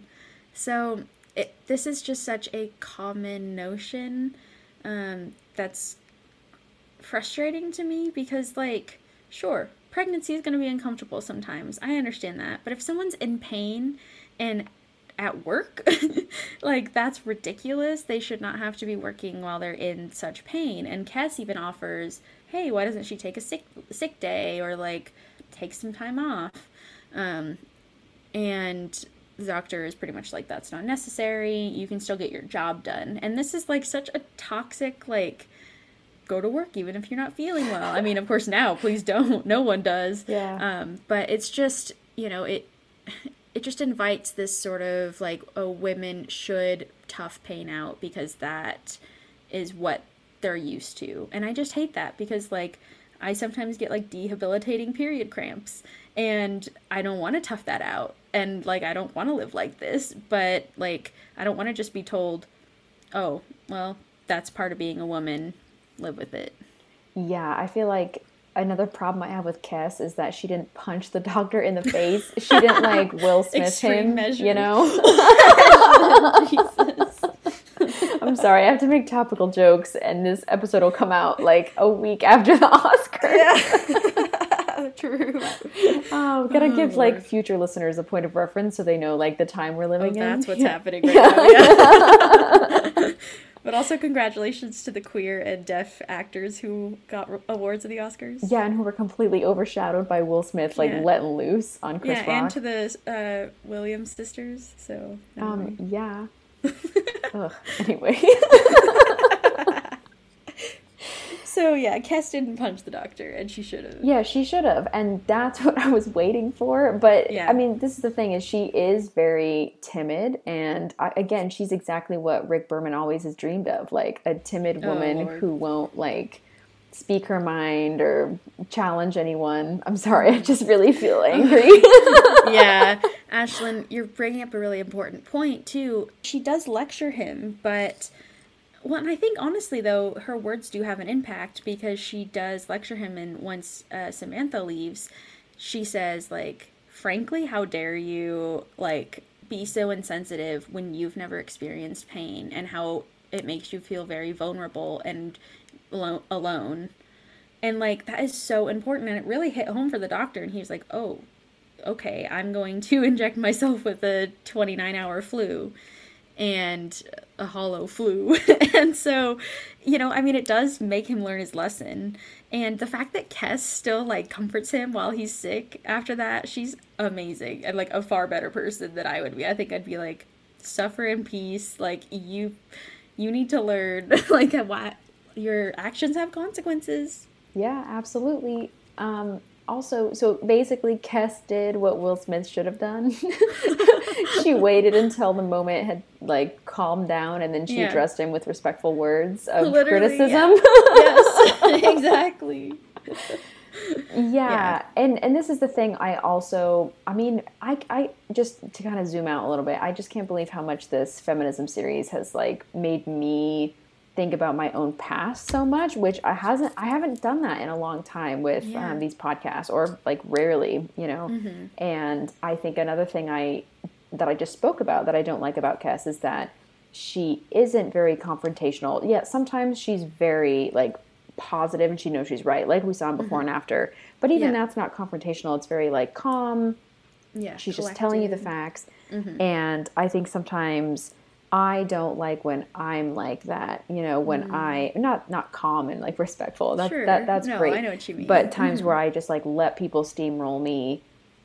So it, this is just such a common notion um, that's frustrating to me because, like, sure, pregnancy is going to be uncomfortable sometimes. I understand that. But if someone's in pain and at work, *laughs* like, that's ridiculous. They should not have to be working while they're in such pain. And Kes even offers, hey, why doesn't she take a sick, sick day or, like, take some time off? Um, and the doctor is pretty much like that's not necessary you can still get your job done and this is like such a toxic like go to work even if you're not feeling well i mean of course now please don't *laughs* no one does Yeah. um but it's just you know it it just invites this sort of like oh women should tough pain out because that is what they're used to. And i just hate that because like i sometimes get like debilitating period cramps and i don't want to tough that out. And like i don't want to live like this but like i don't want to just be told oh well that's part of being a woman live with it. Yeah, I feel like another problem I have with Kes is that she didn't punch the doctor in the face. She didn't like Will Smith Extreme him, measures. you know. *laughs* *laughs* I'm sorry, I have to make topical jokes, and this episode will come out like a week after the *laughs* Oscars. true Oh, we gotta oh, give like future listeners a point of reference so they know like the time we're oh, living in. Oh, that's what's Yeah. happening right now. Yeah. But also, congratulations to the queer and deaf actors who got awards at the Oscars. Yeah, and who were completely overshadowed by Will Smith like Yeah. letting loose on Chris Yeah, Rock. and to the uh, Williams sisters. So, um, yeah. *laughs* Ugh. Anyway. *laughs* so yeah, Kes didn't punch the doctor, and she should have. Yeah, she should have, and that's *laughs* what I was waiting for. But Yeah. I mean, this is the thing: is she is very timid, and I, again, she's exactly what Rick Berman always has dreamed of, like a timid oh, woman Oh, who won't like speak her mind or challenge anyone. I'm sorry, I just really feel *laughs* angry. *laughs* yeah, Ashlyn, you're bringing up a really important point too. She does lecture him, but well, and I think honestly though, her words do have an impact because she does lecture him, and once uh, Samantha leaves, she says like, "Frankly, how dare you like be so insensitive when you've never experienced pain, and how it makes you feel very vulnerable and alo- alone." And like that is so important, and it really hit home for the doctor. And he was like, "Oh, okay, I'm going to *laughs* inject myself with a 29 hour flu and a hollow flu. *laughs* and so, you know, I mean, it does make him learn his lesson. And the fact that Kes still like comforts him while he's sick after that, she's amazing and like a far better person than I would be. I think I'd be like, suffer in peace. Like, you, you need to learn, *laughs* like, what your actions have consequences. Yeah, absolutely. Um, also, so basically, Kes did what Will Smith should have done. *laughs* *laughs* she waited until the moment had like calmed down, and then she Yeah. addressed him with respectful words of Literally, criticism. yes, *laughs* exactly. yeah. Yeah. and and this is the thing. I also, I mean, I I just to kind of zoom out a little bit. I just can't believe how much this feminism series has like made me think about my own past so much which i hasn't i haven't done that in a long time with Yeah. um, these podcasts or like rarely you know and i think another thing i that i just spoke about that i don't like about Kes is that she isn't very confrontational yeah sometimes she's very like positive and she knows she's right, like we saw before and after. But even Mm-hmm. Yeah. that's not confrontational. It's very like calm. Yeah. She's just telling you the collected. facts. And I think sometimes I don't like when I'm like that, you know, when I not not calm and like respectful. That, Sure. that that's No, great. I know what you mean. But times where I just like let people steamroll me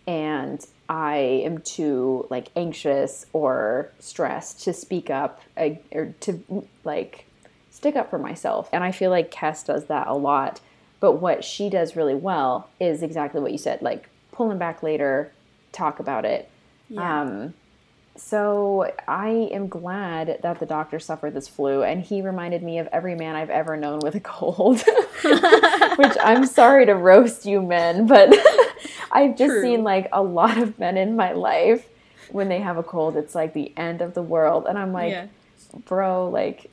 and I am too like anxious or stressed to speak up I, or to like stick up for myself. And I feel like Kes does that a lot. But what she does really well is exactly what you said, like pulling back later, talk about it. Yeah. Um, so I am glad that the doctor suffered this flu, and he reminded me of every man I've ever known with a cold. *laughs* Which I'm sorry to roast you men, but *laughs* I've just True. seen like a lot of men in my life when they have a cold, it's like the end of the world, and I'm like, yeah. bro, like.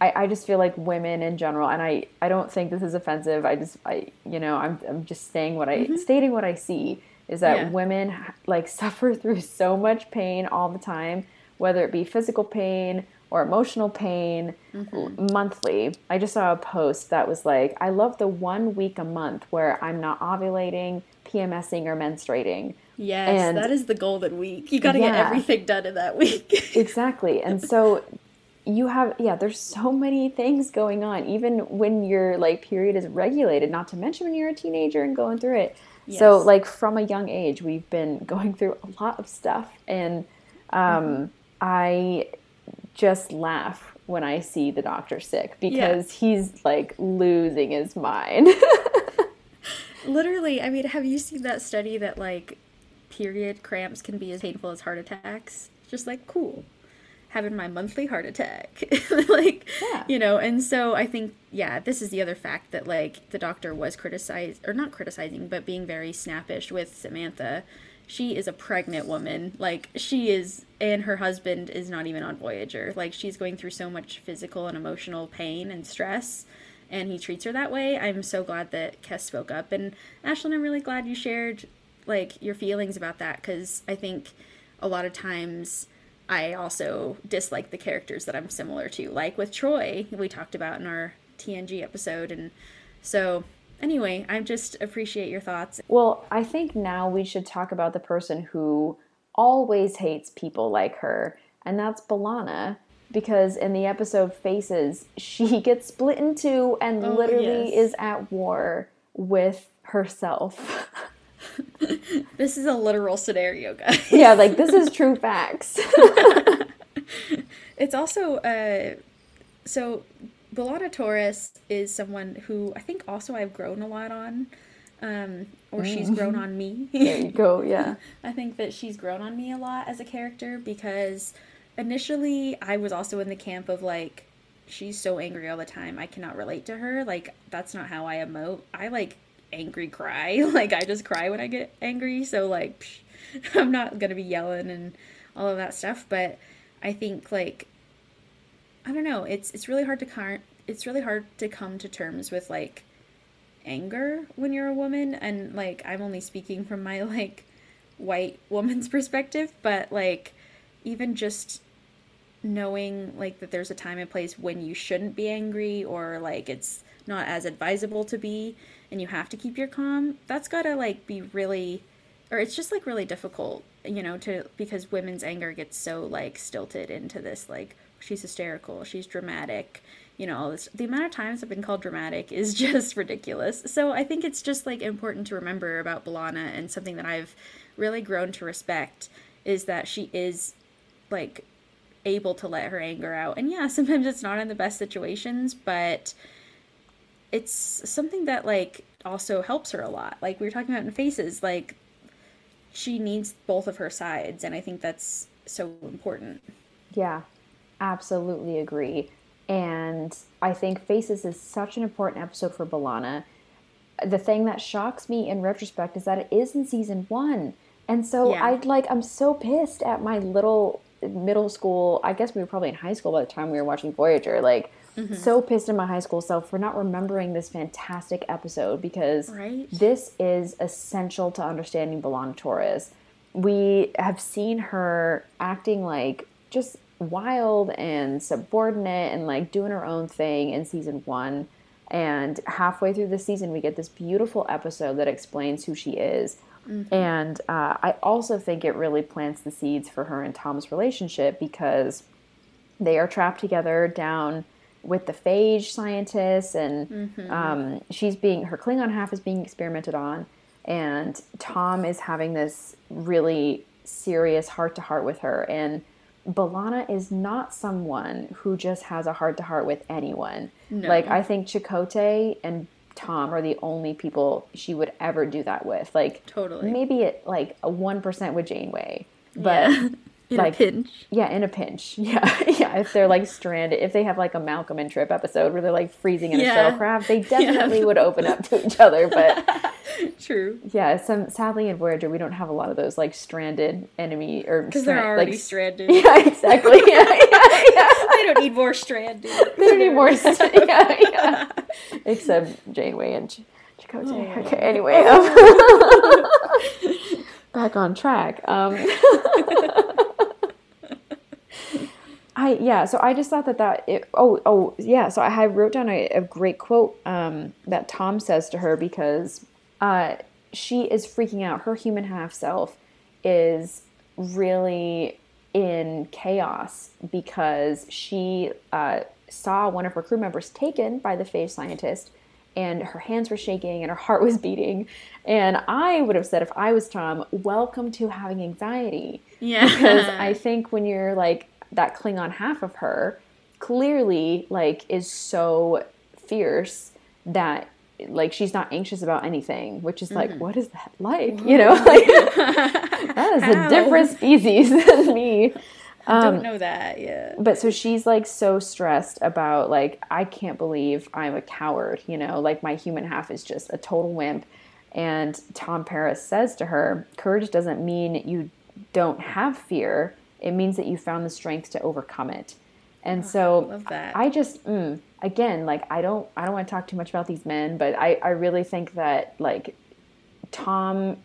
I, I just feel like women in general, and I, I don't think this is offensive. I just I you know I'm I'm just saying what I mm-hmm. stating what I see is that Yeah. women like *laughs* suffer through so much pain all the time, whether it be physical pain or emotional pain mm-hmm. monthly. I just saw a post that was like, I love the one week a month where I'm not ovulating, PMSing, or menstruating. Yes, And- that is the golden week. You got to get everything done in that *laughs* week. Exactly. And so you have yeah, there's so many things going on even when your like period is regulated, not to mention when you're a teenager and going through it. So like from a young age, we've been *laughs* going through a lot of stuff and um I just laugh when I see the doctor sick because he's like losing his mind. *laughs* Literally, I mean, have you seen that study that like period cramps can be as painful as heart attacks? Just like cool. Having my monthly heart attack. *laughs* like Yeah. you know, and so I think yeah, this is the other fact that like the doctor was criticized or not criticizing, but being very snappish with Samantha. She is a pregnant woman. Like she is and her husband is not even on Voyager. Like she's going through so much physical and emotional pain and stress and he treats her that way. I'm so glad that Kes spoke up. And Ashlyn, I'm really glad you shared like your feelings about that because I think a lot of times I also dislike the characters that I'm similar to, like with Troi, we talked about in our TNG episode. And so, anyway, I just appreciate your thoughts. Well, I think now we should talk about the person who always hates people like her, and that's B'Elanna. Because in the episode Faces, she *laughs* gets split in two and Oh, literally yes. is at war with herself. *laughs* *laughs* This is a literal scenario, guys. yeah, like this is true facts. *laughs* It's also uh, so B'Elanna Torres is someone who I think also I've grown a lot on, um, or she's grown on me. *laughs* there you go, yeah. I think that she's grown on me a lot as a character because initially I was also in the camp of like she's so angry all the time. I cannot relate to her. Like that's not how I emote. I like angry cry. *laughs* Like I just cry when I get angry. So like psh, *laughs* I'm not going to be yelling and all of that stuff, but I think like I don't know, it's it's really hard to car- it's really hard to come to terms with like anger when you're a woman and like I'm only speaking from my *laughs* like white woman's perspective, but like even just knowing like that there's a time and place when you shouldn't be angry or like it's not as advisable to be and you have to keep your calm, that's got to like be really or it's just like really difficult, you know, to because women's anger gets so like stilted into this like she's hysterical, she's dramatic, you know, all this the amount of times I've been called dramatic is *laughs* just ridiculous. So I think it's just like important to remember about B'Elanna and something that I've really grown to respect is that she is like able to let her anger out. And yeah, sometimes it's not in the best situations, but it's something that like also helps her a lot. Like we were talking about in Faces, like she needs both of her sides, and I think that's so important. Yeah, absolutely agree. And I think Faces is such an important episode for B'Elanna. The thing that shocks me in retrospect is that it is in season one. And so Yeah. I'd like I'm so pissed at my little middle school I guess we were probably in high school by the time we were watching Voyager. Like so pissed at my high school self for not remembering this fantastic episode because Right. this is essential to understanding B'Elanna Torres. We have seen her acting like just wild and subordinate and like doing her own thing in season one. And halfway through the season, we get this beautiful episode that explains who she is. And uh, I also think it really plants the seeds for her and Tom's relationship because they are trapped together down with the phage scientists and um, she's being her klingon half is being experimented on and tom is having this really serious heart to heart with her and B'Elanna is not someone who just has a heart to heart with anyone like i think Chakotay and tom are the only people she would ever do that with like Totally. maybe at like a 1% with janeway but Yeah. *laughs* In like- a pinch. yeah, in a pinch. *laughs* Yeah, yeah. If they're like stranded, if they have like a Malcolm and Trip episode where they're like freezing in a Yeah. shuttlecraft, they *laughs* definitely would open up to each other. But *laughs* True. yeah, some sadly in Voyager we don't have a lot of those like stranded enemy or Because they're already like, stranded. Yeah, exactly. Yeah, yeah, yeah. they don't need more stranded. They don't need more. st- yeah, yeah. Except Janeway and Ch- Chakotay. Okay. Anyway, um, back on track. Um, I yeah. So I just thought that that it, oh oh yeah. So I wrote down a, a great quote um, that Tom says to her because uh, she is freaking out. Her human half self is really in chaos because she uh, saw one of her crew members taken by the phage scientist and her hands were shaking and her heart was beating. And i would have said if i was tom welcome to having anxiety. Yeah. because i *laughs* think when you're like that klingon half of her clearly like is so fierce that like she's not anxious about anything which is like mm-hmm. what is that like? You know *laughs* like *laughs* that is a different species than me don't know that. Yeah. but so she's like so stressed about like i can't believe i'm a coward you know like my human half is just a total wimp and tom paris says to her courage doesn't mean you don't have fear it means that you found the strength to overcome it and so love that. i just mm, again like i don't i don't want to talk too much about these men but i i really think that like tom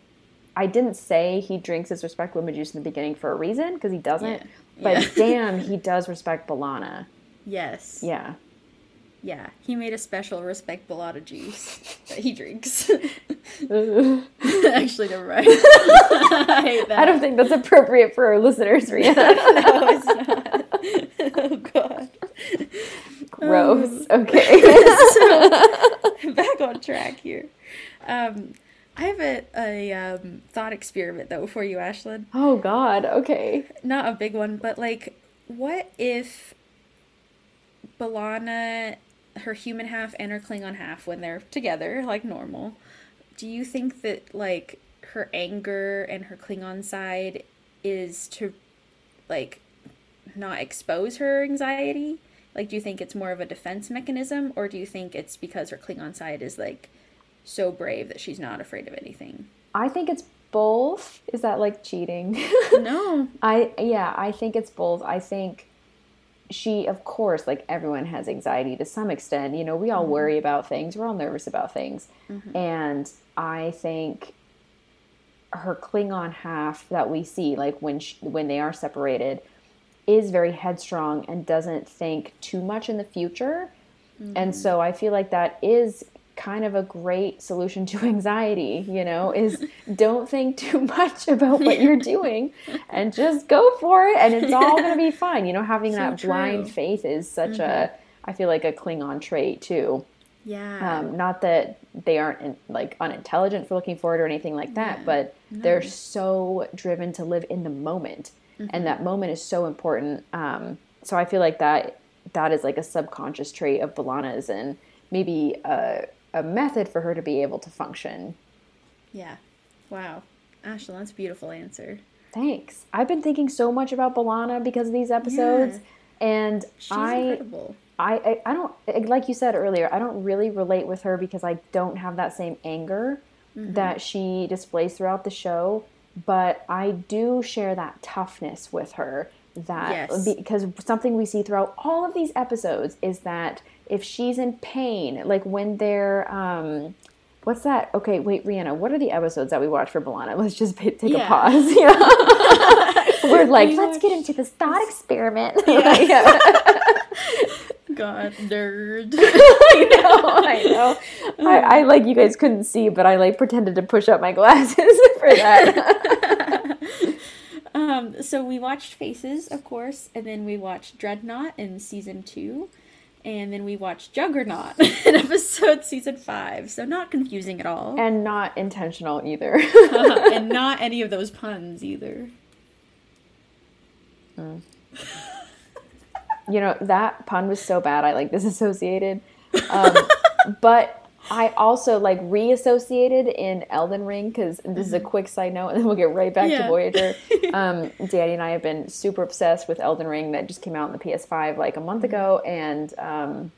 I didn't say he drinks his respect lemon juice in the beginning for a reason because he doesn't. Yeah. But Yeah. damn, he does respect B'Elanna. Yes. Yeah. Yeah. He made a special respect B'Elanna juice that he drinks. *laughs* *laughs* Actually, never mind. *laughs* I hate that. I don't think that's appropriate for our listeners, Rhianna. No, it's not. oh God. Gross. Okay. Back on track here. Um, I have a, a um, thought experiment though for you, Ashlyn. oh God. Okay. Not a big one, but like, what if B'Elanna, her human half and her Klingon half, when they're together, like normal, do you think that like her anger and her Klingon side is to like not expose her anxiety? Like, do you think it's more of a defense mechanism, or do you think it's because her Klingon side is like so brave that she's not afraid of anything? I think it's both. Is that like cheating? *laughs* No. I yeah, I think it's both. I think she of course like everyone has anxiety to some extent. You know, we all mm-hmm. worry about things. We're all nervous about things. Mm-hmm. And I think her Klingon half that we see like when she, when they are separated is very headstrong and doesn't think too much in the future. And mm-hmm. so I feel like that is kind of a great solution to *laughs* anxiety, you know, is don't think too *laughs* much about what you're *laughs* doing and just go for it and it's all going to be fine. You know, having that blind faith is such a I feel like a Klingon trait too. Yeah. Um, not that they aren't in, like unintelligent for looking forward or anything like that, but they're so driven to live in the moment, and that moment is so important. Um, so I feel like that that is like a subconscious trait of B'Elanna's, and maybe a, a method for her to be able to function. yeah. Wow. Ashlyn, that's a beautiful answer. Thanks. I've been thinking so much about B'Elanna because of these episodes, and She's I. incredible. I, I I don't like you said earlier. I don't really relate with her because I don't have that same anger Mm-hmm. that she displays throughout the show. But I do share that toughness with her. That Yes. because something we see throughout all of these episodes is that if she's in pain, like when they're um, what's that? Okay, wait, Rhianna, what are the episodes that we watch for B'Elanna? *laughs* Let's just p- take Yeah. a pause. *laughs* Yeah. *laughs* We're like, We let's get into this thought experiment. Yeah. God, nerd. I know, I know. I, I like you guys couldn't see, but I like pretended to push up my glasses for that. Um, so we watched Faces, of course, and then we watched Dreadnought in season two, and then we watched Juggernaut *laughs* in episode season five. So not confusing at all, and not intentional either. *laughs* and *laughs* not any of those puns either. you know that pun was so bad i like disassociated um, but i also like reassociated in elden ring because this is a quick side note and then we'll get right back Yeah. to voyager. *laughs* Um, danny and i have been super obsessed with elden ring. That just came out on the ps5 like a month ago and um,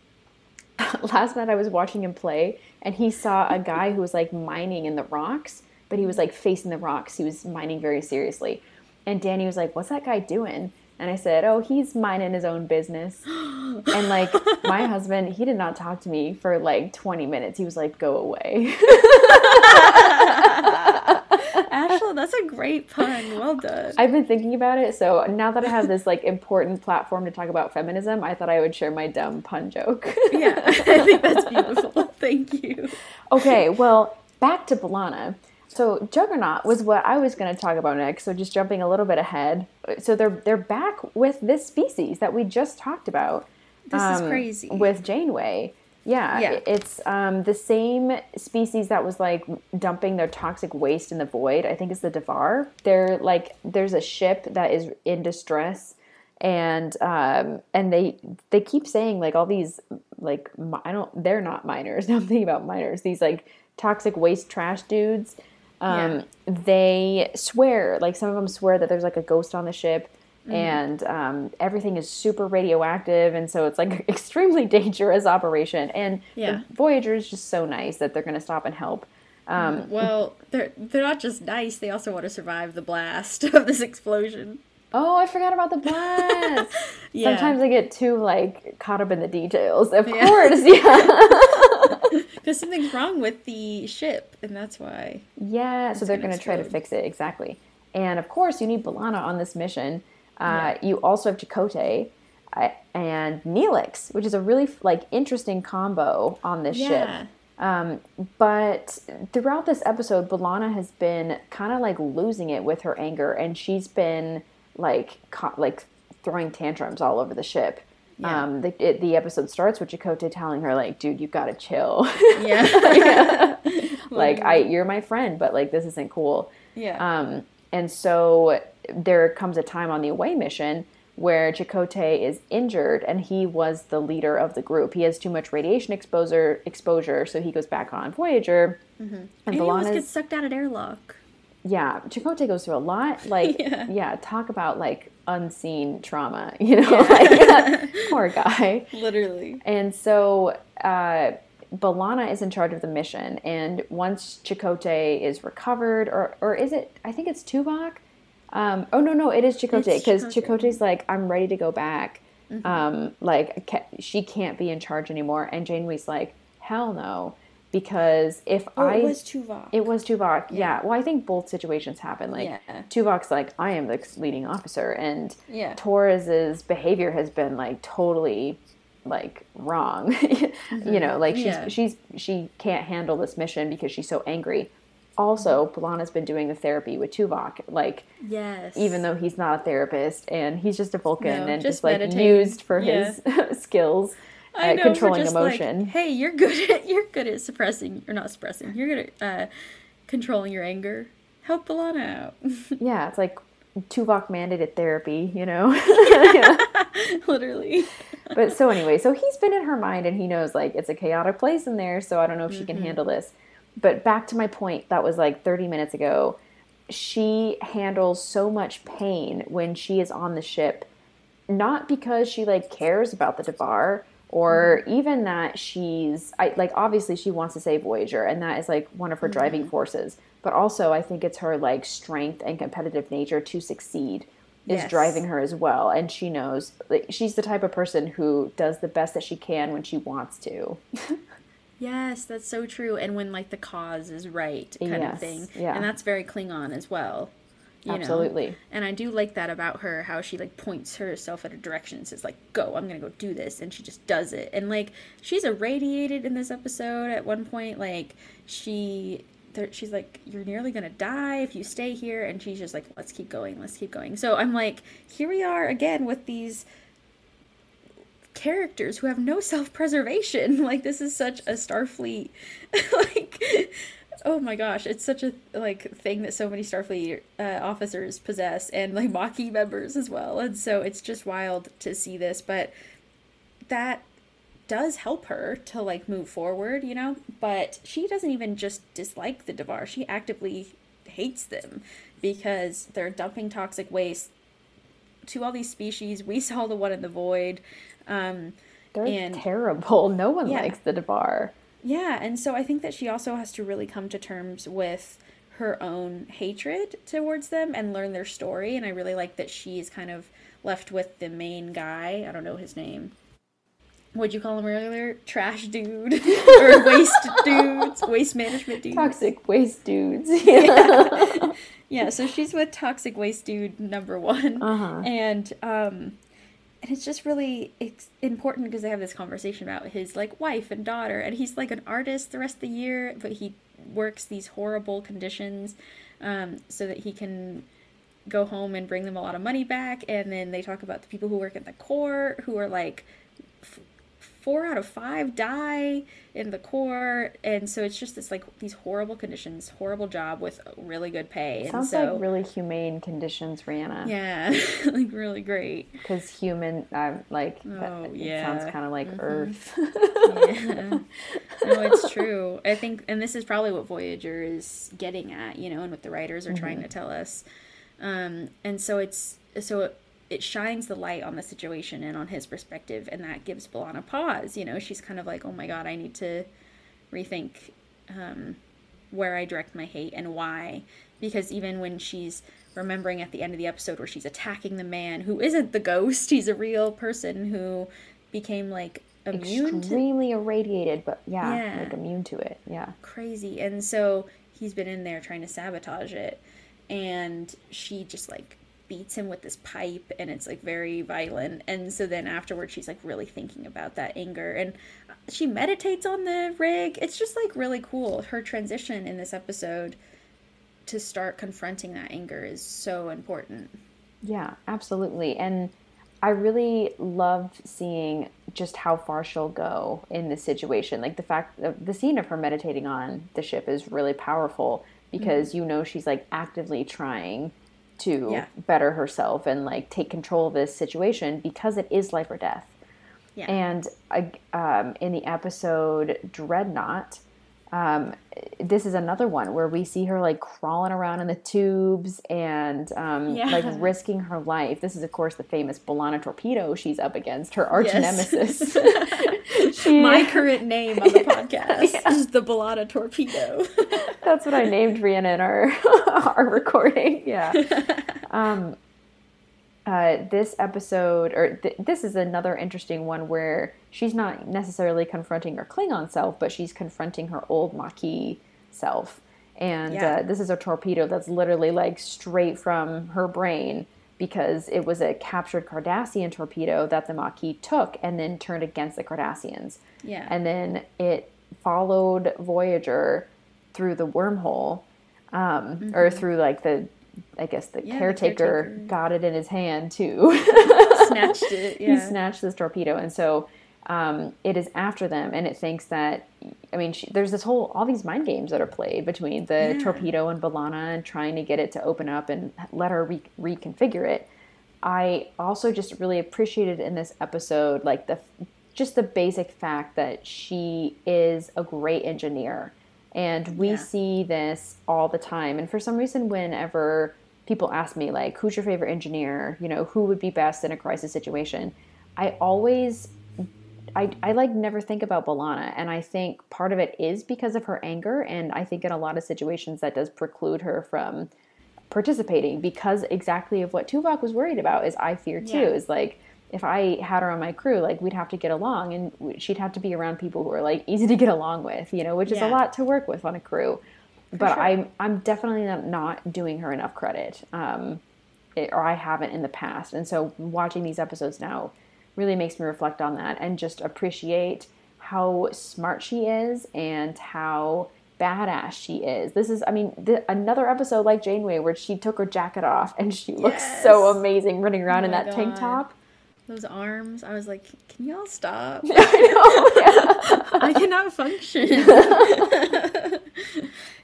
*laughs* last night i was watching him play and he saw a guy who was like mining in the rocks but he was like facing the rocks. He was mining very seriously. And danny was like what's that guy doing and I said, "Oh, he's minding his own business." *gasps* and like my husband, he did not talk to me for like 20 minutes. He was like, "Go away." *laughs* Ashlyn, that's a great pun. Well done. I've been thinking about it, so now that I have this like important platform to talk about feminism, I thought I would share my dumb pun joke. yeah, *laughs* I think that's beautiful. Thank you. okay, well, back to B'Elanna. So Juggernaut was what I was going to talk about next. So just jumping a little bit ahead. So they're they're back with this species that we just talked about. This is um, crazy. with Janeway. Yeah, Yeah. it's um, the same species that was like dumping their toxic waste in the void. I think it's the Devore. They're like there's a ship that is in distress, and um, and they they keep saying like all these like I don't they're not miners. *laughs* I'm thinking about miners. These like toxic waste trash dudes. Um, They swear like some of them swear that there's like a ghost on the ship and um, everything is super radioactive and so it's like *laughs* extremely dangerous operation and Yeah. the voyager is just so nice that they're going to stop and help um, Well, they're they're not just nice; they also want to survive the blast *laughs* of this explosion. Oh i forgot about the blast *laughs* Yeah. sometimes i get too like caught up in the details of Yeah. course *laughs* yeah *laughs* Because something's wrong with the ship, and that's why. yeah so they're gonna try to fix it exactly and of course you need B'Elanna on this mission uh, Yeah. you also have Chakotay uh, and Neelix, which is a really like interesting combo on this ship. Um, but throughout this episode, B'Elanna has been kind of like losing it with her anger, and she's been like co- like throwing tantrums all over the ship. Yeah. Um, the, it, the episode starts with Chakotay telling her like, "Dude, you've gotta chill. *laughs* Yeah. *laughs* *laughs* like, I you're my friend, but like this isn't cool." yeah. Um, and so there comes a time on the away mission where Chakotay is injured and he was the leader of the group. He has too much radiation exposure exposure, so he goes back on Voyager. And and he almost gets sucked out an airlock. Yeah, Chakotay goes through a lot. *laughs* Like Yeah. yeah, talk about like unseen trauma, *laughs* you know, like *laughs* poor guy. Literally. And so uh, B'Elanna is in charge of the mission, and once Chakotay is recovered, or or is it? I think it's Tuvok. Um, oh no, no, it is Chakotay because Chakotay. Chakotay's like, I'm ready to go back. Um, like ca- she can't be in charge anymore, and Janeway's like, hell no, because if Oh, I it was Tuvok. it was Tuvok. Yeah. Well, I think both situations happen. Like Yeah. Tuvok's like, I am the leading officer, and Yeah. Torres's behavior has been like totally like wrong. *laughs* you know, like she's Yeah. she's she can't handle this mission because she's so angry. Also, Mm-hmm. B'Elanna's been doing the therapy with Tuvok, like yes. even though he's not a therapist and he's just a Vulcan No, and just just, like used for Yeah. his *laughs* skills I know, controlling just, like, emotion. hey, you're good at *laughs* you're good at suppressing You're not suppressing. You're good at uh, controlling your anger. Help B'Elanna out. *laughs* yeah, it's like Tuvok mandated therapy, you know. *laughs* Literally. but so anyway, so he's been in her mind and he knows like it's a chaotic place in there, so I don't know if she Mm-hmm. can handle this. But back to my point that was like 30 minutes ago, she handles so much pain when she is on the ship, not because she like cares about the Devore or Mm-hmm. even that she's I like obviously she wants to save Voyager and that is like one of her Mm-hmm. driving forces, but also I think it's her like strength and competitive nature to succeed is Yes. driving her as well and she knows like, she's the type of person who does the best that she can when she wants to *laughs* Yes, that's so true. And when like the cause is right, kind Yes, of thing. yeah. And that's very Klingon as well. You know? Absolutely. And I do like that about her, how she like points herself at a direction and says like, "Go, I'm gonna go do this," and she just does it. And like she's irradiated in this episode at one point. Like she, she's like, "You're nearly gonna die if you stay here," and she's just like, "Let's keep going, let's keep going." So I'm like, here we are again with these characters who have no self-preservation. *laughs* Like this is such a Starfleet, *laughs* like oh my gosh, it's such a like thing that so many Starfleet uh, officers possess, and like *laughs* Maquis members as well. And so it's just wild to see this, but that does help her to like move forward, you know. But she doesn't even just dislike the Devore; she actively hates them because they're dumping toxic waste to all these species. We *laughs* saw the one in the void. Um, They're and terrible. No one Yeah. likes the Devore. Yeah, and so I think that she also has to really come to terms with her own hatred towards them and learn their story. And I really like that she is kind of left with the main guy. I don't know his name. What'd you call him earlier? Trash dude *laughs* or waste dudes, waste management dude. Toxic waste dudes. *laughs* *laughs* Yeah, so she's with toxic waste dude number one, Uh-huh. and um, and it's just really it's important because they have this conversation about his like wife and daughter, and he's like an artist the rest of the year, but he works these horrible conditions, um, so that he can go home and bring them a lot of money back, and then they talk about the people who work at the core who are like f- four out of five die in the core and so it's just this like these horrible conditions horrible job with really good pay. And Sounds so like really humane conditions, Rhianna. yeah *laughs* like really great. Because human, um, like, Oh, it yeah. sounds kind of like Earth. *laughs* yeah. No it's true. I think and this is probably what voyager is getting at you know and what the writers are trying to tell us. Um and so it's so it, shines the light on the situation and on his perspective and that gives B'Elanna pause you know she's kind of like oh my god i need to rethink um where i direct my hate and why because even when she's remembering at the end of the episode where she's attacking the man who isn't the ghost *laughs* he's a real person who became like immune to Extremely irradiated, but yeah, Yeah. like immune to it. Yeah. crazy and so he's been in there trying to sabotage it and she just like beats him with this pipe and it's like very violent. And so then afterwards she's like really thinking about that anger and she meditates on the rig. It's just like really cool. Her transition in this episode to start confronting that anger is so important. Yeah, absolutely. And I really love seeing just how far she'll go in this situation. Like the fact that the scene of her meditating on the ship is really powerful because mm-hmm. you know she's like actively trying to Yeah. better herself and like take control of this situation because it is life or death. yeah And I- um, in the episode Dreadnought, um, this is another one where we see her like crawling around in the tubes and um, Yeah. like risking her life. This is, of course, the famous B'Elanna torpedo she's up against, her arch Yes. nemesis. *laughs* she, my current name on the *laughs* podcast is the B'Elanna torpedo *laughs* that's what I named Rhianna in our our recording. Yeah. Um, uh, this episode, or th- this is another interesting one where she's not necessarily confronting her Klingon self, but she's confronting her old Maquis self. And Yeah. uh, this is a torpedo that's literally like straight from her brain because it was a captured Cardassian torpedo that the Maquis took and then turned against the Cardassians. Yeah. And then it followed Voyager through the wormhole, um, or through like the, I guess the Mm-hmm. Yeah, the caretaker, caretaker. got it in his hand too. snatched it *laughs* he snatched this torpedo, and so um, it is after them, and it thinks that. I mean, she, there's this whole all these mind games that are played between the Yeah. torpedo and B'Elanna, and trying to get it to open up and let her re- reconfigure it. I also just really appreciated in this episode, like the just the basic fact that she is a great engineer, and we Yeah. see this all the time. And for some reason, whenever people ask me like, "Who's your favorite engineer?" You know, who would be best in a crisis situation, I always I, I like never think about B'Elanna, and I think part of it is because of her anger, and I think in a lot of situations that does preclude her from participating because exactly of what Tuvok was worried about is I fear too Yeah. is like if I had her on my crew, like we'd have to get along, and she'd have to be around people who are like easy to get along with, you know, which is a lot to work with on a crew. but I'm I'm definitely not, not doing her enough credit, um, it, or I haven't in the past. And so watching these episodes now really makes me reflect on that and just appreciate how smart she is and how badass she is. This is, I mean, the, another episode like Janeway where she took her jacket off and she looks so amazing running around Oh in that tank top. Those arms, I was like, can y'all stop? *laughs* I know. *laughs* I cannot function. *laughs*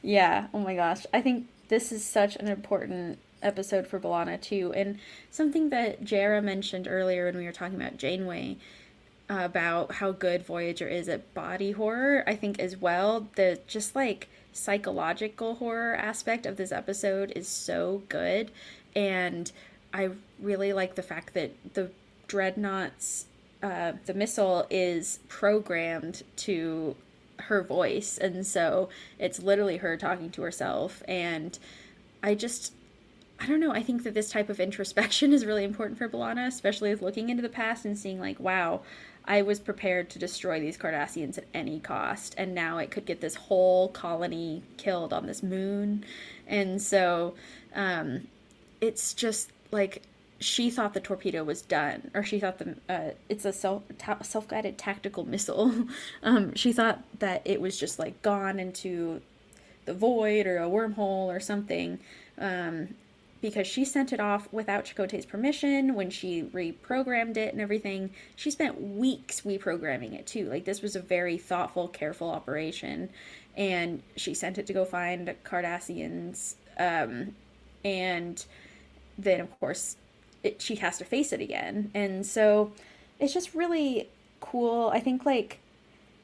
yeah. Oh my gosh. I think this is such an important episode for B'Elanna too, and something that Jarrah mentioned earlier when we were talking about Janeway uh, about how good Voyager is at body horror. I think as well the just like psychological horror aspect of this episode is so good, and I really like the fact that the dreadnoughts uh, the missile is programmed to her voice. And so it's literally her talking to herself. And i just i don't know i think that this type of introspection *laughs* is really important for B'Elanna especially with looking into the past and seeing like wow i was prepared to destroy these cardassians at any cost and now it could get this whole colony killed on this moon and so um it's just like she thought the torpedo was done, or she thought the uh, it's a self ta- self guided tactical missile. *laughs* um, she thought that it was just like gone into the void or a wormhole or something, um, because she sent it off without Chakotay's permission when she reprogrammed it and everything. She spent weeks reprogramming it too. Like this was a very thoughtful, careful operation, and she sent it to go find Cardassians. Um, and then of course it, she has to face it again and so it's just really cool i think like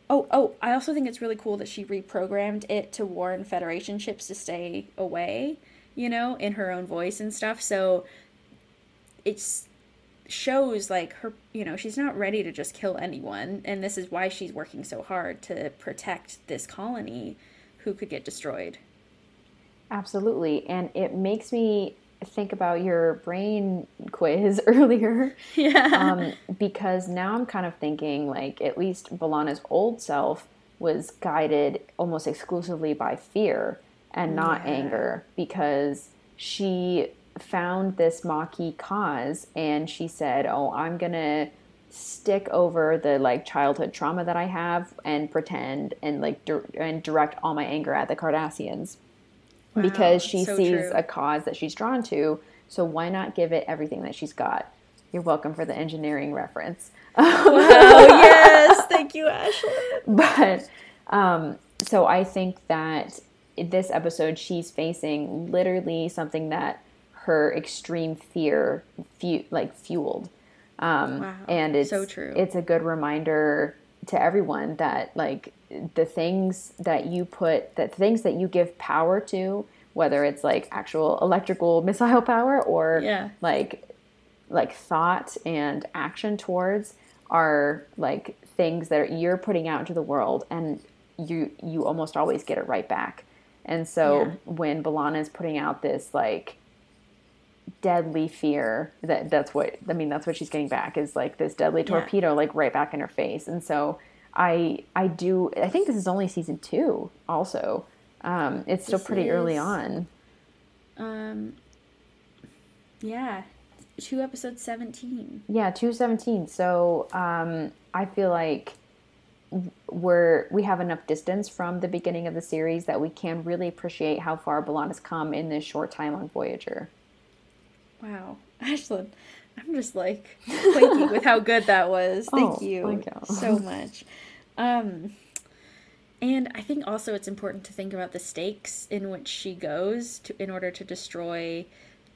oh oh i also think it's really cool that she reprogrammed it to warn federation ships to stay away you know in her own voice and stuff so it's shows like her you know she's not ready to just kill anyone and this is why she's working so hard to protect this colony who could get destroyed Absolutely. And it makes me think about your brain *laughs* quiz *laughs* earlier. yeah Um, because now I'm kind of thinking like at least B'Elanna's old self was guided almost exclusively by fear and not anger because she found this Maquis cause and she said, "Oh, I'm going to stick over the like childhood trauma that I have and pretend and like dir- and direct all my anger at the Cardassians." because she so sees true. a cause that she's drawn to. So why not give it everything that she's got? You're welcome for the engineering reference. oh *laughs* yes thank you ashley but um, so I think that this episode, she's facing literally something that her extreme fear fu- like fueled. Um, Wow, and it's so true. It's a good reminder to everyone that like the things that you put, that things that you give power to, whether it's like actual electrical missile power or Yeah. like like thought and action towards are like things that you're putting out into the world and you you almost always get it right back and so Yeah. when B'Elanna is putting out this like deadly fear that that's what I mean that's what she's getting back is like this deadly torpedo like right back in her face. And so I I do I think this is only season 2 also. Um it's still This pretty early on. um yeah two episodes 17 Yeah, two seventeen. So um, I feel like we're we have enough distance from the beginning of the series that we can really appreciate how far B'Elanna has come in this short time on Voyager. wow *laughs* ashlyn i'm just like quaking with how good that was *laughs* thank Oh, you thank you. so much um and i think also it's important to think about the stakes in which she goes to in order to destroy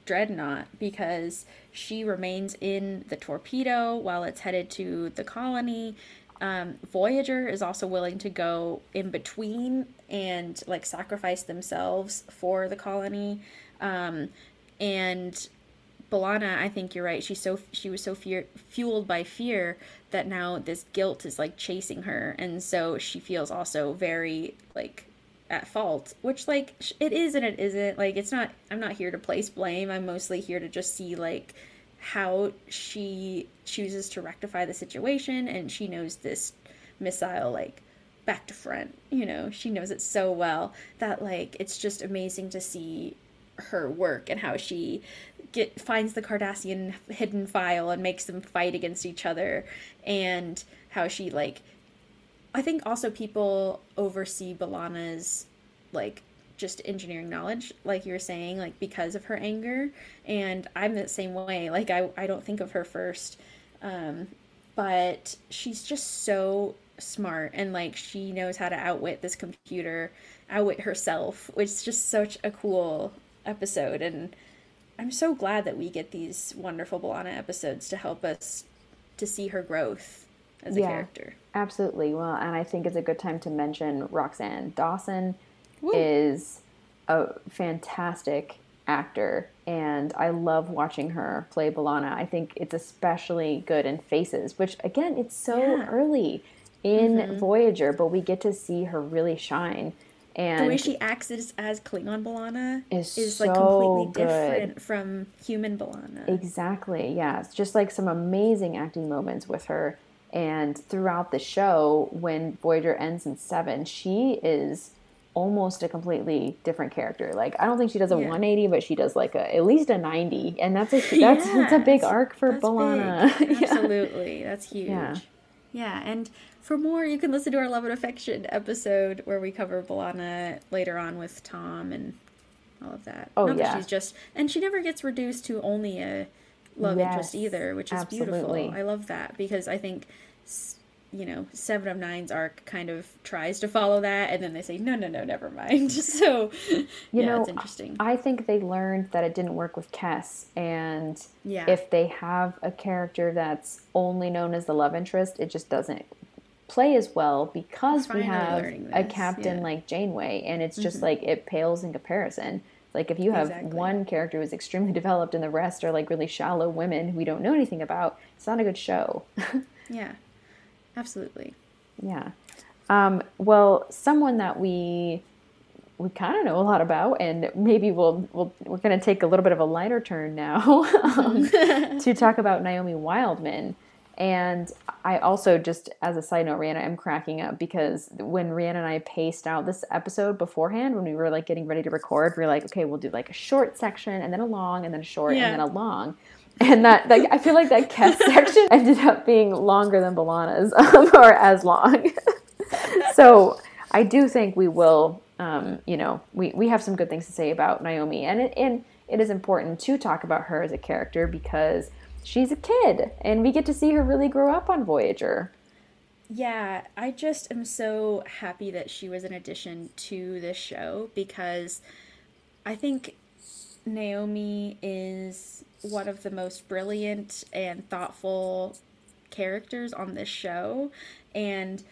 dreadnought because she remains in the torpedo while it's headed to the colony um, voyager is also willing to go in between and like sacrifice themselves for the colony um, and B'Elanna, I think you're right. She's so she was so fear fueled by fear that now this guilt is like chasing her, and so she feels also very like at fault. Which like it is and it isn't. Like it's not. I'm not here to place blame. I'm mostly here to just see like how she chooses to rectify the situation, and she knows this missile like back to front. You know, she knows it so well that like it's just amazing to see her work and how she get finds the Cardassian hidden file and makes them fight against each other and how she like I think also people oversee B'Elanna's like just engineering knowledge like you were saying like because of her anger. And I'm the same way. Like I I don't think of her first um but she's just so smart and like she knows how to outwit this computer outwit herself which is just such a cool episode. And i'm so glad that we get these wonderful B'Elanna episodes to help us to see her growth as a character. Absolutely. Well, and I think it's a good time to mention Roxann Dawson is a fantastic actor and I love watching her play B'Elanna. I think it's especially good in Faces, which again, it's so Yeah. early in mm-hmm. Voyager, but we get to see her really shine. And the way she acts as, as Klingon B'Elanna Is is like so completely good. different from human B'Elanna. Exactly. Yeah. It's just like some amazing acting moments with her. And throughout the show, when Voyager ends in seven, she is almost a completely different character. Like I don't think she does a Yeah. 180, but she does like a at least a 90, and that's a that's *laughs* that's a big arc for B'Elanna. *laughs* Yeah. Absolutely. That's huge. Yeah. Yeah. and for more, you can listen to our Love and Affection episode where we cover B'Elanna later on with Tom and all of that. Oh, Not that yeah. she's just, and she never gets reduced to only a love interest either, which is absolutely. beautiful. I love that because I think. You know, Seven of Nine's arc kind of tries to follow that, and then they say, "No, no, no, never mind." *laughs* So, You yeah, know, it's interesting. I think they learned that it didn't work with Kes, and Yeah. if they have a character that's only known as the love interest, it just doesn't play as well because we have a captain yeah. Mm-hmm. like Janeway, and it's just like it pales in comparison. Like if you have Exactly. one character who's extremely *laughs* developed and the rest are like really shallow women who we don't know anything about, it's not a good show. *laughs* yeah, absolutely. Yeah. Um, well, someone that we we kind of know a lot about, and maybe we'll, we'll we're going to take a little bit of a lighter turn now *laughs* um, *laughs* to talk about Naomi Wildman. And I also just, as a side note, Rhianna, I'm cracking up because when Rhianna and I paced out this episode beforehand, when we were like getting ready to record, we are like, okay, we'll do like a short section and then a long and then a short Yeah. and then a long. And that, like, I feel like that Kes *laughs* section ended up being longer than B'Elanna's, um, *laughs* or as long. *laughs* so I do think we will, um, you know, we, we have some good things to say about Naomi, and it, and it is important to talk about her as a character because she's a kid, and we get to see her really grow up on Voyager. Yeah, I just am so happy that she was an addition to this show because I think Naomi is one of the most brilliant and thoughtful characters on this show and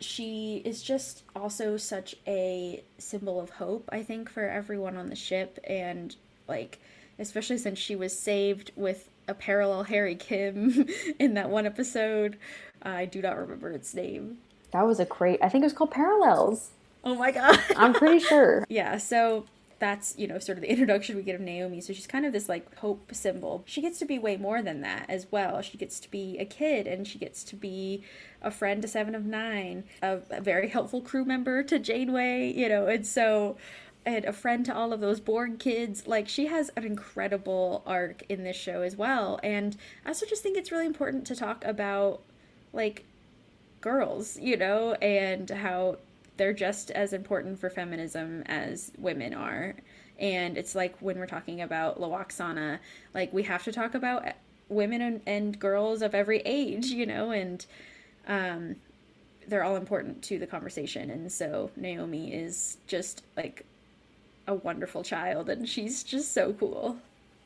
she is just also such a symbol of hope i think for everyone on the ship and like especially since she was saved with a parallel harry kim *laughs* in that one episode i do not remember its name That was a great. I think it was called Parallels. oh my god I'm pretty *laughs* sure. yeah so that's you know sort of the *laughs* introduction we get of naomi. So she's kind of this like hope symbol. She gets to be way more than that as well. She gets to be a kid and she gets to be a friend to seven of nine a, a very helpful crew member to janeway you know and so and a friend to all of those born kids. Like she has an incredible arc in this show as well. And i also just think it's really important to talk about like girls, you know, and how they're just as important for feminism as women are. And it's like when we're talking about Lwaxana, like we have to talk about women and, and girls of every age, you know, and um, they're all important to the conversation. And so Naomi is just like a wonderful child, and she's just so cool.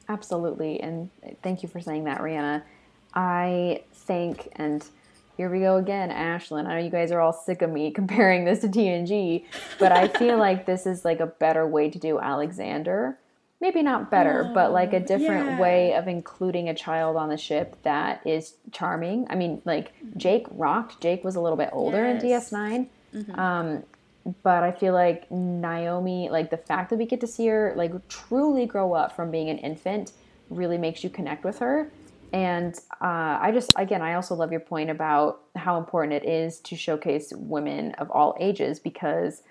Absolutely. And thank you for saying that, Rhianna. I think, and here we go again, Ashlyn. I know you guys are all sick of me *laughs* comparing this to TNG, but I feel like *laughs* this is like a better way to do Alexander. Maybe not better, um, but like a different yeah. way of including a child on the ship that is charming. I mean, like mm-hmm. Jake rocked. Jake was a little bit older in DS9. Mm-hmm. Um, but I feel like Naomi, like the fact that we get to see her like truly grow up from being an infant, really makes you connect with her. And uh, I just, again, I also love your point about how important it is to showcase women of all ages because,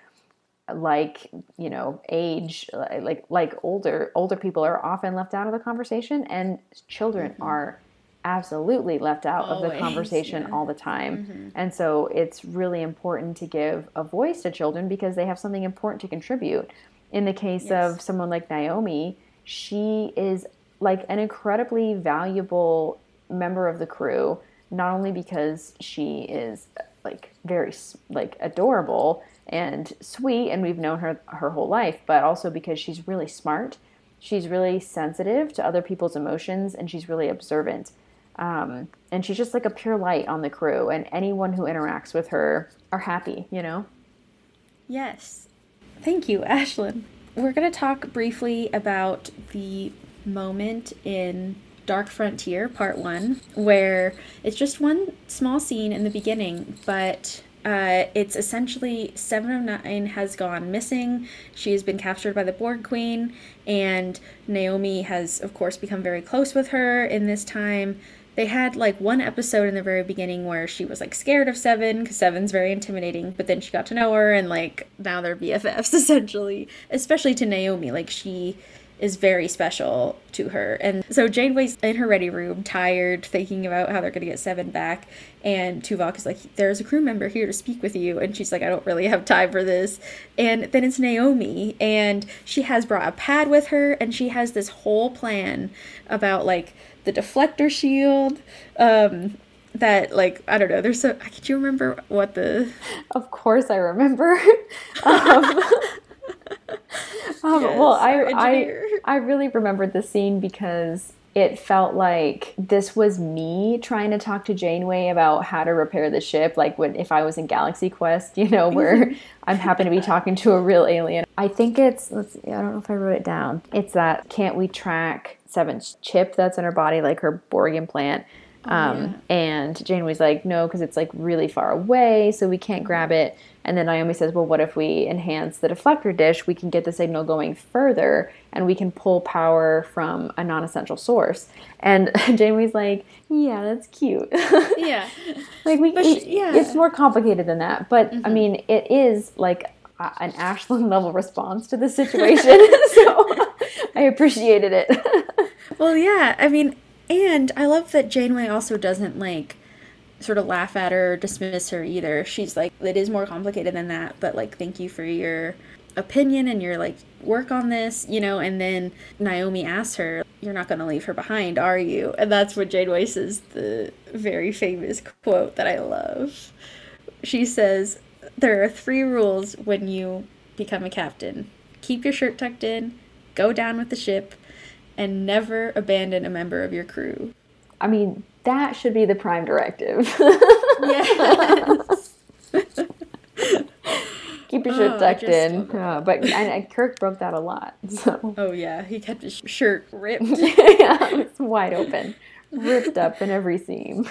like you know, age, like like older older people are often left out of the conversation, and children mm-hmm. are absolutely left out Always, of the conversation yeah. all the time. Mm-hmm. And so it's really important to give a voice to children because they have something important to contribute. In the case yes. of someone like Naomi, she is like an incredibly valuable member of the crew, not only because she is like very like adorable and sweet and we've known her her whole life, but also because she's really smart. She's really sensitive to other people's emotions and she's really observant. Um, and she's just like a pure light on the crew, and anyone who interacts with her are happy, you know? Yes. Thank you, Ashlyn. We're going to talk briefly about the moment in Dark Frontier, part one, where it's just one small scene in the beginning, but uh, it's essentially Seven of Nine has gone missing. She has been captured by the Borg Queen, and Naomi has, of course, become very close with her in this time they had like one episode in the very beginning where she was like scared of Seven because Seven's very intimidating, but then she got to know her and like now they're BFFs *laughs* essentially, especially to Naomi. Like she is very special to her. And so Janeway's in her ready room, tired, thinking about how they're going to get Seven back. And Tuvok is like, There's a crew member here to speak with you. And she's like, I don't really have time for this. And then it's Naomi, and she has brought a pad with her, and she has this whole plan about like, the deflector shield. Um, that like I don't know. There's so. Could you remember what the? Of course, I remember. *laughs* um, um, yes, well, I I *laughs* I really remembered the scene because it felt like this was me trying to talk to Janeway about how to repair the ship, like when if I was in Galaxy Quest, *laughs* you know, where *laughs* I'm happen to be talking to a real alien. I think it's let's see, I don't know if I wrote it down. It's that can't we track Seven's chip that's in her body, like her Borg implant. Oh, um, yeah. And Janeway's like, no, because it's like really far away, so we can't grab it. And then Naomi says, well, what if we enhance the deflector dish? We can get the signal going further and we can pull power from a non essential source. And *laughs* Janeway's like, yeah, that's cute. *laughs* yeah. like, we, yeah. it's more complicated than that. But mm-hmm. I mean, it is like an Ashlyn level response to the situation. *laughs* so I appreciated it. well, yeah. I mean, and I love that Janeway also doesn't like sort of laugh at her or dismiss her either. She's like, it is more complicated than that, but like, thank you for your opinion and your like work on this, you know. And then Naomi asks her, You're not going to leave her behind, are you? And that's what Jade Weiss says, the very famous quote that I love. She says, There are three rules when you become a captain keep your shirt tucked in, go down with the ship, and never abandon a member of your crew. I mean, that should be the prime directive. yes. Keep your shirt oh, tucked in. Uh, but and, and, Kirk broke that a lot. *laughs* So. Oh yeah, he kept his shirt ripped. *laughs* yeah, it's wide open, ripped up in every seam.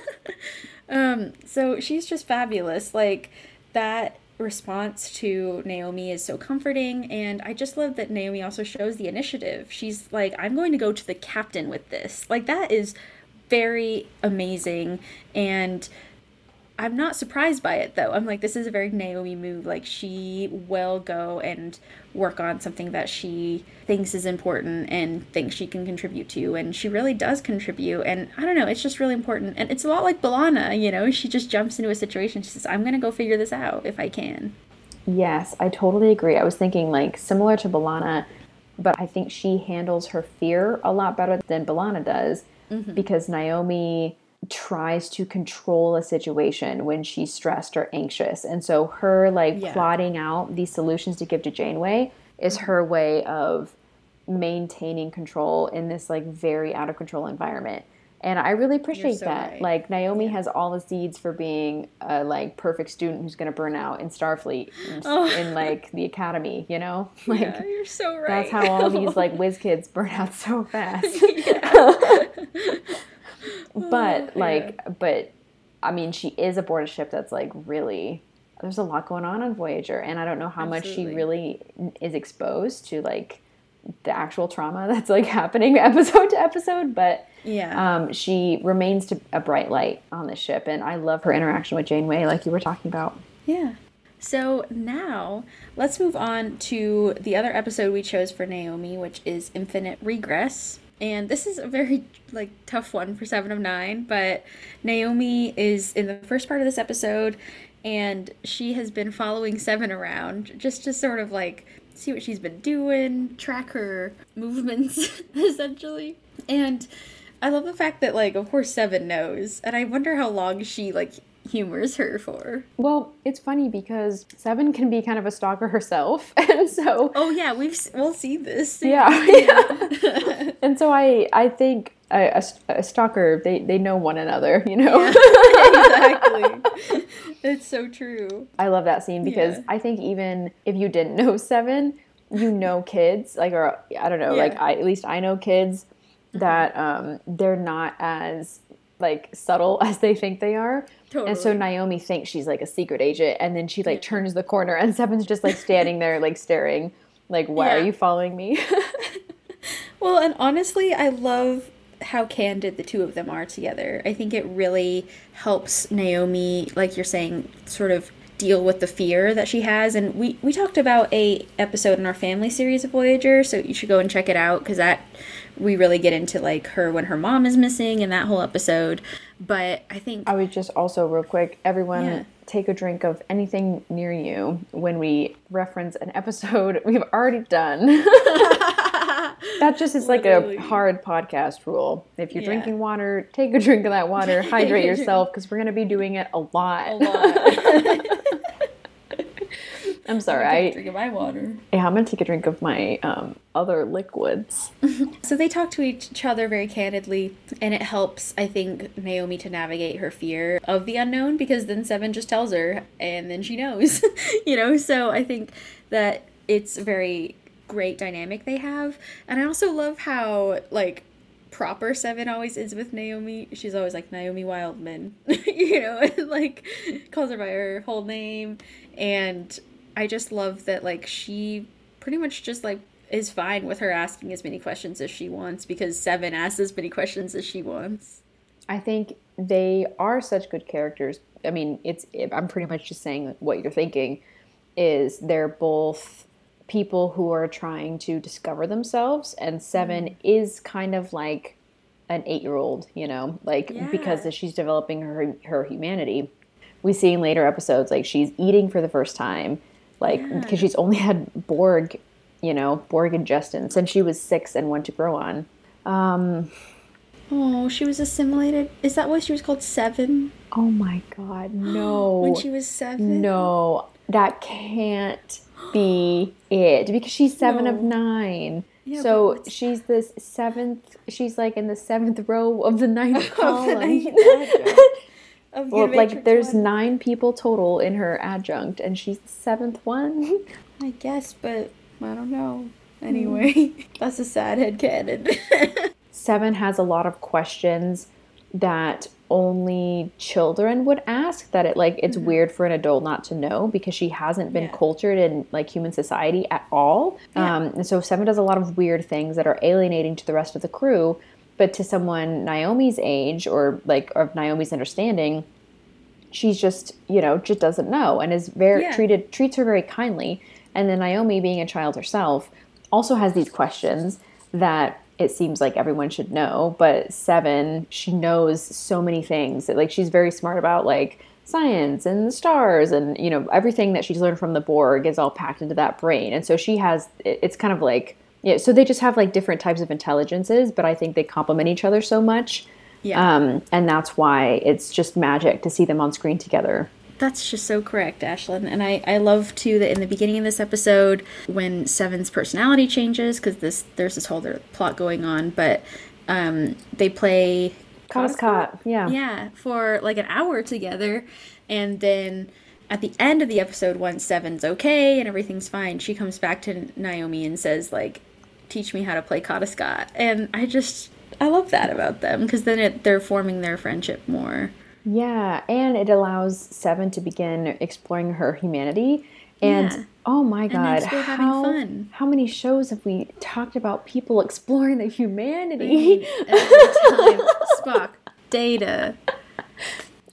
*laughs* um. So she's just fabulous. Like that response to Naomi is so comforting and I just love that Naomi also shows the initiative. She's like I'm going to go to the captain with this. Like that is very amazing and I'm not surprised by it though. I'm like, this is a very Naomi move. Like, she will go and work on something that she thinks is important and thinks she can contribute to. And she really does contribute. And I don't know, it's just really important. And it's a lot like B'Elanna, you know? She just jumps into a situation. She says, I'm going to go figure this out if I can. Yes, I totally agree. I was thinking, like, similar to B'Elanna, but I think she handles her fear a lot better than B'Elanna does mm-hmm. because Naomi tries to control a situation when she's stressed or anxious. And so her like yeah. plotting out these solutions to give to Janeway is her way of maintaining control in this like very out of control environment. And I really appreciate so that. Right. Like Naomi yeah. has all the seeds for being a like perfect student who's going to burn out in Starfleet *laughs* in, oh. in, like the academy, you know? *laughs* Like yeah, you're so right. That's how all these like *laughs* whiz kids burn out so fast oh, but oh, like yeah. but i mean she is aboard a ship that's like really there's a lot going on on voyager and i don't know how Absolutely. much she really is exposed to like the actual trauma that's like happening episode to episode, but Yeah. um, she remains to a bright light on the ship, and I love her interaction with Janeway, like you were talking about. Yeah. So now let's move on to the other episode we chose for Naomi, which is Infinite Regress. And this is a very like tough one for Seven of Nine, but Naomi is in the first part of this episode, and she has been following Seven around just to sort of like see what she's been doing, track her movements, *laughs* essentially. And I love the fact that like of course Seven knows, and I wonder how long she like humors her for. Well, it's funny because Seven can be kind of a stalker herself, *laughs* and so Oh yeah, we've we'll see this. yeah, *laughs* yeah. and so I I think a, a, a stalker they they know one another, you know. *laughs* exactly. it's so true. I love that scene because Yeah. I think even if you didn't know Seven, you know kids like or I don't know like I at least I know kids that um they're not as like subtle *laughs* as they think they are. And so Naomi thinks she's like a secret agent and then she like turns the corner and *laughs* Seven's just like standing there like staring like why are you following me? *laughs* Well, and honestly, I love how candid the two of them are together. I think it really helps Naomi, like you're saying, sort of deal with the fear that she has. And we we talked about a episode in our family series of Voyager, so you should go and check it out because that we really get into like her when her mom is missing and that whole episode. But I think I would just also real quick, everyone Yeah. take a drink of anything near you when we reference an episode *laughs* we've already done. *laughs* that just is like Literally. a hard podcast rule. If you're Yeah. drinking water, take a drink of that water, *laughs* hydrate yourself because we're going to be doing it a lot. a lot. I'm sorry. I, Drinking my water. yeah, I'm to take a drink of my um, other liquids. *laughs* So they talk to each other very candidly, and it helps, I think, Naomi to navigate her fear of the unknown because then Seven just tells her, and then she knows, *laughs* you know. So I think that it's a very great dynamic they have, and I also love how like proper Seven always is with Naomi. She's always like Naomi Wildman, *laughs* you know, and like calls her by her whole name, and I just love that like she pretty much just like is fine with her asking as many questions as she wants because Seven asks as many questions as she wants. I think they are such good characters. I mean, it's I'm pretty much just saying what you're thinking is they're both people who are trying to discover themselves and 7 mm-hmm. is kind of like an 8-year-old, you know, like because Yeah. she's developing her her humanity. We see in later episodes like she's eating for the first time like because she's only had Borg, you know, Borg and Justin since she was 6 and one to grow on. Um, oh, she was assimilated. Is that why she was called Seven? Oh my god, *gasps* no. When she was seven? No, that can't be it because she's seven of nine. Yeah, so she's the seventh. She's like in the seventh row of the ninth *laughs* Of the column. ninth *laughs* of well, like there's one. nine people total in her adjunct, and she's the seventh one. *laughs* I guess, but I don't know. Anyway, *laughs* that's a sad head headcanon. *laughs* Seven has a lot of questions that only children would ask that it like it's weird for an adult not to know because she hasn't been Mm-hmm. Yeah. cultured in like human society at all Yeah. um, and so seven does a lot of weird things that are alienating to the rest of the crew but to someone naomi's age or like of naomi's understanding she's just you know just doesn't know and is very Yeah. treated treats her very kindly. And then naomi being a child herself also has these questions that it seems like everyone should know. But seven she knows so many things like she's very smart about like science and the stars and you know everything that she's learned from the borg is all packed into that brain. And so she has it's kind of like yeah so they just have like different types of intelligences but i think they complement each other so much yeah. um, and that's why it's just magic to see them on screen together. That's just so correct, Ashlyn. And I, I love too that in the beginning of this episode, when Seven's personality changes, because this there's this whole other plot going on, but um, they play Kadis-kot, yeah. yeah, for like an hour together, and then at the end of the episode, when Seven's okay and everything's fine, she comes back to Naomi and says like, "Teach me how to play Scott," and I just I love that about them because then it, they're forming their friendship more. Yeah, and it allows Seven to begin exploring her humanity. And Yeah. oh my god, how, fun. how many shows have we talked about people exploring the humanity? Every *laughs* time. Spock, Data.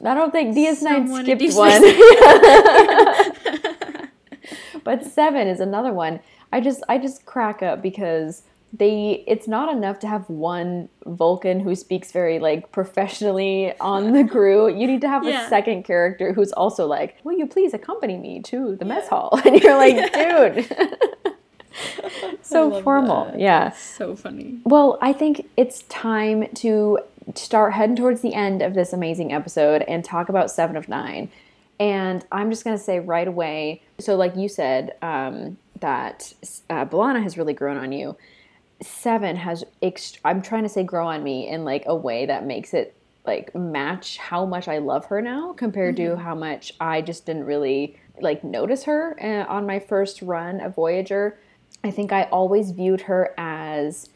I don't think DS9 Someone to skipped one. *laughs* but Seven is another one. I just I just crack up because they it's not enough to have one Vulcan who speaks very like professionally on the crew. You need to have Yeah. a second character who's also like, "Will you please accompany me to the mess hall?" *laughs* And you're like, *laughs* "Dude." *laughs* so formal. that. Yeah. So funny. Well, I think it's time to start heading towards the end of this amazing episode and talk about Seven of Nine. And I'm just going to say right away so, like you said, um, that uh, B'Elanna has really grown on you. Seven has, ext- I'm trying to say grow on me in like a way that makes it like match how much I love her now compared to how much I just didn't really like notice her uh, on my first run of Voyager. I think I always viewed her as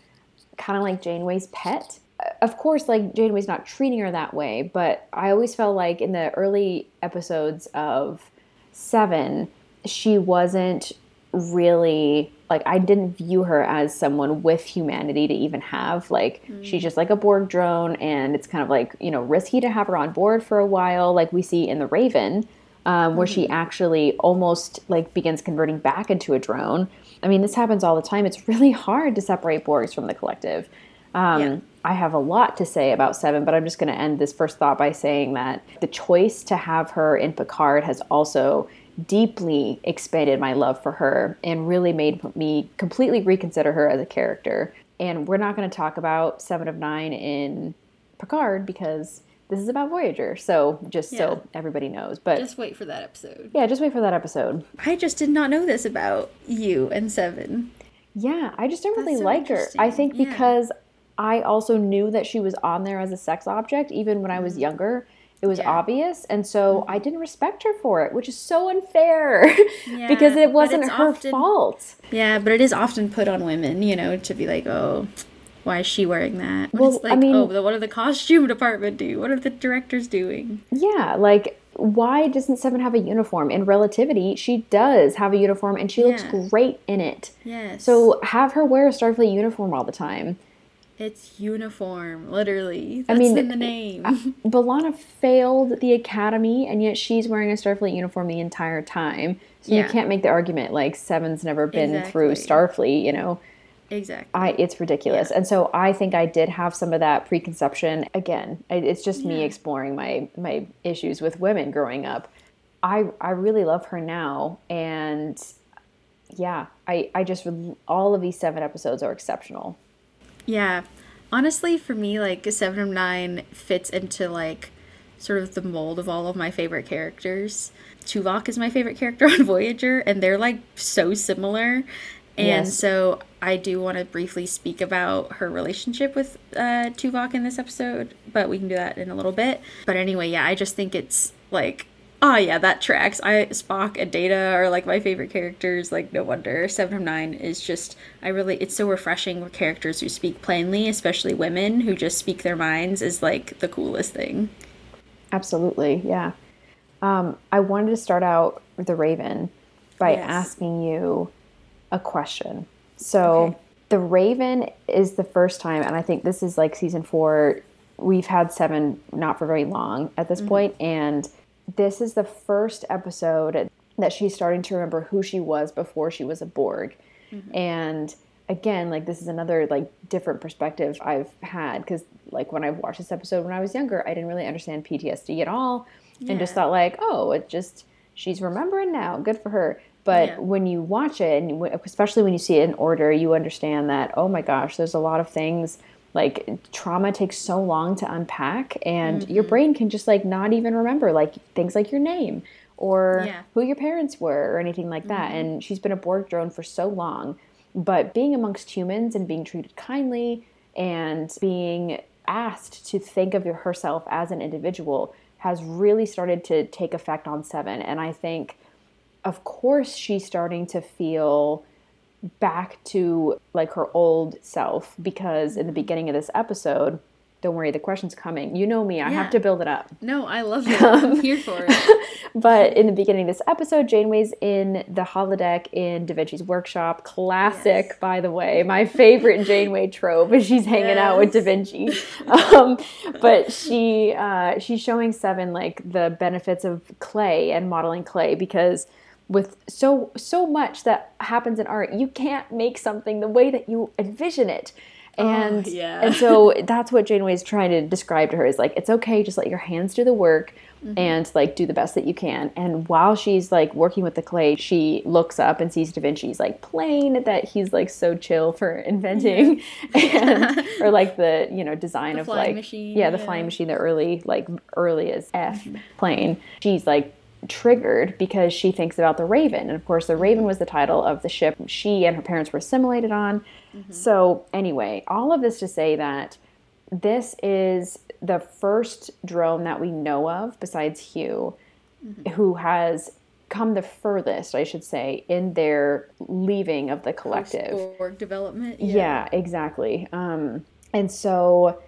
kind of like Janeway's pet. Of course, like Janeway's not treating her that way, but I always felt like in the early episodes of Seven, she wasn't really like I didn't view her as someone with humanity to even have. Like she's just like a Borg drone, and it's kind of like you know risky to have her on board for a while, like we see in the Raven, um, where she actually almost like begins converting back into a drone. I mean, this happens all the time. It's really hard to separate Borgs from the collective. Um, Yeah. I have a lot to say about Seven, but I'm just going to end this first thought by saying that the choice to have her in Picard has also deeply expanded my love for her and really made me completely reconsider her as a character. And we're not going to talk about Seven of Nine in Picard because this is about Voyager. So just Yeah. so everybody knows. But Just wait for that episode. yeah, just wait for that episode. I just did not know this about you and Seven. Yeah, I just don't really so like her. I think Yeah. because I also knew that she was on there as a sex object even when I was mm-hmm. younger. It was Mm-hmm. Yeah. Mm-hmm. obvious, and so I didn't respect her for it, which is so unfair *laughs* yeah, because it wasn't her often- fault. Yeah, but it is often put on women, you know, to be like, oh, why is she wearing that? Well, it's I mean- oh, what are the costume *laughs* department do? What are the directors doing? Yeah, like why doesn't Seven have a uniform? In Relativity, she does have a uniform, and she looks great in it. Yes. So have her wear a Starfleet uniform all the time. It's uniform, literally. I That's mean, in the name. Uh, B'Elanna failed the academy, and yet she's wearing a Starfleet uniform the entire time. So you can't make the argument like Seven's never been through Starfleet. You know, exactly. I it's ridiculous. And so I think I did have some of that preconception. Again, it's just me exploring my my issues with women growing up. I I really love her now, and yeah, I I just all of these seven episodes are exceptional. Yeah. Honestly, for me, like Seven of Nine fits into like sort of the mold of all of my favorite characters. Tuvok is my favorite character *laughs* on Voyager, and they're like so similar. And Yes. so I do want to briefly speak about her relationship with uh, Tuvok in this episode, but we can do that in a little bit. But anyway, yeah, I just think it's like, oh yeah, that tracks. I Spock and Data are like my favorite characters. Like no wonder Seven of Nine is just. I really, it's so refreshing with characters who speak plainly, especially women who just speak their minds. Is like the coolest thing. Absolutely, yeah. Um, I wanted to start out with the Raven by Yes. asking you a question. So, Okay. the Raven is the first time, and I think this is like season four. We've had seven not for very long at this point, and this is the first episode that she's starting to remember who she was before she was a Borg. Mm-hmm. And again, like this is another like different perspective I've had because like when I've watched this episode when I was younger, I didn't really understand PTSD at all, and just thought like, oh, it just she's remembering now, good for her. But Yeah. when you watch it, and especially when you see it in order, you understand that oh my gosh, there's a lot of things like trauma takes so long to unpack, and your Mm-hmm. brain can just like not even remember like things like your name or Yeah. who your parents were or anything like that. And she's been a Borg drone for so long. But being amongst humans and being treated kindly and being asked to think of herself as an individual has really started to take effect on Seven. And I think, of course, she's starting to feel back to like her old self because in the beginning of this episode, don't worry, the question's coming. You know me, I Yeah. have to build it up. No, I love *laughs* it. I'm here for it. *laughs* But in the beginning of this episode, Janeway's in the holodeck in Da Vinci's workshop. Classic, by the way. My favorite Janeway trope is she's hanging out with Da Vinci. *laughs* Um, but she uh, she's showing Seven like the benefits of clay and modeling clay because with so so much that happens in art, you can't make something the way that you envision it. Oh, and yeah. and so *laughs* that's what Janeway is trying to describe to her is like it's okay, just let your hands do the work mm-hmm. and like do the best that you can. And while she's like working with the clay, she looks up and sees Da Vinci's like plane that he's like so chill for inventing, *laughs* and *laughs* or like the you know design of flying like machine, yeah the yeah. flying machine, the early like early as F mm-hmm. plane. She's like triggered because she thinks about the Raven, and of course the Raven was the title of the ship she and her parents were assimilated on. So anyway, all of this to say that this is the first drone that we know of besides Hugh who has come the furthest, I should say, in their leaving of the collective. Org development. Yeah, exactly. Um, and so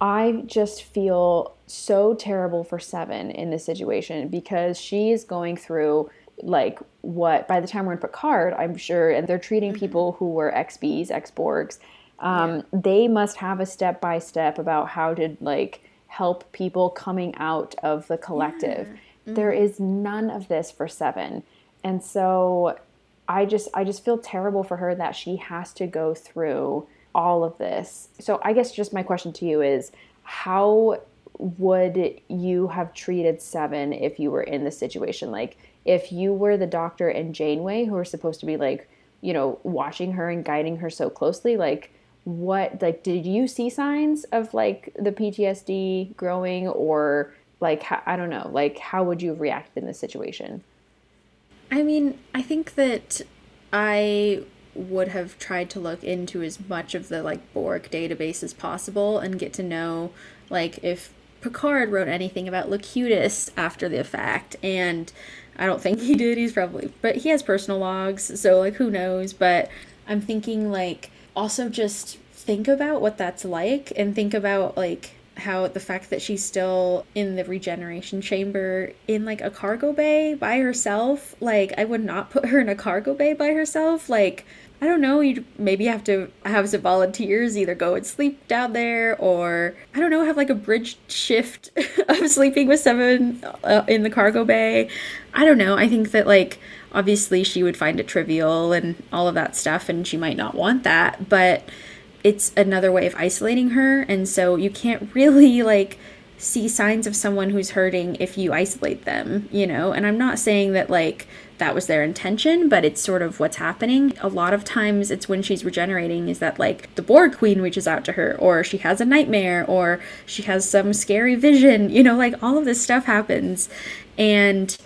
I just feel so terrible for Seven in this situation because she is going through like what by the time we're in Picard, I'm sure, and they're treating people who were XBs, ex Borgs. Um, They must have a step by step about how to like help people coming out of the collective. There is none of this for Seven, and so I just I just feel terrible for her that she has to go through all of this. So I guess just my question to you is how would you have treated Seven if you were in this situation? Like if you were the doctor and Janeway who are supposed to be like, you know, watching her and guiding her so closely, like what like did you see signs of like the PTSD growing or like I don't know, like how would you have reacted in this situation? I mean, I think that I would have tried to look into as much of the like Borg database as possible and get to know like if Picard wrote anything about Locutus after the fact and I don't think he did. He's probably but he has personal logs, so like who knows, but I'm thinking like also just think about what that's like and think about like how the fact that she's still in the regeneration chamber in like a cargo bay by herself like i would not put her in a cargo bay by herself. Like i don't know you maybe have to have some volunteers either go and sleep down there or i don't know have like a bridge shift *laughs* of sleeping with seven uh, in the cargo bay. I don't know. I think that like obviously she would find it trivial and all of that stuff and she might not want that but it's another way of isolating her and so you can't really like see signs of someone who's hurting if you isolate them you know? And i'm not saying that like that was their intention but it's sort of what's happening. A lot of times it's when she's regenerating is that like the borg queen reaches out to her or she has a nightmare or she has some scary vision you know? Like all of this stuff happens. And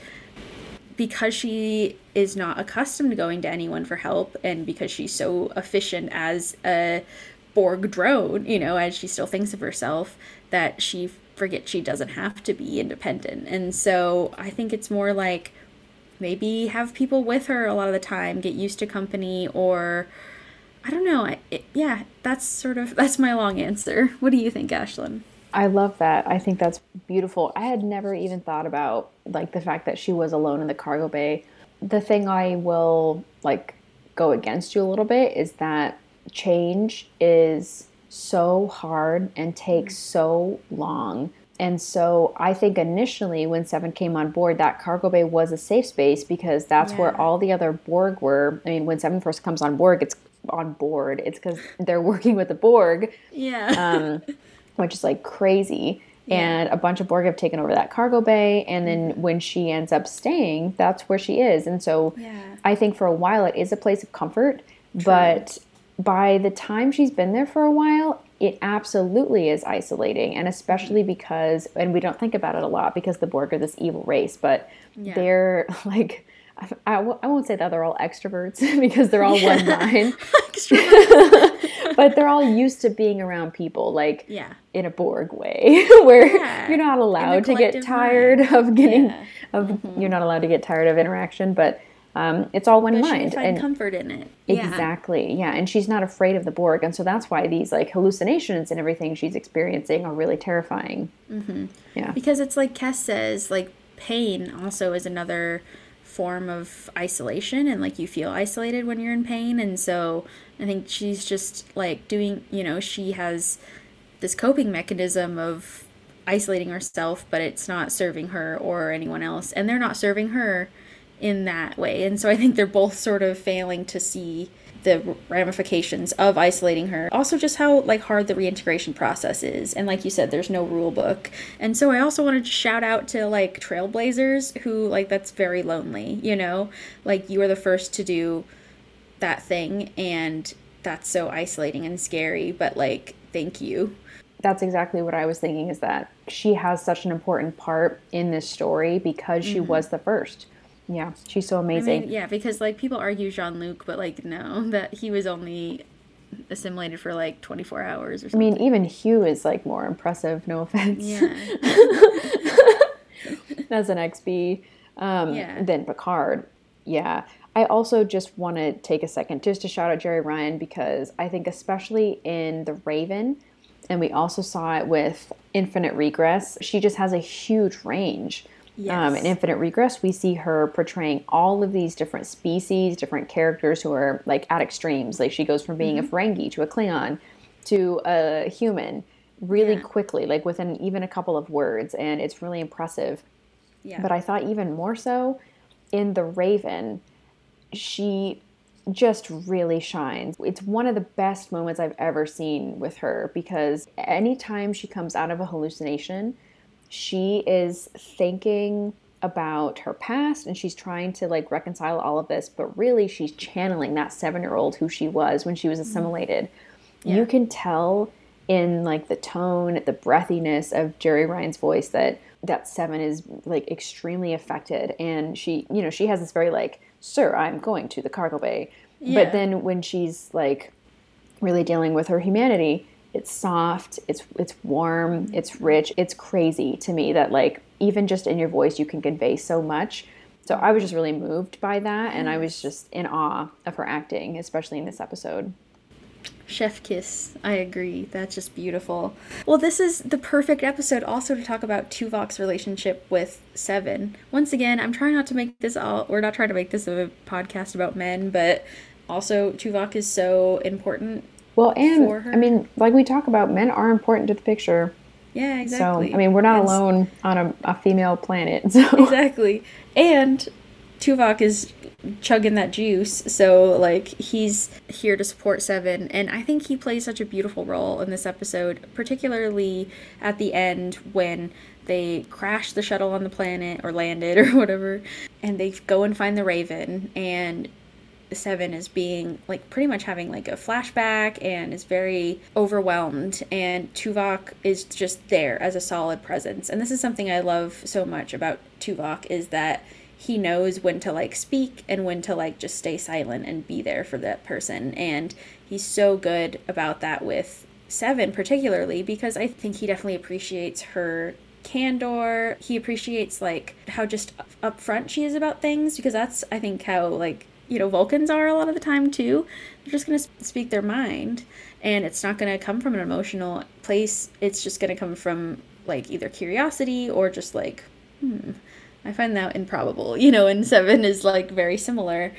because she is not accustomed to going to anyone for help and because she's so efficient as a Borg drone, you know, as she still thinks of herself, that she forgets she doesn't have to be independent. And so I think it's more like maybe have people with her a lot of the time, get used to company, or I don't know. It, yeah, that's sort of *laughs* that's my long answer. What do you think, Ashlyn? I love that. I think that's beautiful. I had never even thought about like the fact that she was alone in the cargo bay. The thing I will like go against you a little bit is that change is so hard and takes so long. And so I think initially when Seven came on board, that cargo bay was a safe space because that's where all the other Borg were. I mean, when Seven first comes on board, it's on board. It's because they're *laughs* working with the Borg Yeah. um, *laughs* which is like crazy. And a bunch of Borg have taken over that cargo bay. And then when she ends up staying, that's where she is. And so Yeah. I think for a while it is a place of comfort. But by the time she's been there for a while, it absolutely is isolating. And especially because, and we don't think about it a lot because the Borg are this evil race, but Yeah. they're *laughs* like, I, I w- I won't say that they're all extroverts *laughs* because they're all one mind *laughs* but they're all used to being around people like Yeah. in a borg way where Yeah. you're not allowed to get tired of getting Yeah. of you're not allowed to get tired of interaction but Um, it's all one But mind. and comfort in it. Yeah. Exactly. Yeah. And she's not afraid of the Borg. And so that's why these like hallucinations and everything she's experiencing are really terrifying. Mm-hmm. Yeah. Because it's like Kes says, like pain also is another form of isolation and like you feel isolated when you're in pain and so I think she's just like doing, you know, she has this coping mechanism of isolating herself, but it's not serving her or anyone else and they're not serving her in that way. And so I think they're both sort of failing to see the ramifications of isolating her. Also just how like hard the reintegration process is. And like you said there's no rule book. And so I also wanted to shout out to like trailblazers who like that's very lonely, you know? Like you are the first to do that thing and that's so isolating and scary, but like thank you. That's exactly what I was thinking is that she has such an important part in this story because she mm-hmm. was the first. Yeah. She's so I amazing. mean, yeah, because like people argue Jean Luc, but like no, *laughs* that he was only assimilated for like 24 hours or something. I mean, even Hugh is like more impressive, no offense. yeah. *laughs* as an XB um, Yeah. than Picard. Yeah. I also just want to take a second just to shout out Jeri Ryan because I think, especially in The Raven, and we also saw it with Infinite Regress, she just has a huge range. Um, in Infinite Regress, we see her portraying all of these different species, different characters who are like at extremes. Like she goes from being a Ferengi to a Klingon to a human really Yeah. quickly, like within even a couple of words, and it's really impressive. Yeah. But I thought even more so in The Raven, she just really shines. It's one of the best moments I've ever seen with her because anytime she comes out of a hallucination, she is thinking about her past and she's trying to like reconcile all of this, but really she's channeling that seven year old who she was when she was mm-hmm. assimilated. You can tell in like the tone, the breathiness of Jeri Ryan's voice that that seven is like extremely affected and she you know she has this very like sir i'm going to the cargo bay Yeah. but then when she's like really dealing with her humanity it's soft it's it's warm it's rich it's crazy to me that like even just in your voice you can convey so much so i was just really moved by that and i was just in awe of her acting especially in this episode Chef kiss. I agree. That's just beautiful. Well, this is the perfect episode also to talk about Tuvok's relationship with Seven. Once again, I'm trying not to make this all we're not trying to make this a podcast about men, but also Tuvok is so important. Well and i mean like we talk about men are important to the picture Yeah, exactly. so i mean we're not alone on a, a female planet *laughs* so exactly. And Tuvok is chugging that juice, so like he's here to support Seven, and I think he plays such a beautiful role in this episode, particularly at the end when they crash the shuttle on the planet or landed *laughs* or whatever, and they go and find the Raven, and Seven is being like pretty much having like a flashback and is very overwhelmed, and Tuvok is just there as a solid presence. And this is something I love so much about Tuvok is that he knows when to like speak and when to like just stay silent and be there for that person. And he's so good about that with Seven, particularly because I think he definitely appreciates her candor. He appreciates like how just upfront she is about things because that's I think how like you know Vulcans are a lot of the time too. They're just gonna speak their mind, and it's not gonna come from an emotional place. It's just gonna come from like either curiosity or just like hmm. I find that improbable, you know, and Seven is like very similar.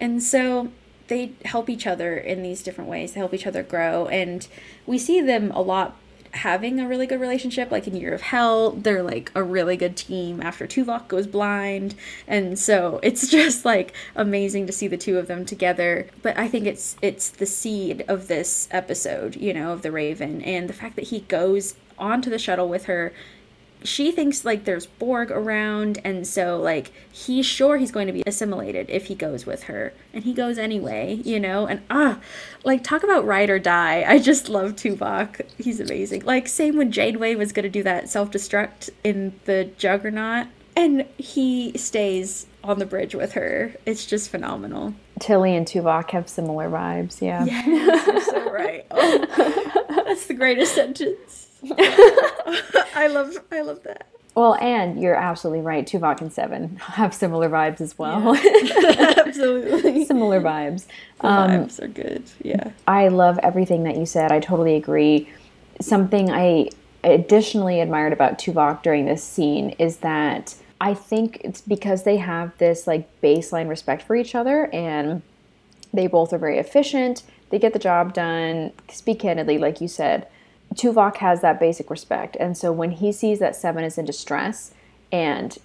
And so they help each other in these different ways. They help each other grow. And we see them a lot having a really good relationship. Like in Year of Hell, they're like a really good team after Tuvok goes blind. And so it's *laughs* just like amazing to see the two of them together. But I think it's it's the seed of this episode, you know, of the Raven. And the fact that he goes onto the shuttle with her she thinks like there's Borg around, and so like he's sure he's going to be assimilated if he goes with her, and he goes anyway, you know. And ah, like talk about ride or die. I just love Tuvok. He's amazing. Like same when Janeway was going to do that self destruct in the Juggernaut, and he stays on the bridge with her. It's just phenomenal. tilly and tuvok have similar vibes yeah Yes, you're so right. Oh, that's the greatest sentence. *laughs* I love I love that. Well, and you're absolutely right. Tuvok and Seven have similar vibes as well. *laughs* Absolutely. *laughs* similar vibes. The Um, vibes are good. Yeah. I love everything that you said. I totally agree. Something I additionally admired about Tuvok during this scene is that I think it's because they have this like baseline respect for each other and they both are very efficient. They get the job done. Speak candidly, like you said, Tuvok has that basic respect. And so when he sees that Seven is in distress and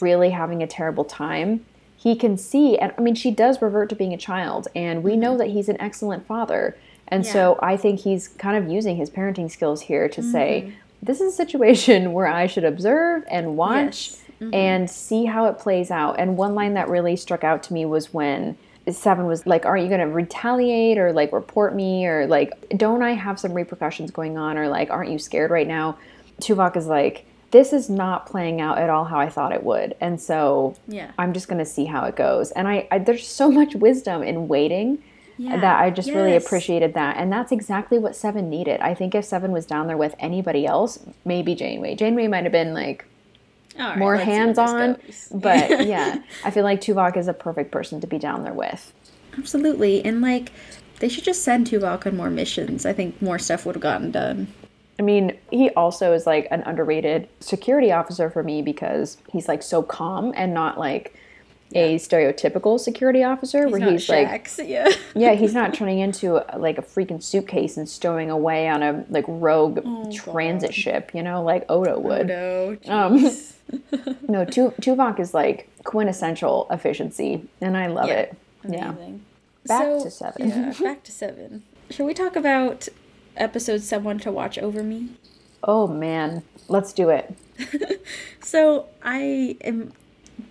really having a terrible time, he can see, and I mean, she does revert to being a child, and we know mm-hmm. that he's an excellent father. And so I think he's kind of using his parenting skills here to say, mm-hmm. this is a situation *laughs* where I should observe and watch mm-hmm. and see how it plays out. And one line that really struck out to me was when Seven was like, Aren't you going to retaliate or like report me? Or like, don't I have some repercussions going on? Or like, aren't you scared right now? Tuvok is like, This is not playing out at all how I thought it would. And so Yeah. I'm just going to see how it goes. And I, I there's so much wisdom in waiting that I just really appreciated that. And that's exactly what Seven needed. I think if Seven was down there with anybody else, maybe Janeway. Janeway might have been like right, more where hands on, *laughs* but yeah, I feel like Tuvok is a perfect person to be down there with. Absolutely. And like they should just send Tuvok on more missions. I think more stuff would have gotten done. I mean, he also is like an underrated security officer for me because he's like so calm and not like a stereotypical security officer where Not he's like yeah. *laughs* yeah he's not turning into a, like a freaking suitcase and stowing away on a like rogue transit ship you know like odo would No. Um. No tu- tuvok is like quintessential efficiency and i love Yeah. it yeah Amazing. Back So, to seven. Yeah, back to seven. Shall we talk about episode someone to watch over me? oh man let's do it *laughs* So I am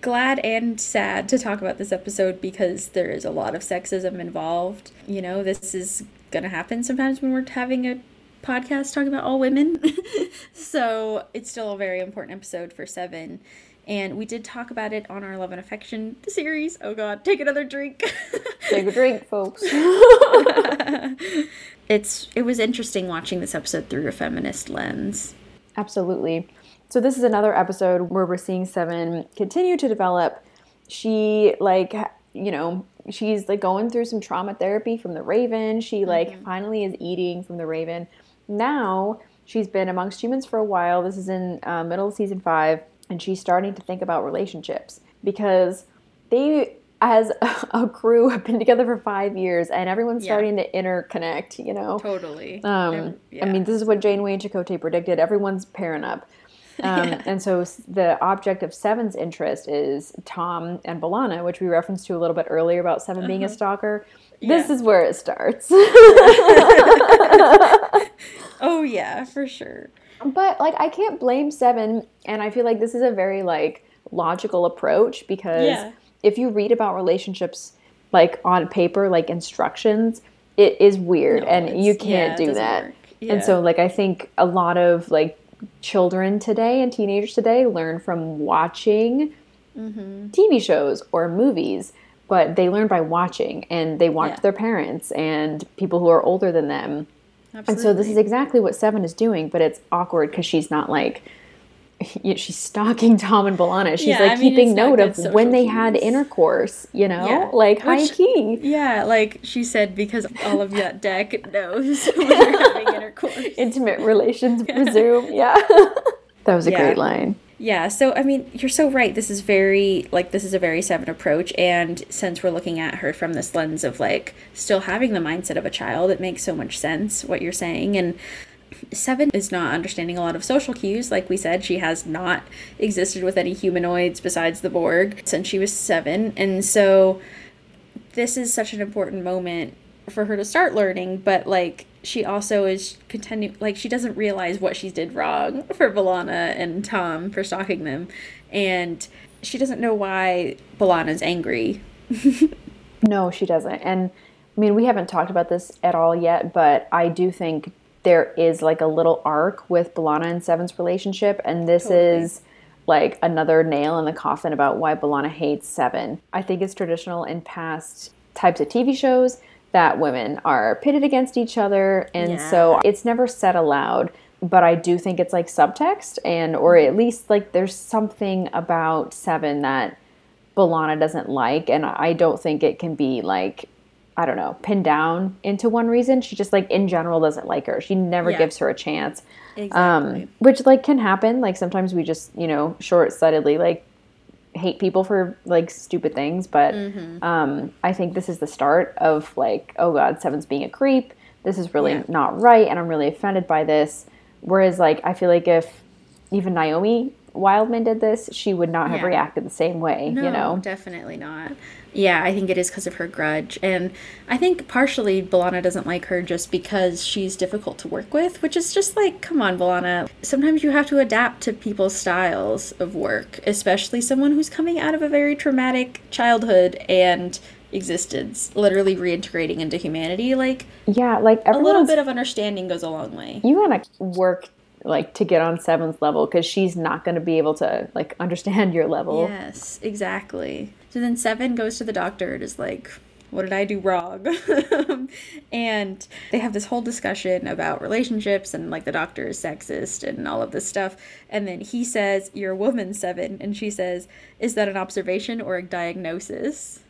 glad and sad to talk about this episode because there is a lot of sexism involved. You know, this is gonna happen sometimes when we're having a podcast talking about all women. *laughs* so it's still a very important episode for seven. And we did talk about it on our Love and Affection series. Oh god, take another drink. *laughs* take a drink folks *laughs* it's it was interesting watching this episode through a feminist lens. Absolutely. So this is another episode where we're seeing Seven continue to develop. She like you know she's like going through some trauma therapy from the Raven. She like mm-hmm. finally is eating from the Raven. Now she's been amongst humans for a while. This is in uh, middle of season five, and she's starting to think about relationships because they as *laughs* a crew have been together for five years and everyone's Yeah. starting to interconnect you know Totally. um, I mean, this is what Janeway and Chakotay predicted. Everyone's pairing up. *laughs* Um, And so the object of Seven's interest is Tom and B'Elanna, which we referenced to a little bit earlier about 7 being a stalker. This Yeah. is where it starts. *laughs* yeah, for sure. but like, I can't blame Seven, and I feel like this is a very like logical approach because Yeah. if you read about relationships like on paper, like instructions, it is weird, No, and you can't it do that. Yeah. And so, like, I think a lot of like children today and teenagers today learn from watching Mm-hmm. TV shows or movies, but they learn by watching and they watch Yeah. their parents and people who are older than them. And so, this is exactly what Seven is doing, but it's awkward because she's not like. *laughs* you know, She's stalking Tom and B'Elanna. She's Yeah, like I mean, keeping note of when they had intercourse, you know, Yeah. like high Which- key. Yeah, like she said, because all of that *laughs* deck knows *laughs* when you're having intercourse. Intimate relations resume. Yeah. that was a great line. Yeah, so I mean, you're so right. This is very like this is a very seven approach, and since we're looking at her from this lens of like still having the mindset of a child, it makes so much sense what you're saying. And Seven is not understanding a lot of social cues. Like we said, she has not existed with any humanoids besides the Borg since she was seven, and so this is such an important moment for her to start learning but like she also is continue like she doesn't realize what she did wrong for B'Elanna and Tom for stalking them and she doesn't know why B'Elanna's angry *laughs* No, she doesn't. And I mean, we haven't talked about this at all yet, but I do think there is like a little arc with B'Elanna and Seven's relationship, and this is like another nail in the coffin about why B'Elanna hates Seven. I think it's traditional in past types of TV shows that women are pitted against each other, and so it's never said aloud, but I do think it's like subtext and or at least like there's something about Seven that B'Elanna doesn't like and I don't think it can be like I don't know, pinned down into one reason. She just like in general doesn't like her. She never Yeah. gives her a chance. Exactly. Um, which like can happen. Like sometimes we just, you know, short sightedly like hate people for like stupid things. But Mm-hmm. um, I think this is the start of like, oh God, Seven's being a creep. This is really Yeah. not right, and I'm really offended by this. Whereas like I feel like if even Naomi Wildman did this, she would not have Yeah. reacted the same way. No, you know. definitely not. Yeah, I think it is because of her grudge. And I think partially B'Elanna doesn't like her just because she's difficult to work with, which is just like, come on, B'Elanna. Sometimes you have to adapt to people's styles of work, especially someone who's coming out of a very traumatic childhood and existence, literally reintegrating into humanity. Like, Yeah, like a little bit of understanding goes a long way. you want to work like to get on Seven's level because she's not going to be able to like understand your level. Yes, exactly. So then Seven goes to the doctor and is like, What did I do wrong? *laughs* and they have this whole discussion about relationships and like the doctor is sexist and all of this stuff. And then he says, You're a woman, Seven. And she says, Is that an observation or a diagnosis?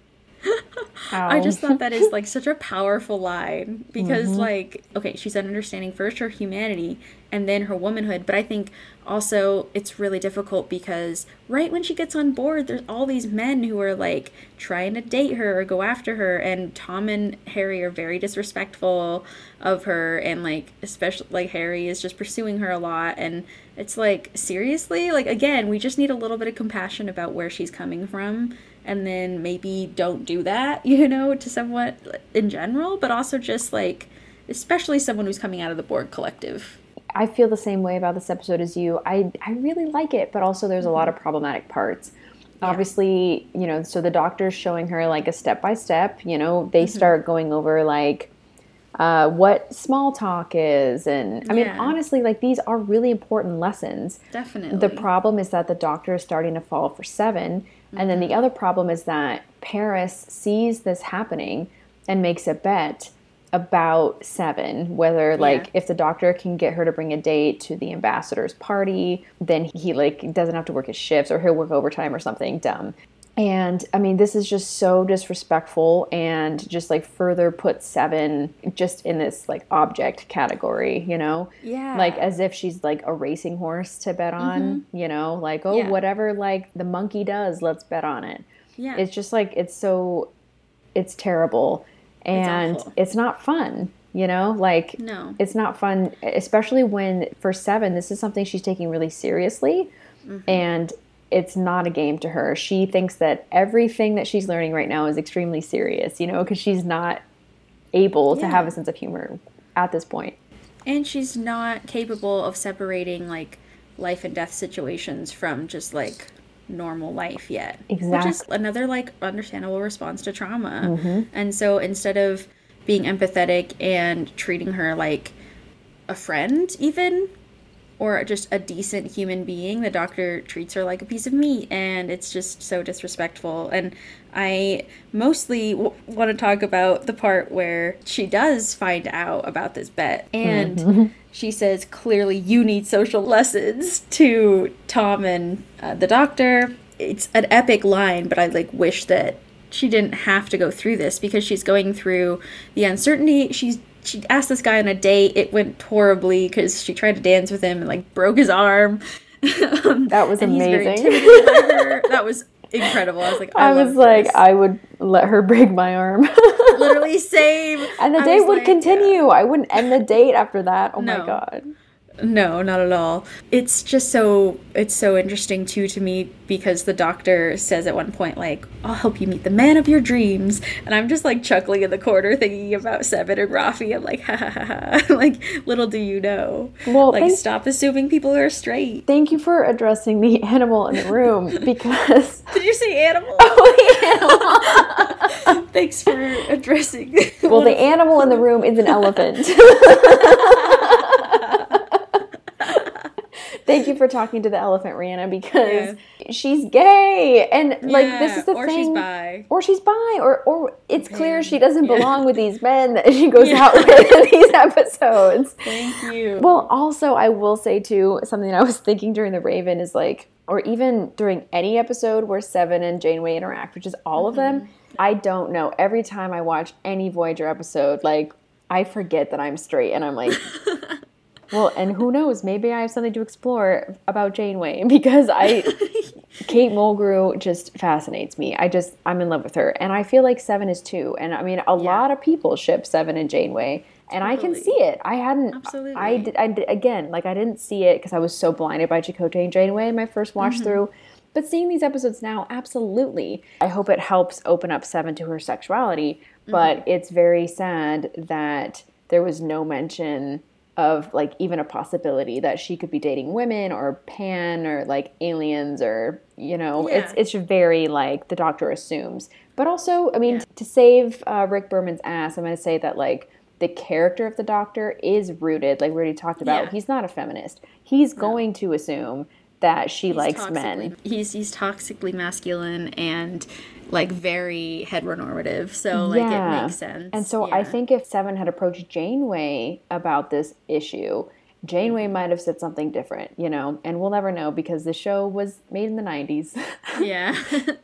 I just thought that is like such a powerful line because mm-hmm. like okay, she's understanding first her humanity and then her womanhood, but I think also it's really difficult because right when she gets on board there's all these men who are like trying to date her or go after her and Tom and Harry are very disrespectful of her and like especially like Harry is just pursuing her a lot and it's like seriously like again we just need a little bit of compassion about where she's coming from and then maybe don't do that, *laughs* you know, to someone in general, but also just like, especially someone who's coming out of the Borg collective. I feel the same way about this episode as you. I I really like it, but also there's a lot of problematic parts. Obviously, you know, so the doctor's showing her like a step by step. You know, they start going over like uh, what small talk is, and I mean, Yeah. honestly, like these are really important lessons. Definitely. The problem is that the doctor is starting to fall for seven. And then the mm-hmm. other problem is that Paris sees this happening and makes a bet about seven whether like if the doctor can get her to bring a date to the ambassador's party then he like doesn't have to work his shifts or he'll work overtime or something dumb and i mean this is just so disrespectful and just like further put seven just in this like object category you know Yeah. like as if she's like a racing horse to bet on you know like oh Yeah. whatever like the monkey does let's bet on it yeah. it's just like it's so it's terrible and awful. it's, not fun you know like No. it's not fun especially when for seven this is something she's taking really seriously Mm-hmm. and it's not a game to her she thinks that everything that she's learning right now is extremely serious you know because she's not able to have a sense of humor at this point and she's not capable of separating like life and death situations from just like normal life yet. Exactly. Which is another like understandable response to trauma. Mm-hmm. And so instead of being empathetic and treating her like a friend even or just a decent human being, the doctor treats her like a piece of meat and it's just so disrespectful. And I mostly w- want to talk about the part where she does find out about this bet and *laughs* she says clearly you need social lessons to Tom and uh, the doctor. It's an epic line, but I like wish that she didn't have to go through this because she's going through the uncertainty. She's she asked this guy on a date. It went horribly because she tried to dance with him and like broke his arm. *laughs* Um, that was and he's very amazing. intimidated by her. That was incredible. I was like, *laughs* I, I, was like, this. I would let her break my arm. literally *laughs* same. and the I date would like, continue. I wouldn't end the date after that. Oh No. my god. No, not at all. It's just so it's so interesting too to me because the doctor says at one point like, "I'll help you meet the man of your dreams," and I'm just like chuckling in the corner thinking about Seven and Raffi. I'm like, ha ha ha ha. *laughs* like, little do you know. Well, like, stop assuming people are straight. Thank you for addressing the *laughs* animal in the room *laughs* because Did you say animal? Oh, animal? Thanks for addressing. well, the animal in the room is an elephant. Thank you for talking to the elephant, Rhianna, because she's gay, and like this is the or thing. she's bi. Or she's bi, or or it's clear she doesn't belong with these men that she goes out with in these *laughs* episodes. Thank you. Well, also, I will say too something I was thinking during the Raven is like, or even during any episode where Seven and Janeway interact, which is all of them. Mm-hmm. I don't know. Every time I watch any Voyager episode, like I forget that I'm straight, and I'm like. *laughs* Well, and who knows? Maybe I have something to explore about Janeway *laughs* because I, *laughs* Kate Mulgrew just fascinates me. I just, I'm in love with her. And I feel like Seven is too. And I mean, a lot of people ship Seven and Janeway. And I can see it. I hadn't, Absolutely. I did, I did, again, like I didn't see it because I was so blinded by Chakotay and Janeway in my first watch Mm-hmm. through. But seeing these episodes now, absolutely. I hope it helps open up Seven to her sexuality. But Mm-hmm. it's very sad that there was no mention of like even a possibility that she could be dating women or pan or like aliens or you know it's Yeah. it's very like the doctor assumes. But also i mean to save uh, rick berman's ass i'm going to say that like the character of the doctor is rooted like we already talked about Yeah. he's not a feminist. He's going to assume that she likes men. He's he's toxically masculine and like very heteronormative. So like it makes sense. And so I think if Seven had approached Janeway about this issue, Janeway Mm-hmm. might have said something different, you know, and we'll never know because the show was made in the 90s. *laughs* yeah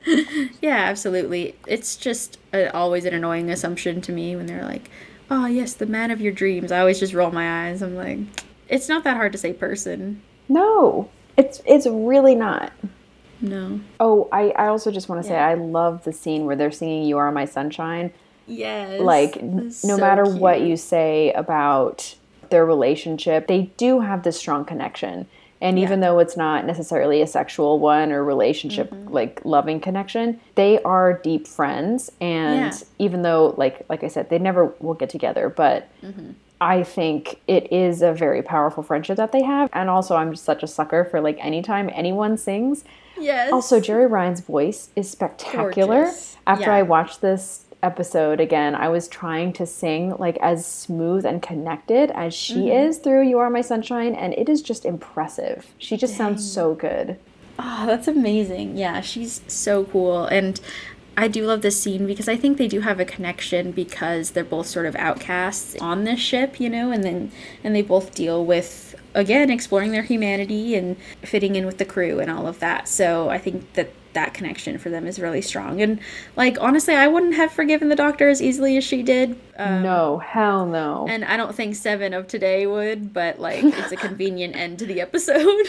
*laughs* yeah absolutely it's just uh always an annoying assumption to me when they're like oh yes the man of your dreams i always just roll my eyes i'm like it's not that hard to say person no, it's it's really not. No Oh, I, I also just want to say Yeah. I love the scene where they're singing "You Are My Sunshine." yes Like, no so matter what you say about their relationship, they do have this strong connection. And even though it's not necessarily a sexual one or relationship, Mm-hmm. like loving connection, they are deep friends. And Yeah. even though, like like I said, they never will get together, but Mm-hmm. I think it is a very powerful friendship that they have. And also, I'm just such a sucker for like anytime anyone sings. Yes Also, Jeri Ryan's voice is spectacular. Gorgeous. After Yeah. I watched this episode again, I was trying to sing like as smooth and connected as she Mm-hmm. is through You Are My Sunshine, and it is just impressive. She just sounds so good. Oh, that's amazing. Yeah, she's so cool. And I do love this scene because I think they do have a connection because they're both sort of outcasts on this ship, you know, and then and they both deal with again exploring their humanity and fitting in with the crew and all of that. So I think that that connection for them is really strong. And like honestly, I wouldn't have forgiven the doctor as easily as she did. Um, no, hell no. and I don't think Seven of today would, but like it's a convenient *laughs* end to the episode.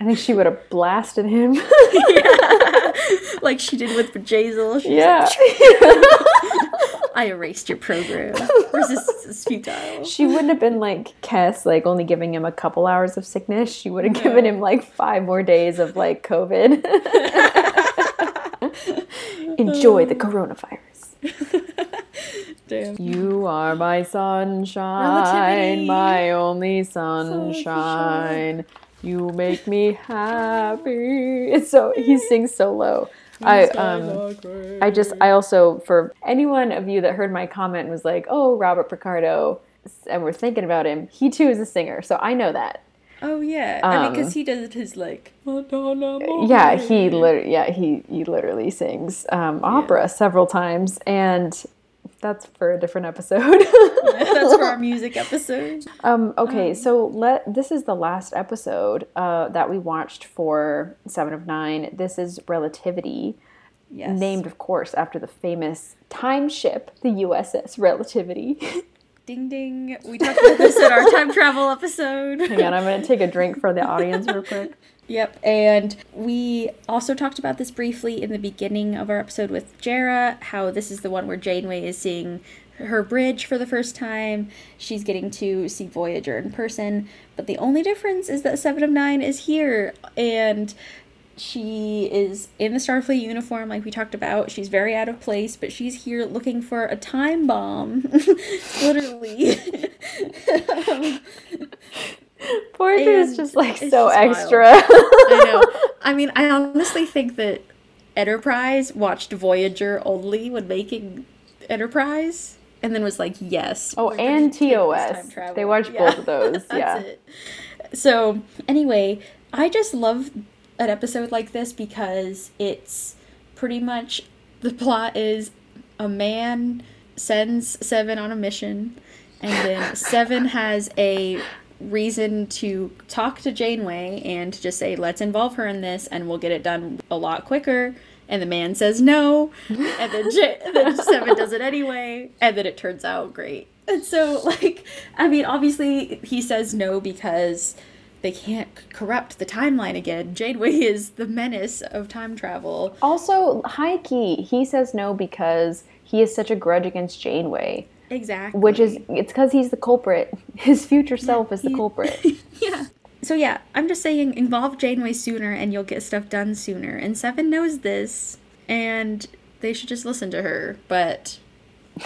I think she would have blasted him. *laughs* *laughs* like she did with Jazel. She was yeah. like, I erased your program. *laughs* Resistance is futile. She wouldn't have been like Kes, like only giving him a couple hours of sickness. She would have mm-hmm. given him like five more days of like COVID. *laughs* Enjoy the coronavirus. *laughs* Damn. You are my sunshine, Relativity. my only sunshine. You make me happy. It's so he sings so low. I um I just I also for anyone of you that heard my comment and was like, "Oh, Robert Picardo," and we're thinking about him. He too is a singer, so I know that. Oh yeah, I mean, Um, because he does his like. Yeah, he literally yeah he he literally sings um, opera several times, and that's for a different episode. *laughs* That's for our music *laughs* episode. Um, okay, so let this is the last episode uh, that we watched for Seven of Nine. This is Relativity, Yes. named, of course, after the famous time ship, the USS Relativity. *laughs* Ding ding. We talked about this in our time travel episode. Hang on, I'm gonna take a drink for the audience real quick. Yep, and we also talked about this briefly in the beginning of our episode with Jarrah, how this is the one where Janeway is seeing her bridge for the first time. She's getting to see Voyager in person, but the only difference is that Seven of Nine is here, and she is in the Starfleet uniform, like we talked about. She's very out of place, but she's here looking for a time bomb, *laughs* literally. Voyager *laughs* *laughs* um, is And just like so just extra. I *laughs* know. I mean, I honestly think that Enterprise watched Voyager only when making Enterprise, and then was like, "Yes." oh, and TOS. They watched Yeah, both of those. *laughs* Yeah. it. So anyway, I just love an episode like this because it's pretty much the plot is a man sends Seven on a mission, and then *laughs* Seven has a reason to talk to Janeway and just say, let's involve her in this and we'll get it done a lot quicker. And the man says no, and then, J- *laughs* then Seven does it anyway, and then it turns out great. And so, like, I mean, obviously he says no because they can't corrupt the timeline again. Janeway *laughs* is the menace of time travel. Also, high key, he says no because he has such a grudge against Janeway. Exactly. Which is, it's because he's the culprit. *laughs* His future self is the he- culprit. *laughs* yeah. So yeah, I'm just saying involve Janeway sooner and you'll get stuff done sooner. And Seven knows this and they should just listen to her, but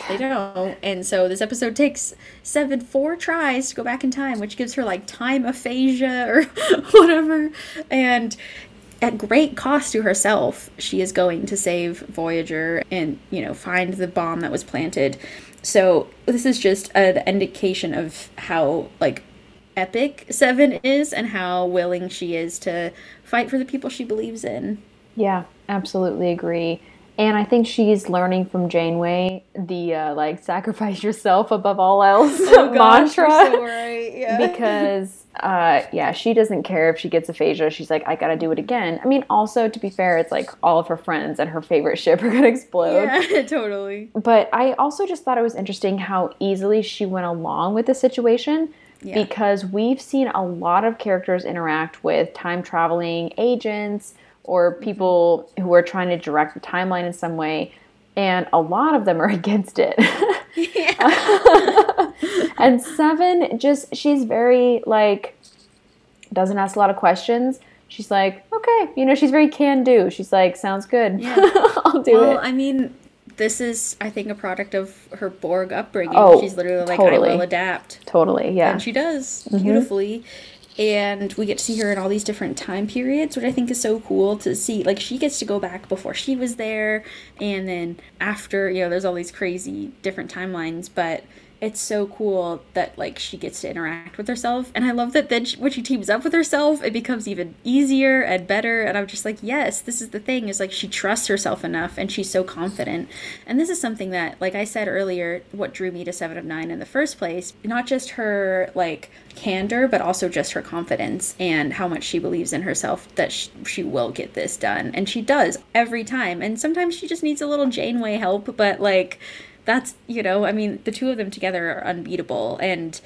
they *laughs* don't. And so this episode takes Seven four tries to go back in time, which gives her like time aphasia or whatever. And at great cost to herself, she is going to save Voyager and, you know, find the bomb that was planted. So this is just an indication of how like epic Seven is and how willing she is to fight for the people she believes in. Yeah, absolutely agree. And I think she's learning from Janeway the uh, like sacrifice yourself above all else mantra. right. Yeah. *laughs* because uh, yeah, she doesn't care if she gets aphasia. She's like, I gotta do it again. I mean, also to be fair, it's like all of her friends and her favorite ship are gonna explode. yeah, *laughs* totally. But I also just thought it was interesting how easily she went along with the situation Yeah. because we've seen a lot of characters interact with time traveling agents or people who are trying to direct the timeline in some way, and a lot of them are *laughs* against it. *laughs* and Seven just, she's very like, doesn't ask a lot of questions. She's like, okay, you know, she's very can do. She's like, sounds good. Yeah. *laughs* I'll do Well, it. Well, I mean, this is, I think, a product of her Borg upbringing. Oh, She's literally like, totally. I will adapt. totally, yeah. And she does mm-hmm. beautifully. And we get to see her in all these different time periods, which I think is so cool to see. Like, she gets to go back before she was there, and then after, you know, there's all these crazy different timelines, but it's so cool that, like, she gets to interact with herself. And I love that then she, when she teams up with herself, it becomes even easier and better. And I'm just like, yes, this is the thing, is like, she trusts herself enough, and she's so confident. And this is something that, like I said earlier, what drew me to Seven of Nine in the first place, not just her, like, candor, but also just her confidence and how much she believes in herself that sh- she will get this done. And she does every time. And sometimes she just needs a little Janeway help, but like that's, you know, I mean, the two of them together are unbeatable and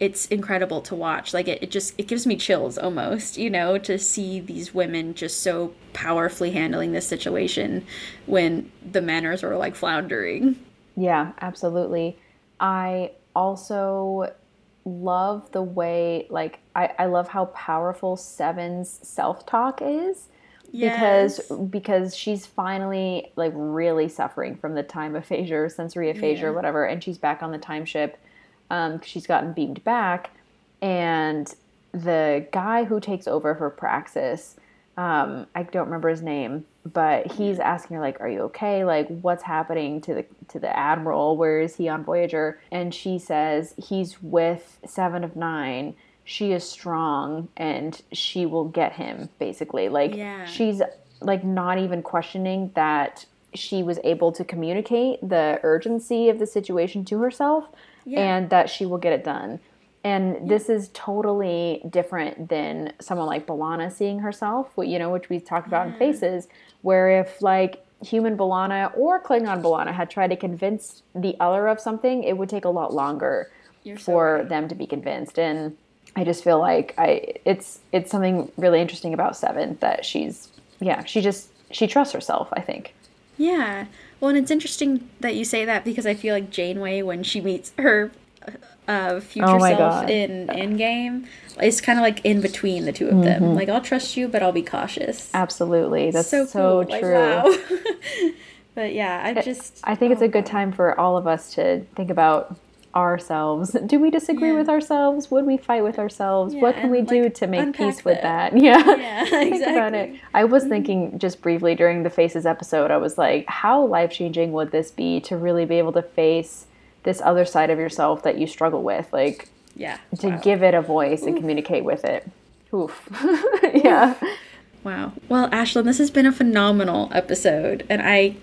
it's incredible to watch. Like it, it just it gives me chills almost, you know, to see these women just so powerfully handling this situation when the manners are like floundering. Yeah, absolutely. I also love the way, like, I, I love how powerful Seven's self talk is. Because Yes. because she's finally like really suffering from the time aphasia, or sensory aphasia, or Yeah. whatever, and she's back on the time ship. Um, she's gotten beamed back, and the guy who takes over for Braxton, um, I don't remember his name, but he's asking her like, "Are you okay? Like, what's happening to the to the admiral? Where is he on Voyager?" And she says he's with Seven of Nine. She is strong, and she will get him. Basically, like Yeah. she's like not even questioning that she was able to communicate the urgency of the situation to herself, Yeah. and that she will get it done. And this is totally different than someone like B'Elanna seeing herself, you know, which we talked about in Faces, where if like human B'Elanna or Klingon B'Elanna had tried to convince the other of something, it would take a lot longer so for right. them to be convinced. And I just feel like I it's it's something really interesting about Seven that she's yeah, she just she trusts herself, I think. Yeah. Well, and it's interesting that you say that because I feel like Janeway, when she meets her uh, future Oh self God. in Endgame, is kind of like in between the two of them. Like, I'll trust you, but I'll be cautious. Absolutely. That's so, so, cool. Like, true. wow. *laughs* but yeah, I just. I think it's oh, a good time for all of us to think about ourselves. Do we disagree Yeah. with ourselves? Would we fight with ourselves? Yeah, what can we do to make peace with that. that? *laughs* Yeah. Yeah, think about it. I was mm-hmm. thinking just briefly during the Faces episode, I was like, how life changing would this be to really be able to face this other side of yourself that you struggle with? Like, Yeah. to wow. give it a voice and communicate with it. Oof. *laughs* yeah. Wow. Well, Ashlyn, this has been a phenomenal episode, and I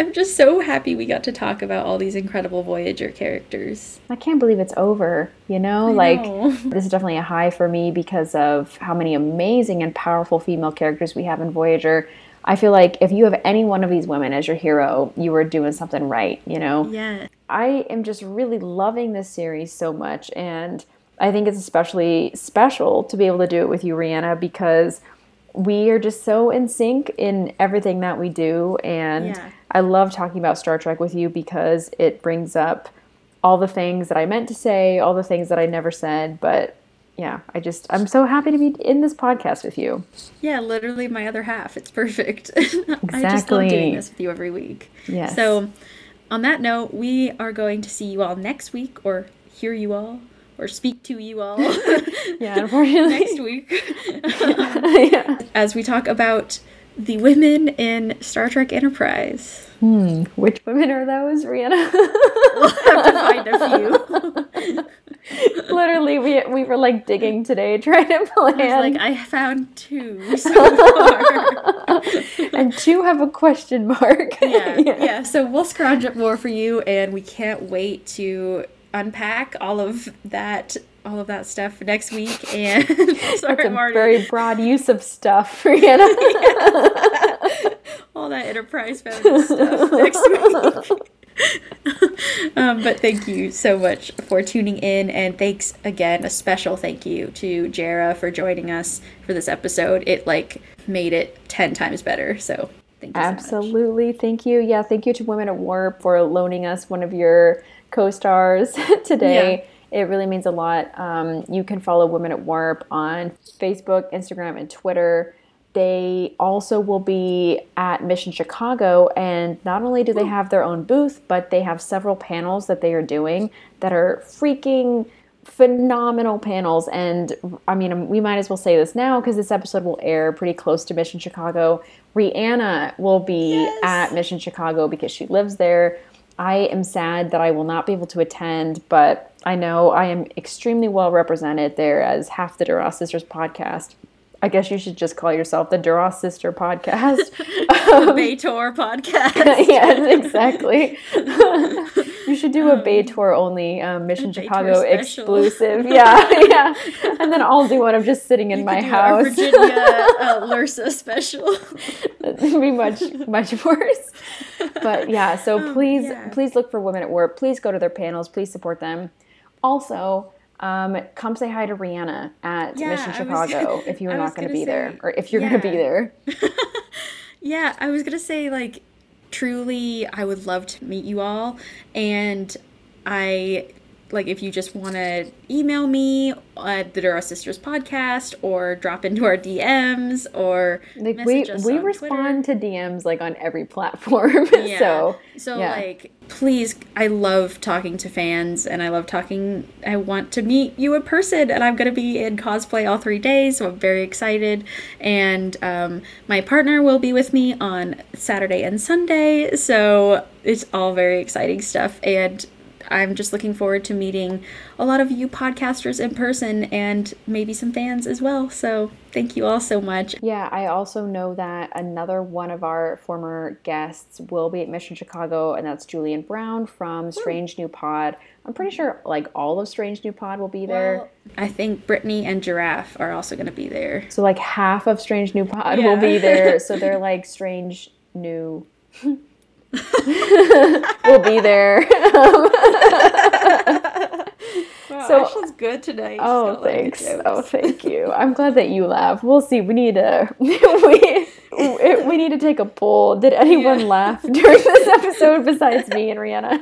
am just so happy we got to talk about all these incredible Voyager characters. I can't believe it's over, you know? I like, know. *laughs* this is definitely a high for me because of how many amazing and powerful female characters we have in Voyager. I feel like if you have any one of these women as your hero, you are doing something right, you know? Yeah. I am just really loving this series so much, and I think it's especially special to be able to do it with you, Rhianna, because we are just so in sync in everything that we do. And Yeah. I love talking about Star Trek with you because it brings up all the things that I meant to say, all the things that I never said. But yeah, I just, I'm so happy to be in this podcast with you. Yeah, literally my other half. It's perfect. Exactly. *laughs* I just love doing this with you every week. Yes. So, on that note, we are going to see you all next week, or hear you all, or speak to you all *laughs* Yeah, unfortunately. *laughs* next week yeah. *laughs* as we talk about the women in Star Trek Enterprise. Hmm. Which women are those, Rhianna? We'll have to find a few. Literally, we, we were like digging today trying to I plan. was like, I found two so far. and two have a question mark. yeah, yeah. So we'll scrounge up more for you, and we can't wait to unpack all of that, all of that stuff next week. And *laughs* sorry, It's a Marty, very broad use of stuff, *laughs* Rhianna. *laughs* all that enterprise stuff next week. um, but thank you so much for tuning in, and thanks again. A special thank you to Jarrah for joining us for this episode. It like made it ten times better. So thank you. So much. Absolutely. Thank you. Yeah, thank you to Women at Warp for loaning us one of your co stars *laughs* today. It really means a lot. Um, you can follow Women at Warp on Facebook, Instagram, and Twitter. They also will be at Mission Chicago, and not only do they have their own booth, but they have several panels that they are doing that are freaking phenomenal panels. And I mean, we might as well say this now because this episode will air pretty close to Mission Chicago. Rhianna will be at Mission Chicago because she lives there. I am sad that I will not be able to attend, but I know I am extremely well represented there as half the Duras Sisters podcast. I guess you should just call yourself the Duras Sister podcast. *laughs* the B'Etor podcast. *laughs* yes, exactly. *laughs* you should do a B'Etor only um, Mission Chicago exclusive. Yeah, yeah. And then I'll do one of just sitting in my Duras house. Virginia uh, Lursa special. It'd be much much worse. But yeah, so please yeah. please look for Women at Warp. Please go to their panels. Please support them. Also, um, come say hi to Rhianna at Yeah, Mission I was- Chicago *laughs* if you're not going to be there, or if you're going to be there. *laughs* Yeah, I was gonna say like truly I would love to meet you all and I like if you just want to email me at the Duras Sisters podcast or drop into our DMs or Like we we on respond to DMs like on every platform. *laughs* Yeah. so so yeah. like please I love talking to fans and I love talking I want to meet you in person and I'm gonna be in cosplay all three days so I'm very excited and um, my partner will be with me on Saturday and Sunday so it's all very exciting stuff and I'm just looking forward to meeting a lot of you podcasters in person and maybe some fans as well so thank you all so much Yeah, I also know that another one of our former guests will be at Mission Chicago, and that's Julian Brown from Strange New Pod. I'm pretty sure like all of Strange New Pod will be there. I think Brittany and Giraffe are also going to be there. so like half of Strange New Pod Yeah. will be there. *laughs* So they're like Strange New. *laughs* *laughs* will be there. *laughs* So- Ashlyn's good tonight. She's Oh, got a lot of good thanks. Oh, thank you. I'm glad that you laugh. We'll see. We need to *laughs* we we need to take a poll. Did anyone Yeah. laugh during this episode besides me and Rhianna?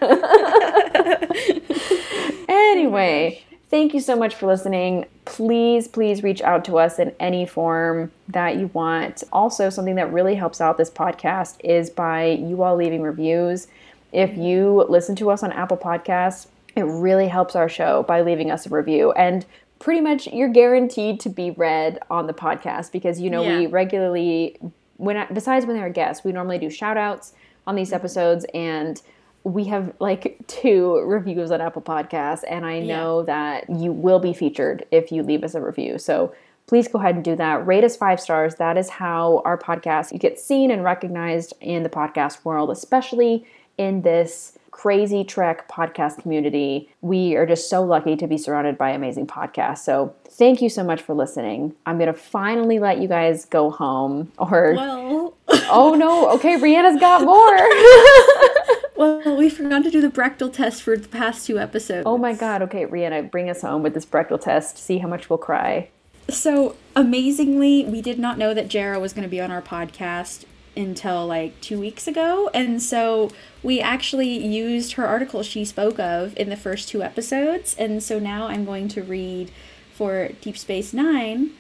anyway, oh thank you so much for listening. Please, please reach out to us in any form that you want. Also, something that really helps out this podcast is by you all leaving reviews. If you listen to us on Apple Podcasts, it really helps our show by leaving us a review. And pretty much you're guaranteed to be read on the podcast because you know we regularly when besides when they're guests, we normally do shout outs on these episodes and we have like two reviews on Apple Podcasts and I know that you will be featured if you leave us a review. So please go ahead and do that. Rate us five stars. That is how our podcast you get seen and recognized in the podcast world, especially in this crazy Trek podcast community. We are just so lucky to be surrounded by amazing podcasts. So thank you so much for listening. I'm gonna finally let you guys go home. Or Well, oh no, okay, Brianna's got more. *laughs* *laughs* well, we forgot to do the Bechdel test for the past two episodes. oh my god, okay, Brianna, bring us home with this Bechdel test. See how much we'll cry. So amazingly, we did not know that Jarrah was going to be on our podcast until like two weeks ago. And so we actually used her article she spoke of in the first two episodes. And so now I'm going to read for Deep Space Nine.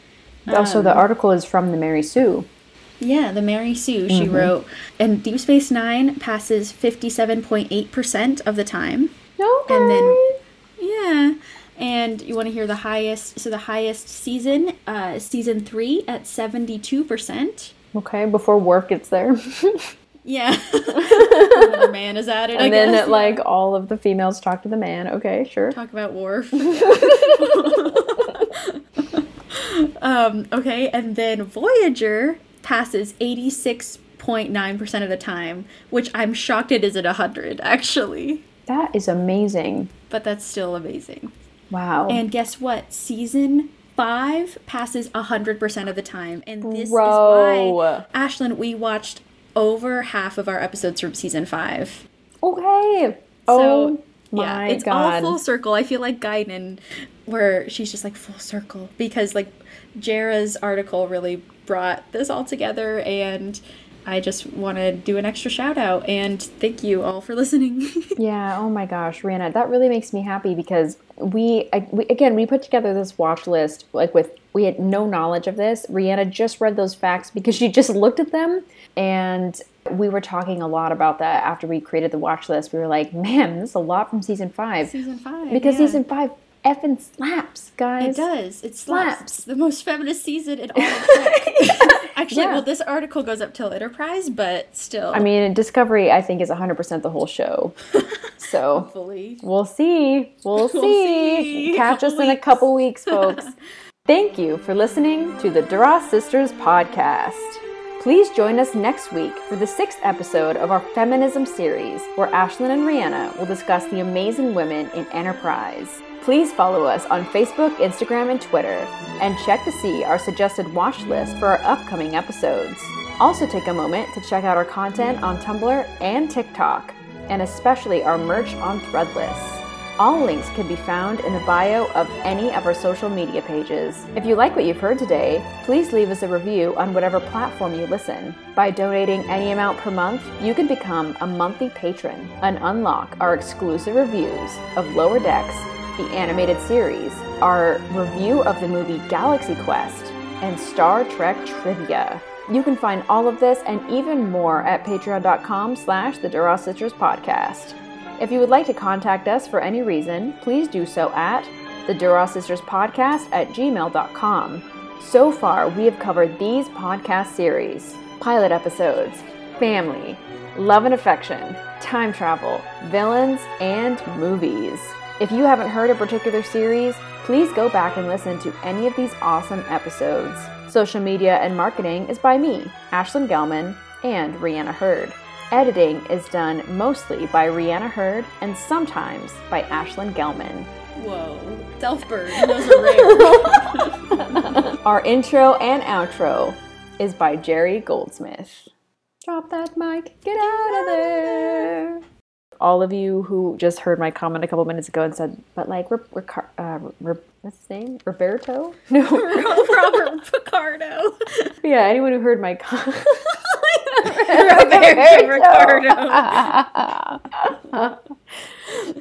Also, the um, article is from the Mary Sue. Yeah, the Mary Sue she wrote. And Deep Space Nine passes 57.8% of the time. Okay. And then, yeah. And you want to hear the highest? So the highest season, uh, season three at seventy-two percent. okay, before Worf gets there. *laughs* Yeah, *laughs* another man is at it. I and then guess. like all of the females talk to the man. Okay, sure. talk about Worf. *laughs* um, okay, and then Voyager passes eighty-six point nine percent of the time, which I'm shocked it isn't hundred actually, That is amazing. but that's still amazing. Wow. And guess what? Season five passes hundred percent of the time, and this Bro. is why Ashlyn, we watched over half of our episodes from season five. okay. So oh yeah, it's god. all full circle. I feel like Guinan, where she's just like full circle because like Jarrah's article really brought this all together, and I just want to do an extra shout out and thank you all for listening. *laughs* Yeah, oh my gosh, Rhianna, that really makes me happy because we, I, we again we put together this watch list like with we had no knowledge of this. Rhianna just read those facts because she just looked at them and we were talking a lot about that after we created the watch list. We were like, "Man, this is a lot from season 5." season five because yeah. season 5 effing slaps, guys. It does. It slaps. Slaps. The most feminist season in *laughs* all of Trek. Actually, Yeah. well, this article goes up till Enterprise, but still. I mean, Discovery I think is 100% the whole show. *laughs* So, hopefully. We'll see. We'll see. see. Catch us in a couple weeks, folks. *laughs* Thank you for listening to the Duras Sisters podcast. Please join us next week for the sixth episode of our feminism series, where Ashlyn and Rhianna will discuss the amazing women in Enterprise. Please follow us on Facebook, Instagram, and Twitter, and check to see our suggested watch list for our upcoming episodes. Also, take a moment to check out our content on Tumblr and TikTok, and especially our merch on Threadless. All links can be found in the bio of any of our social media pages. If you like what you've heard today, please leave us a review on whatever platform you listen. By donating any amount per month, you can become a monthly patron and unlock our exclusive reviews of Lower Decks, the animated series, our review of the movie Galaxy Quest, and Star Trek trivia. You can find all of this and even more at patreon.com slash the Duras Sisters podcast. If you would like to contact us for any reason, please do so at the Duras Sisters podcast at gmail.com. So far, we have covered these podcast series pilot episodes, family, love and affection, time travel, villains, and movies. If you haven't heard a particular series, please go back and listen to any of these awesome episodes. Social media and marketing is by me, Ashlyn Gelman, and Rhianna Hurd. Editing is done mostly by Rhianna Hurd and sometimes by Ashlyn Gelman. Whoa. Self burn. Those are rare. *laughs* Our intro and outro is by Jerry Goldsmith. Drop that mic, get out of there. All of you who just heard my comment a couple minutes ago and said, but like, Ricar- uh, Ri- what's his name? Roberto? *laughs* No. *laughs* Robert Picardo. *laughs* yeah, anyone who heard my comment. Roberto Ricardo.